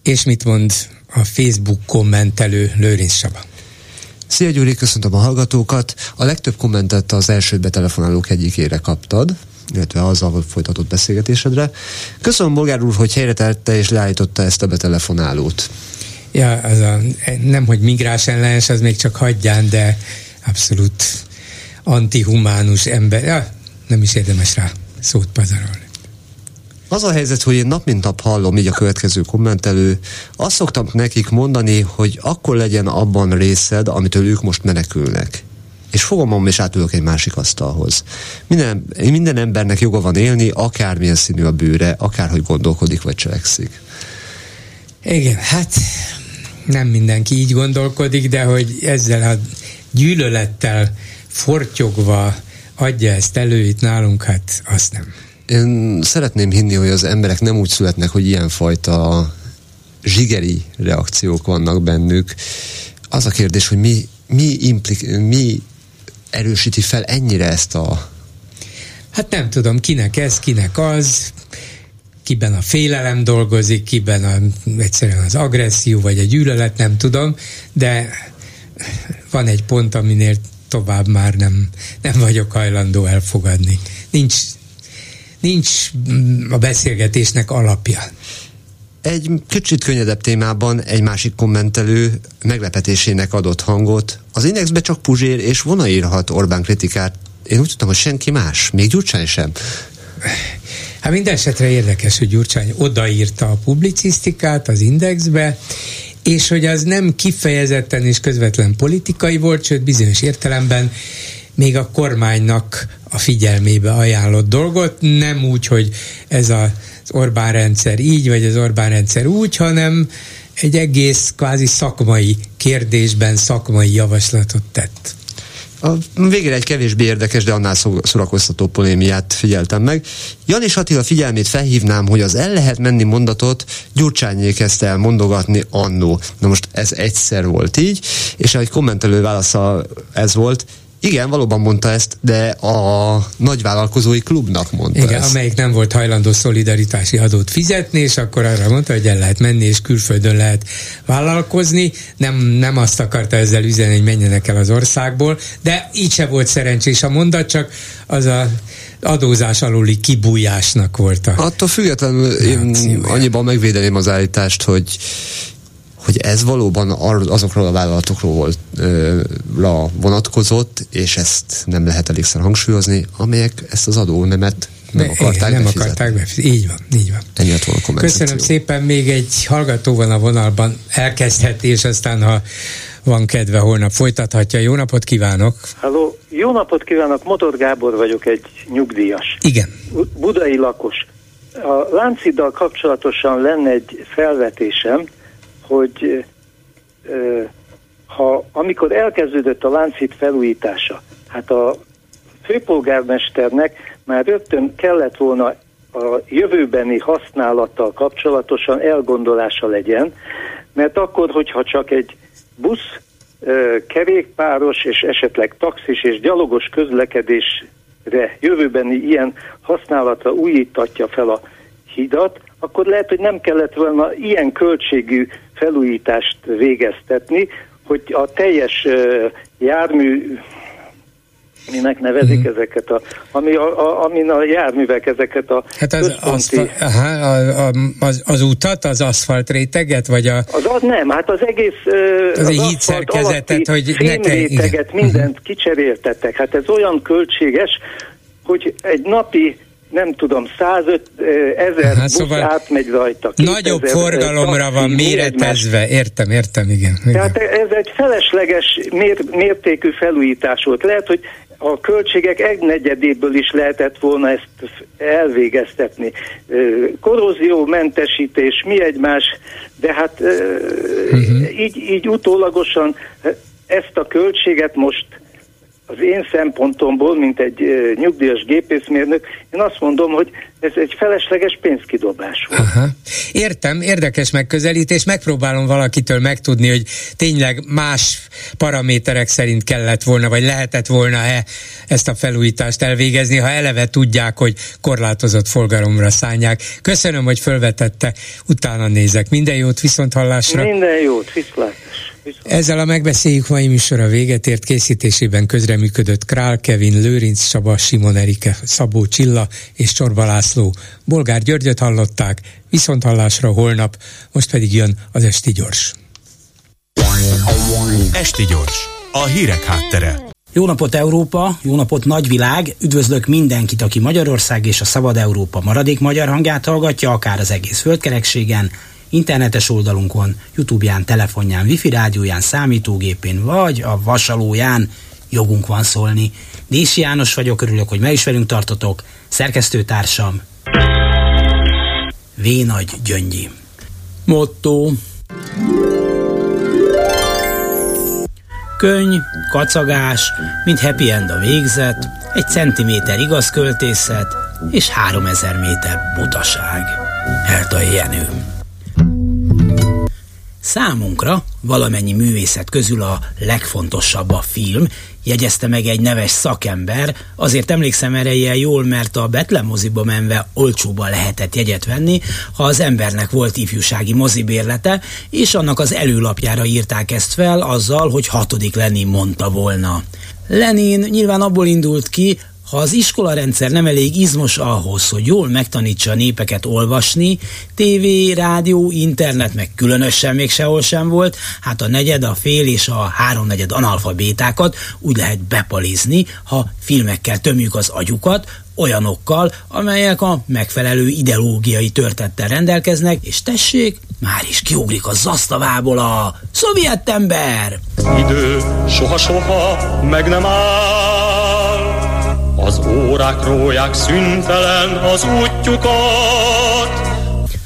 és mit mond a Facebook kommentelő Lőrinc Saba. Szia Gyuri, köszöntöm a hallgatókat. A legtöbb kommentet az első betelefonálók egyikére kaptad illetve azzal folytatott beszélgetésedre. Köszönöm, Bolgár úr, hogy helyre tette és leállította ezt a betelefonálót. Ja, az a, nem, hogy migráns ellenes, az még csak hagyján, de abszolút antihumánus ember. Ja, nem is érdemes rá szót pazarolni. Az a helyzet, hogy én nap mint nap hallom így a következő kommentelő, azt szoktam nekik mondani, hogy akkor legyen abban részed, amitől ők most menekülnek és fogom és átülök egy másik asztalhoz. Minden, minden embernek joga van élni, akármilyen színű a bőre, akárhogy gondolkodik vagy cselekszik. Igen, hát nem mindenki így gondolkodik, de hogy ezzel a gyűlölettel fortyogva adja ezt elő itt nálunk, hát azt nem. én szeretném hinni, hogy az emberek nem úgy születnek, hogy ilyenfajta zsigeri reakciók vannak bennük. Az a kérdés, hogy mi, mi, implik, mi erősíti fel ennyire ezt a... Hát nem tudom, kinek ez, kinek az, kiben a félelem dolgozik, kiben a, egyszerűen az agresszió, vagy a gyűlölet, nem tudom, de van egy pont, aminél tovább már nem, nem vagyok hajlandó elfogadni. Nincs, nincs a beszélgetésnek alapja. Egy kicsit könnyedebb témában egy másik kommentelő meglepetésének adott hangot. Az Indexbe csak Puzsér és Vona írhat Orbán kritikát. Én úgy tudtam, hogy senki más, még Gyurcsány sem. Hát minden esetre érdekes, hogy Gyurcsány odaírta a publicisztikát az Indexbe, és hogy az nem kifejezetten és közvetlen politikai volt, sőt bizonyos értelemben még a kormánynak a figyelmébe ajánlott dolgot, nem úgy, hogy ez az Orbán rendszer így, vagy az Orbán rendszer úgy, hanem egy egész kvázi szakmai kérdésben szakmai javaslatot tett. A végére egy kevésbé érdekes, de annál szórakoztató polémiát figyeltem meg. Janis Attila figyelmét felhívnám, hogy az el lehet menni mondatot Gyurcsányé kezdte el mondogatni annó. Na most ez egyszer volt így, és egy kommentelő válasza ez volt, igen, valóban mondta ezt, de a nagyvállalkozói klubnak mondta Igen, ezt. amelyik nem volt hajlandó szolidaritási adót fizetni, és akkor arra mondta, hogy el lehet menni, és külföldön lehet vállalkozni. Nem, nem azt akarta ezzel üzenni, hogy menjenek el az országból, de így se volt szerencsés a mondat, csak az a adózás aluli kibújásnak volt a Attól függetlenül én annyiban megvédeném az állítást, hogy hogy ez valóban azokról a vállalatokról volt, ö, vonatkozott, és ezt nem lehet elégszer hangsúlyozni, amelyek ezt az adónemet nem De akarták igen, nem akarták befizetni. Így van, így van. Ennyi volna a Köszönöm szépen, még egy hallgató van a vonalban, elkezdheti, és aztán ha van kedve, holnap folytathatja. Jó napot kívánok! Halló, jó napot kívánok, Motor Gábor vagyok, egy nyugdíjas. Igen. Budai lakos. A Lánciddal kapcsolatosan lenne egy felvetésem, hogy ha amikor elkezdődött a láncít felújítása, hát a főpolgármesternek már rögtön kellett volna a jövőbeni használattal kapcsolatosan elgondolása legyen, mert akkor, hogyha csak egy busz, kerékpáros és esetleg taxis és gyalogos közlekedésre jövőbeni ilyen használatra újítatja fel a hidat, akkor lehet, hogy nem kellett volna ilyen költségű felújítást végeztetni, hogy a teljes jármű minek nevezik uh-huh. ezeket a, ami a, a, amin a járművek ezeket a Hát az, aszfal, aha, a, a, az, az utat, az aszfalt réteget, vagy a... Az, az nem, hát az egész az, az aszfalt szerkezetet, hogy ne réteget, mindent uh-huh. kicseréltettek. Hát ez olyan költséges, hogy egy napi nem tudom, 105 ezer hát, busz szóval átmegy rajta. Nagyobb forgalomra van méretezve, értem, értem, igen, igen. Tehát ez egy felesleges mér, mértékű felújítás volt. Lehet, hogy a költségek egynegyedéből is lehetett volna ezt elvégeztetni. Korróziómentesítés, mi egymás, de hát uh-huh. így, így utólagosan ezt a költséget most az én szempontomból, mint egy uh, nyugdíjas gépészmérnök, én azt mondom, hogy ez egy felesleges pénzkidobás volt. Aha. Értem, érdekes megközelítés, megpróbálom valakitől megtudni, hogy tényleg más paraméterek szerint kellett volna, vagy lehetett volna-e ezt a felújítást elvégezni, ha eleve tudják, hogy korlátozott forgalomra szállják. Köszönöm, hogy fölvetette, utána nézek. Minden jót, viszont hallásra. Minden jót, viszlátás. Ezzel a megbeszéljük mai műsora véget ért készítésében közreműködött Král Kevin, Lőrinc Saba, Simon Erike, Szabó Csilla és Csorba László. Bolgár Györgyöt hallották, viszont hallásra holnap, most pedig jön az Esti Gyors. Esti Gyors, a hírek háttere. Jó napot Európa, jó napot nagyvilág, üdvözlök mindenkit, aki Magyarország és a Szabad Európa maradék magyar hangját hallgatja, akár az egész földkerekségen, internetes oldalunkon, Youtube-ján, telefonján, wifi rádióján, számítógépén, vagy a vasalóján jogunk van szólni. Dési János vagyok, örülök, hogy meg is velünk tartotok. Szerkesztőtársam V. Nagy Gyöngyi. Motto Könyv, kacagás, mint happy end a végzet, egy centiméter igaz költészet, és három ezer méter butaság. Hertai Jenő. Számunkra valamennyi művészet közül a legfontosabb a film, jegyezte meg egy neves szakember, azért emlékszem erre ilyen jól, mert a Betlen moziba menve olcsóban lehetett jegyet venni, ha az embernek volt ifjúsági mozibérlete, és annak az előlapjára írták ezt fel azzal, hogy hatodik Lenin mondta volna. Lenin nyilván abból indult ki, ha az iskolarendszer nem elég izmos ahhoz, hogy jól megtanítsa a népeket olvasni, tévé, rádió, internet meg különösen még sehol sem volt, hát a negyed, a fél és a háromnegyed analfabétákat úgy lehet bepalizni, ha filmekkel tömjük az agyukat, olyanokkal, amelyek a megfelelő ideológiai törtettel rendelkeznek, és tessék, már is kiugrik a zasztavából a szovjet ember! Idő soha-soha meg nem áll, az órák róják szüntelen az útjukat.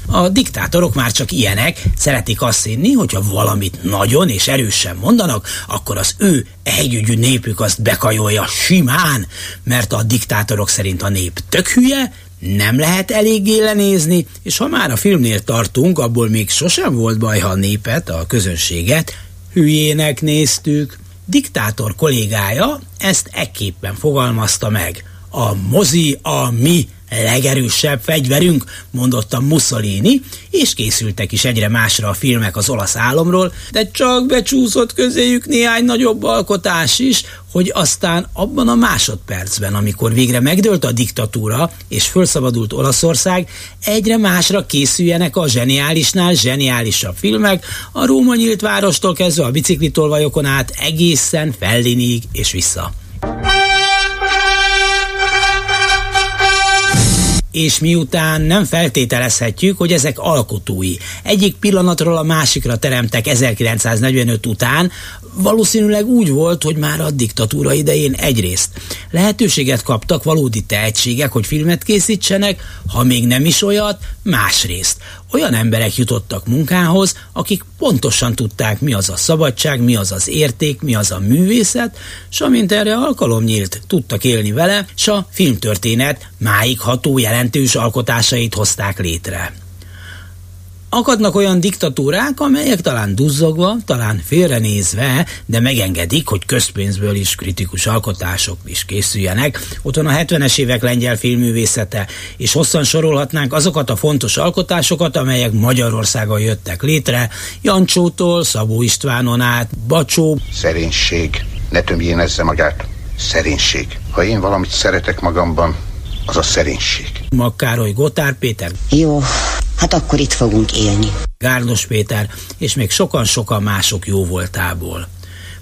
A diktátorok már csak ilyenek, szeretik azt hinni, hogyha valamit nagyon és erősen mondanak, akkor az ő együgyű népük azt bekajolja simán, mert a diktátorok szerint a nép tök hülye, nem lehet eléggé lenézni, és ha már a filmnél tartunk, abból még sosem volt baj, ha a népet, a közönséget hülyének néztük. Diktátor kollégája ezt ekképpen fogalmazta meg. A mozi a mi legerősebb fegyverünk, mondotta Mussolini, és készültek is egyre másra a filmek az olasz álomról, de csak becsúszott közéjük néhány nagyobb alkotás is, hogy aztán abban a másodpercben, amikor végre megdőlt a diktatúra és felszabadult Olaszország, egyre másra készüljenek a zseniálisnál zseniálisabb filmek, a Róma nyílt várostól kezdve a biciklitolvajokon át egészen Fellinig és vissza. És miután nem feltételezhetjük, hogy ezek alkotói. Egyik pillanatról a másikra teremtek 1945 után, valószínűleg úgy volt, hogy már a diktatúra idején egyrészt lehetőséget kaptak valódi tehetségek, hogy filmet készítsenek, ha még nem is olyat, másrészt olyan emberek jutottak munkához, akik pontosan tudták, mi az a szabadság, mi az az érték, mi az a művészet, és amint erre alkalom nyílt, tudtak élni vele, s a filmtörténet máig ható jelentős alkotásait hozták létre. Akadnak olyan diktatúrák, amelyek talán duzzogva, talán félrenézve, de megengedik, hogy közpénzből is kritikus alkotások is készüljenek. Ott van a 70-es évek lengyel filmművészete, és hosszan sorolhatnánk azokat a fontos alkotásokat, amelyek Magyarországon jöttek létre, Jancsótól, Szabó Istvánon át, Bacsó. Szerénység. Ne tömjénezze magát. Szerénység. Ha én valamit szeretek magamban, az a szerénység. Makkároly Gotár Péter. Jó, hát akkor itt fogunk élni. Gárdos Péter, és még sokan-sokan mások jó voltából.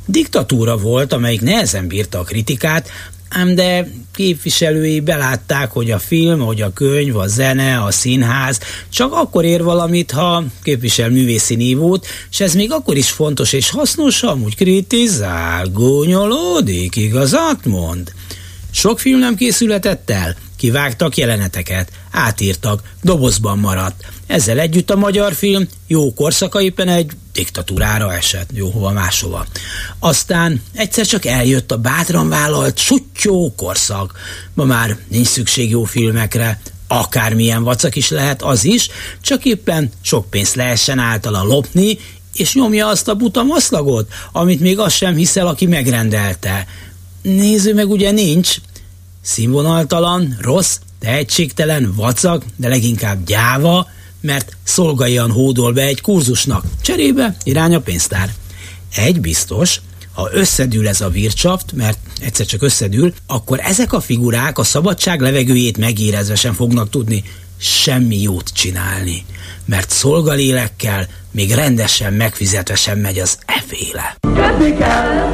Diktatúra volt, amelyik nehezen bírta a kritikát, ám de képviselői belátták, hogy a film, hogy a könyv, a zene, a színház csak akkor ér valamit, ha képvisel művészi nívót, és ez még akkor is fontos és hasznos, ha amúgy kritizál, gúnyolódik, igazat mond. Sok film nem készületett el, kivágtak jeleneteket, átírtak, dobozban maradt. Ezzel együtt a magyar film jó korszaka éppen egy diktatúrára esett, jó hova máshova. Aztán egyszer csak eljött a bátran vállalt sutyó korszak. Ma már nincs szükség jó filmekre, akármilyen vacak is lehet az is, csak éppen sok pénzt lehessen általa lopni, és nyomja azt a buta maszlagot, amit még azt sem hiszel, aki megrendelte. Néző meg ugye nincs, színvonaltalan, rossz, tehetségtelen, vacak, de leginkább gyáva, mert szolgaian hódol be egy kurzusnak. Cserébe irány a pénztár. Egy biztos, ha összedül ez a vircsaft, mert egyszer csak összedül, akkor ezek a figurák a szabadság levegőjét megérezve sem fognak tudni semmi jót csinálni, mert szolgalélekkel még rendesen megfizetve sem megy az eféle. Köszi kell!